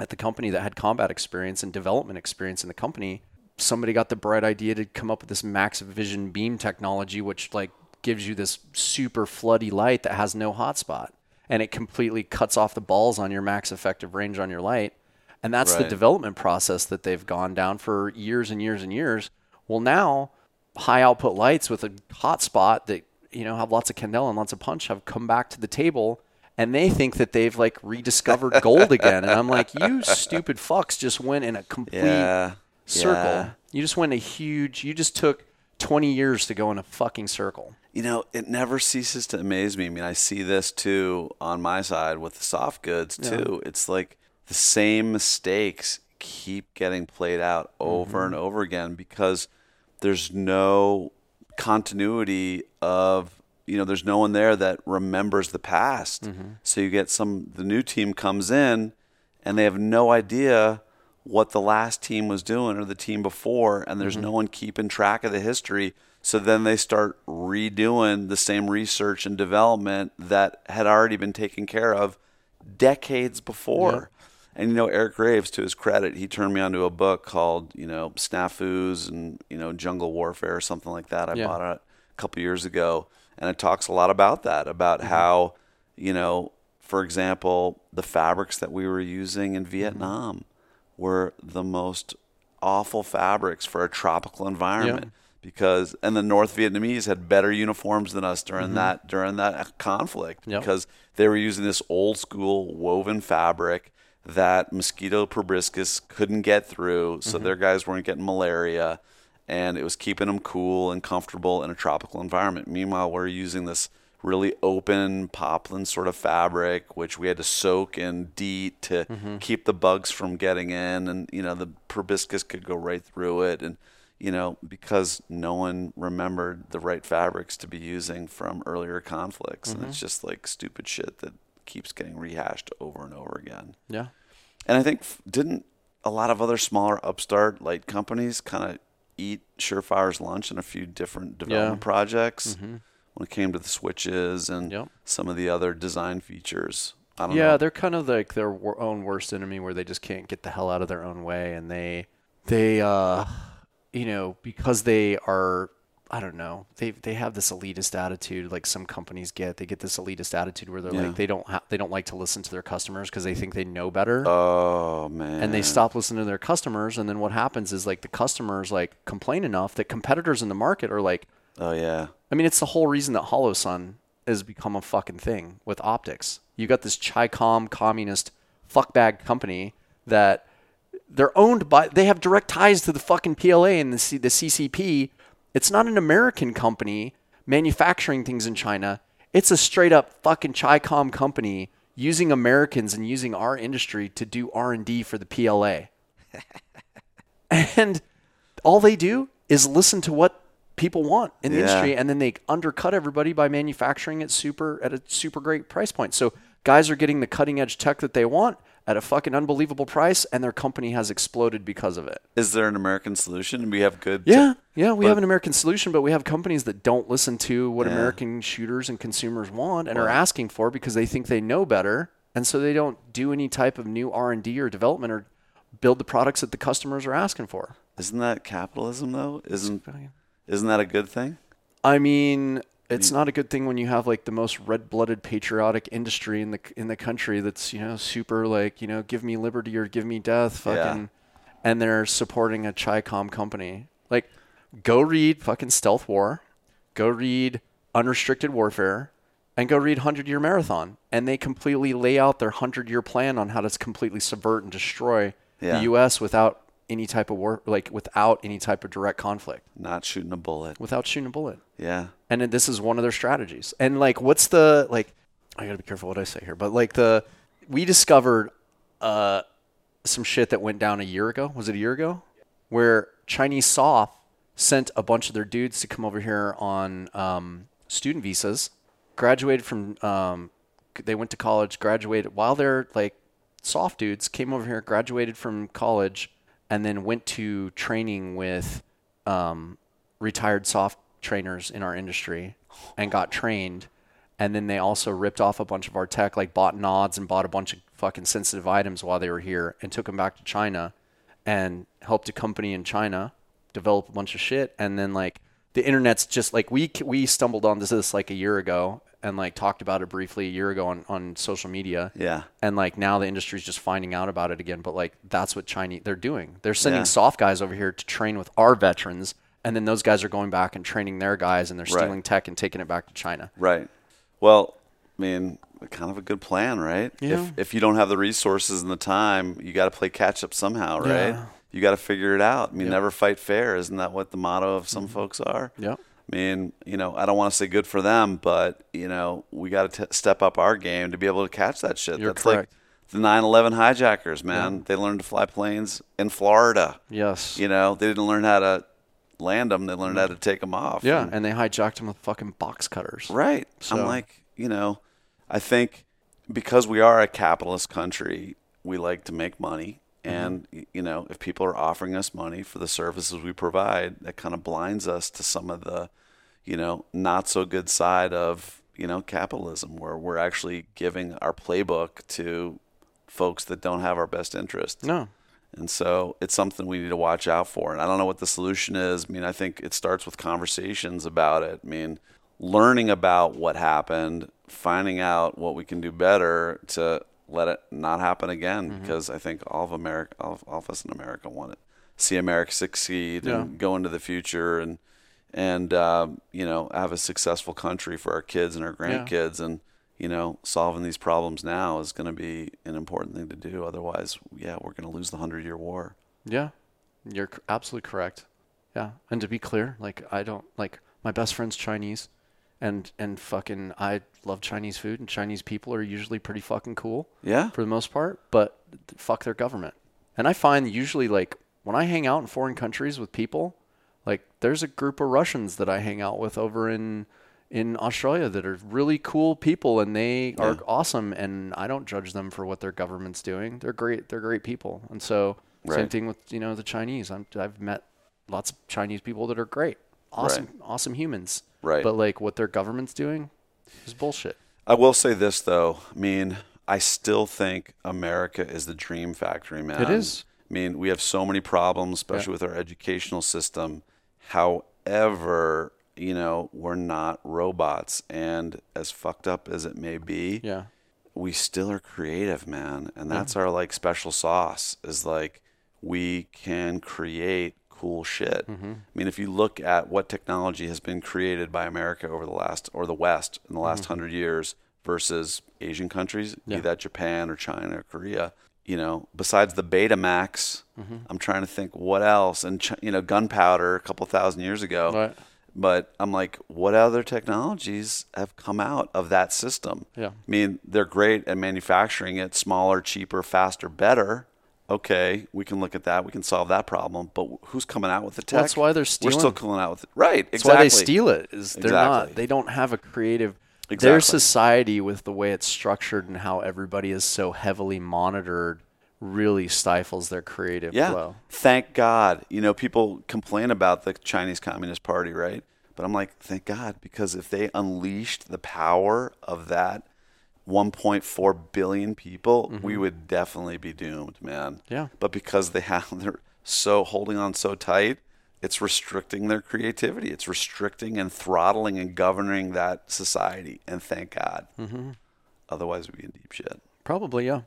at the company that had combat experience and development experience in the company, somebody got the bright idea to come up with this max vision beam technology which like gives you this super floody light that has no hotspot and it completely cuts off the balls on your max effective range on your light. And that's the development process that they've gone down for years and years and years. Well, now high output lights with a hotspot that you know have lots of candela and lots of punch have come back to the table and they think that they've like rediscovered gold again and i'm like you stupid fucks just went in a complete Yeah. circle Yeah. you just went a huge you just took 20 years to go in a fucking circle You know, it never ceases to amaze me. I mean, I see this too on my side with the soft goods too. It's like the same mistakes keep getting played out over Mm-hmm. and over again because there's no continuity of you know there's no one there that remembers the past Mm-hmm. so you get some the new team comes in and they have no idea what the last team was doing or the team before and there's no one keeping track of the history so then they start redoing the same research and development that had already been taken care of decades before and you know Eric Graves to his credit he turned me onto a book called you know snafus and you know jungle warfare or something like that I Yeah. bought it a couple years ago and it talks a lot about that about Mm-hmm. how you know for example the fabrics that we were using in Mm-hmm. Were the most awful fabrics for a tropical environment because and the North Vietnamese had better uniforms than us during that during that conflict Mm-hmm. Because they were using this old school woven fabric that mosquito proboscis couldn't get through so Mm-hmm. their guys weren't getting malaria and it was keeping them cool and comfortable in a tropical environment meanwhile we're using this really open poplin sort of fabric which we had to soak in DEET to Mm-hmm. keep the bugs from getting in and you know the proboscis could go right through it and you know because no one remembered the right fabrics to be using from earlier conflicts and Mm-hmm. it's just like stupid shit that keeps getting rehashed over and over again yeah and i think f- didn't a lot of other smaller upstart light companies kind of eat Surefire's lunch in a few different development projects Mm-hmm. When it came to the switches and Yep. some of the other design features. I don't Yeah, know. they're kind of like their own worst enemy, where they just can't get the hell out of their own way, and they, they, uh, you know, because they are, I don't know, they they have this elitist attitude, like some companies get. They get this elitist attitude where they're Yeah. like they don't ha- they don't like to listen to their customers because they think they know better. Oh man. and they stop listening to their customers, and then what happens is like the customers like complain enough that competitors in the market are like, Oh yeah. I mean, it's the whole reason that HoloSun has become a fucking thing with optics. You got this Chicom communist fuckbag company that they're owned by. They have direct ties to the fucking PLA and the C, the CCP. It's not an American company manufacturing things in China. It's a straight up fucking Chicom company using Americans and using our industry to do R and D for the PLA. and all they do is listen to what people want in the Yeah. industry and then they undercut everybody by manufacturing it super at a super great price point so guys are getting the cutting edge tech that they want at a fucking unbelievable price and their company has exploded because of it Is there an American solution? We have good. yeah yeah we but- have an american solution but we have companies that don't listen to what Yeah. american shooters and consumers want and are asking for because they think they know better and so they don't do any type of new r&d or development or build the products that the customers are asking for Isn't that capitalism though? Isn't isn't that a good thing? I mean, it's not a good thing when you have like the most red-blooded patriotic industry in the in the country that's you know super like you know give me liberty or give me death fucking, and they're supporting a Chicom company. Like, go read fucking Stealth War, go read Unrestricted Warfare, and go read Hundred Year Marathon, and they completely lay out their hundred year plan on how to completely subvert and destroy Yeah. the U.S. without any type of war, like without any type of direct conflict, Not shooting a bullet. without shooting a bullet Yeah. and then this is one of their strategies. And like, what's the like? I gotta be careful what I say here, but like the we discovered uh some shit that went down a year ago. Was it a year ago? Where Chinese Soft sent a bunch of their dudes to come over here on um, student visas, graduated from um, they went to college, graduated while they're like soft dudes came over here, graduated from college, and then went to training with um, retired soft trainers in our industry and got trained. And then they also ripped off a bunch of our tech, like bought nods and bought a bunch of fucking sensitive items while they were here and took them back to China and helped a company in China develop a bunch of shit. And then like the internet's just like we we stumbled onto this like a year ago and like talked about it briefly a year ago on, on social media Yeah. and like now the industry's just finding out about it again but like that's what chinese they're doing they're sending Yeah. soft guys over here to train with our veterans and then those guys are going back and training their guys and they're Right. stealing tech and taking it back to china Right. Well, I mean, kind of a good plan, right? Yeah. If if you don't have the resources and the time, you got to play catch up somehow, right? Yeah. You got to figure it out. I mean, Yep. never fight fair. Isn't that what the motto of Mm-hmm. some folks are? Yep. I mean, you know, I don't want to say good for them, but you know, we got to step up our game to be able to catch that shit. You're That's correct. like the 9/11 hijackers, man. They learned to fly planes in Florida. yes You know, they didn't learn how to land them. They learned how to take them off. yeah And- and they hijacked them with fucking box cutters Right. So- I'm like, you know, I think because we are a capitalist country, we like to make money. Mm-hmm. And, you know, if people are offering us money for the services we provide, that kind of blinds us to some of the, you know, not so good side of, you know, capitalism, where we're actually giving our playbook to folks that don't have our best interest. no And so it's something we need to watch out for. And I don't know what the solution is. I mean, I think it starts with conversations about it. I mean, learning about what happened, finding out what we can do better to let it not happen again. Mm-hmm. Because I think all of America, all of, all of us in America want to see America succeed and go into the future and, and um, you know, have a successful country for our kids and our Yeah. grandkids. And, you know, solving these problems now is going to be an important thing to do. Otherwise, yeah, we're going to lose the Hundred Year War. Yeah, you're absolutely correct. Yeah, and to be clear, like I don't like my best friend's Chinese, and and fucking I love Chinese food and Chinese people are usually pretty fucking cool Yeah, for the most part, but fuck their government. And I find usually like when I hang out in foreign countries with people, like there's a group of Russians that I hang out with over in in Australia that are really cool people and they are awesome and I don't judge them for what their government's doing. They're great. They're great people. And so same thing with you know the Chinese. I'm, I've met lots of Chinese people that are great, awesome, awesome humans. Right. But like what their government's doing is bullshit. I will say this though. I mean, I still think America is the dream factory, man. It is. I mean, we have so many problems, especially with our educational system. However, you know, we're not robots, and as fucked up as it may be, Yeah. we still are creative, man. And that's our like special sauce is like we can create cool shit. Mm-hmm. I mean, if you look at what technology has been created by America over the last or the West in the last mm-hmm. hundred years versus Asian countries, Yeah. be that Japan or China or Korea, you know, besides the Betamax, mm-hmm. I'm trying to think what else. And you know, gunpowder a couple thousand years ago. Right. But I'm like, what other technologies have come out of that system? Yeah. I mean, they're great at manufacturing it smaller, cheaper, faster, better. Okay, we can look at that. We can solve that problem. But who's coming out with the tech? that's why they're stealing. We're still coming out with it. Right. That's exactly. why they steal it. Is they're not they don't have a creative their society with the way it's structured and how everybody is so heavily monitored really stifles their creative Yeah. flow. Thank God. You know, people complain about the Chinese Communist Party, right? But I'm like, thank God, because if they unleashed the power of that 1.4 billion people, we would definitely be doomed, man. Mm-hmm. Yeah. But because they have, they're so holding on so tight, it's restricting their creativity. It's restricting and throttling and governing that society. And thank God. Mm-hmm. Otherwise, we'd be in deep shit. Probably, yeah.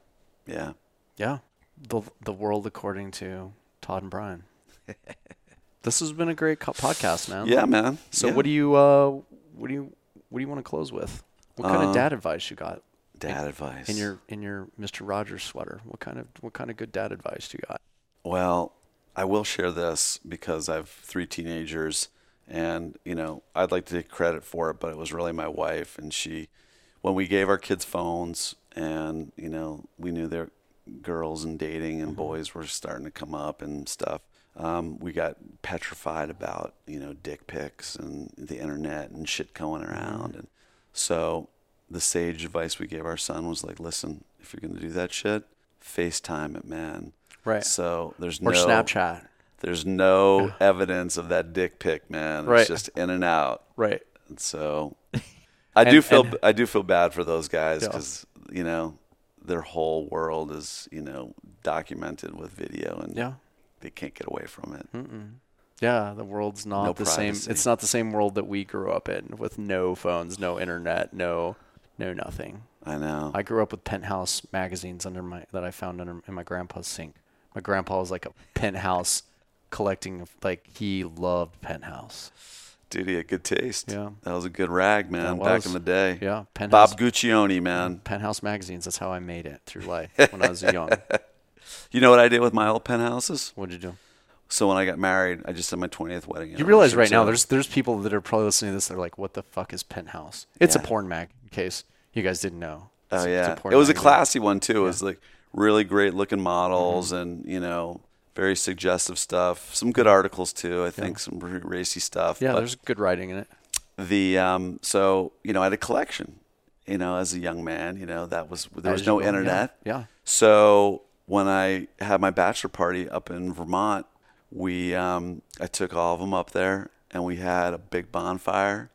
Yeah. Yeah. The the world according to Todd and Brian. this has been a great co- podcast, man. Yeah, man. So Yeah. what do you uh what do you what do you want to close with? What kind Uh, of dad advice you got Dad advice. in your in your Mr. Rogers sweater? What kind of what kind of good dad advice do you got? Well, I will share this because I have three teenagers, and you know I'd like to take credit for it, but it was really my wife, and she, when we gave our kids phones, and you know we knew their girls and dating and boys were starting to come up and stuff. Um, we got petrified about you know dick pics and the internet and shit going around, and so the sage advice we gave our son was like, listen, if you're gonna do that shit, FaceTime it, man. Right. So there's Or no Snapchat. There's no evidence of that dick pic, man. Right. It's just in and out. Right. And so I do feel and- I do feel bad for those guys Yeah. because you know their whole world is you know documented with video and Yeah. they can't get away from it. Yeah, the world's not No the same. It's not the same world that we grew up in with no phones, no internet, no no nothing. I know. I grew up with penthouse magazines under my that I found under in my grandpa's sink. My grandpa was like a penthouse collecting like he loved penthouse. Dude, he had good taste. Yeah. That was a good rag, man, back in the day. Yeah, penthouse Bob Guccione, man. penthouse magazines. That's how I made it through life when I was young. You know what I did with my old penthouses? What'd you do? So when I got married, I just had my 20th wedding. You realize right now there's there's people that are probably listening to this. They're like, "What the fuck is penthouse?" It's a porn mag. In case you guys didn't know. Oh It's- it's yeah, it was a classy one too. It was like really great looking models Mm-hmm. and you know very suggestive stuff. Some good articles too. I think some racy stuff. Yeah, but there's good writing in it. the um, so you know I had a collection. You know, as a young man, you know that was there was As no go, yeah, internet. yeah. So when I had my bachelor party up in Vermont, we um, I took all of them up there and we had a big bonfire.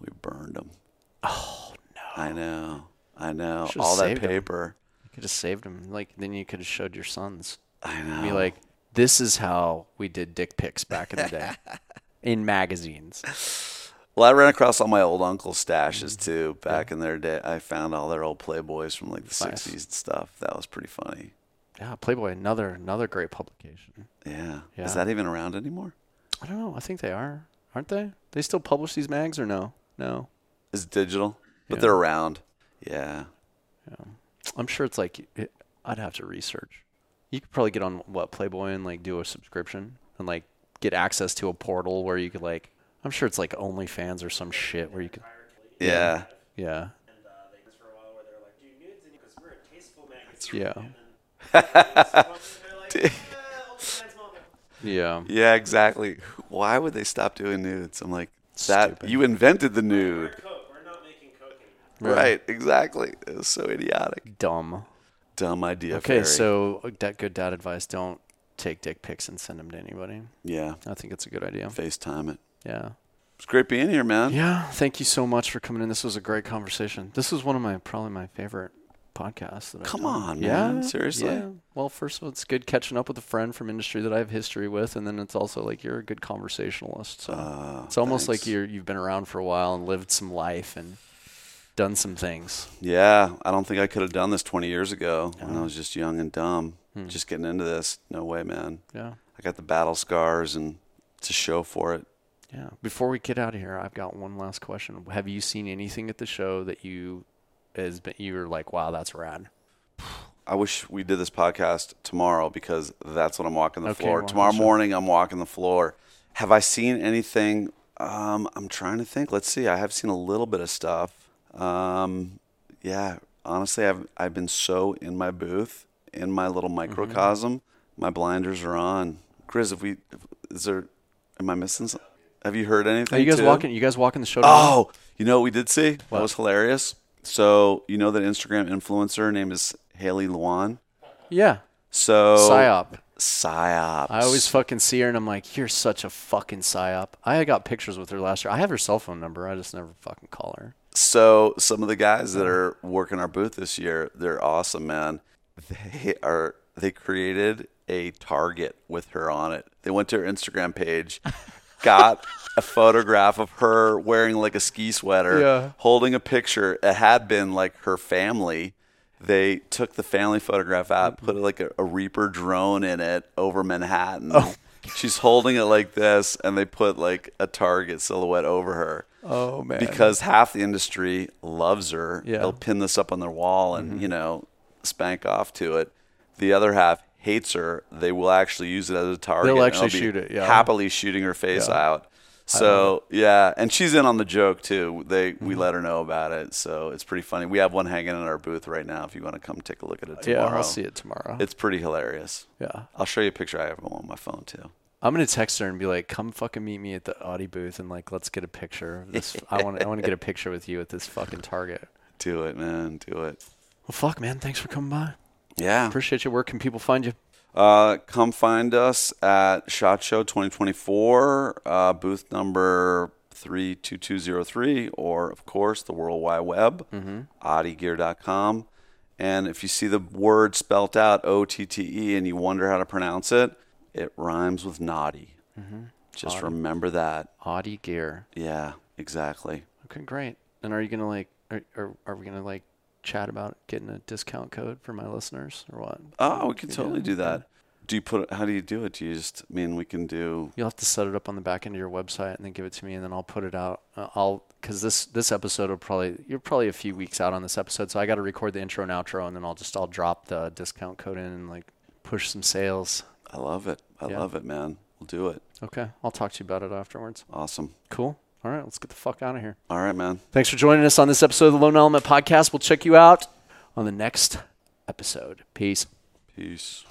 We burned them. Oh no! I know, I know. All that paper. You could have saved them. Like then you could have showed your sons. I know. Be like, this is how we did dick pics back in the day, in magazines. Well, I ran across all my old uncle's stashes Mm-hmm. too back in their day. I found all their old Playboys from like the Nice. '60s and stuff. That was pretty funny. Yeah, Playboy, another another great publication. Yeah. Yeah. Is that even around anymore? I don't know. I think they are, aren't they? They still publish these mags or no? No. It's digital, but Yeah. they're around. Yeah. Yeah. I'm sure it's like it, I'd have to research. You could probably get on what Playboy and like do a subscription and like get access to a portal where you could like. I'm sure it's like OnlyFans or some shit where you could. Yeah. Yeah. And uh, they just for a while where they're like, do nudes in because we're a tasteful magazine. Yeah. And then they're like, OnlyFans model. Yeah. Yeah, exactly. Why would they stop doing nudes? I'm like, that Stupid. you invented the We're nude. coke. We're not making Right, exactly. It was so idiotic. Dumb. Dumb idea. Okay, Fairy. so uh, that good dad advice. Don't take dick pics and send them to anybody. Yeah. I think it's a good idea. FaceTime it. Yeah. It's great being here, man. Yeah. Thank you so much for coming in. This was a great conversation. This was one of my probably my favorite podcasts. That I've Come on, yeah, man. Seriously? Yeah. Well, first of all, it's good catching up with a friend from industry that I have history with, and then it's also like you're a good conversationalist. So Uh, it's almost like you're you've been around for a while and lived some life and done some things. Yeah, I don't think I could have done this 20 years ago when I was just young and dumb. Hmm. Just getting into this. No way, man. Yeah. I got the battle scars and to show for it. Yeah. Before we get out of here, I've got one last question. Have you seen anything at the show that you has been you were like, wow, that's rad? I wish we did this podcast tomorrow because that's when I'm walking the Okay, floor. walking Tomorrow morning, I'm walking the floor. Have I seen anything? Um, I'm trying to think. Let's see. I have seen a little bit of stuff. Um, yeah, honestly, I've I've been so in my booth, in my little Mm-hmm. microcosm. My blinders are on. Chris, if we, is there? Am I missing? Something? Have you heard anything? Are you guys too? walking? You guys walking the show? Oh, you know what we did see? What? That was hilarious. So you know that Instagram influencer name is Haley Luan. yeah. So Psyop. Psyop. I always fucking see her and I'm like, you're such a fucking psyop. I got pictures with her last year. I have her cell phone number. I just never fucking call her. So some of the guys that are working our booth this year, they're awesome, man. They are they created a target with her on it. They went to her Instagram page, got a photograph of her wearing like a ski sweater, Yeah. holding a picture. It had been like her family. They took the family photograph out, mm-hmm. put like a, a Reaper drone in it over Manhattan. Oh. She's holding it like this, and they put like a target silhouette over her Oh man. because half the industry loves her. Yeah. Mm-hmm. They'll pin this up on their wall and, you know, spank off to it. The other half hates her. They will actually use it as a target. They'll and actually be shoot it, yeah. Happily shooting her face Yeah. out. So yeah, and she's in on the joke too. They we let her know about it, so it's pretty funny. We have one hanging in our booth right now. If you want to come take a look at it yeah, tomorrow, I'll see it tomorrow. It's pretty hilarious. yeah. I'll show you a picture I have on my phone too. I'm gonna text her and be like, "Come fucking meet me at the OTTE booth and like, let's get a picture of this. I want I want to get a picture with you at this fucking Target." Do it, man. Do it. Well, fuck, man. Thanks for coming by. Yeah. Appreciate you. Where can people find you? Uh, come find us at SHOT Show 2024, uh, booth number 32203, or of course the World Wide Web, ottegear.com. And if you see the word spelt out O T T E and you wonder how to pronounce it, it rhymes with naughty. Just Audi. remember that. OTTE Gear. Yeah, exactly. Okay, great. And are you gonna like, are, are, are we gonna like chat about getting a discount code for my listeners or what? Oh, we can Yeah, totally do that. Do you put how do you do it? Do you just, I mean, we can do, You'll have to set it up on the back end of your website and then give it to me, and then I'll put it out. Uh, I'll because this this episode will probably you're probably a few weeks out on this episode, so I got to record the intro and outro, and then I'll just I'll drop the discount code in and like push some sales. I love it. I Yeah. love it, man. We'll do it. Okay, I'll talk to you about it afterwards. Awesome. Cool. All right, let's get the fuck out of here. All right, man. Thanks for joining us on this episode of the Lone Element Podcast. We'll check you out on the next episode. Peace. Peace.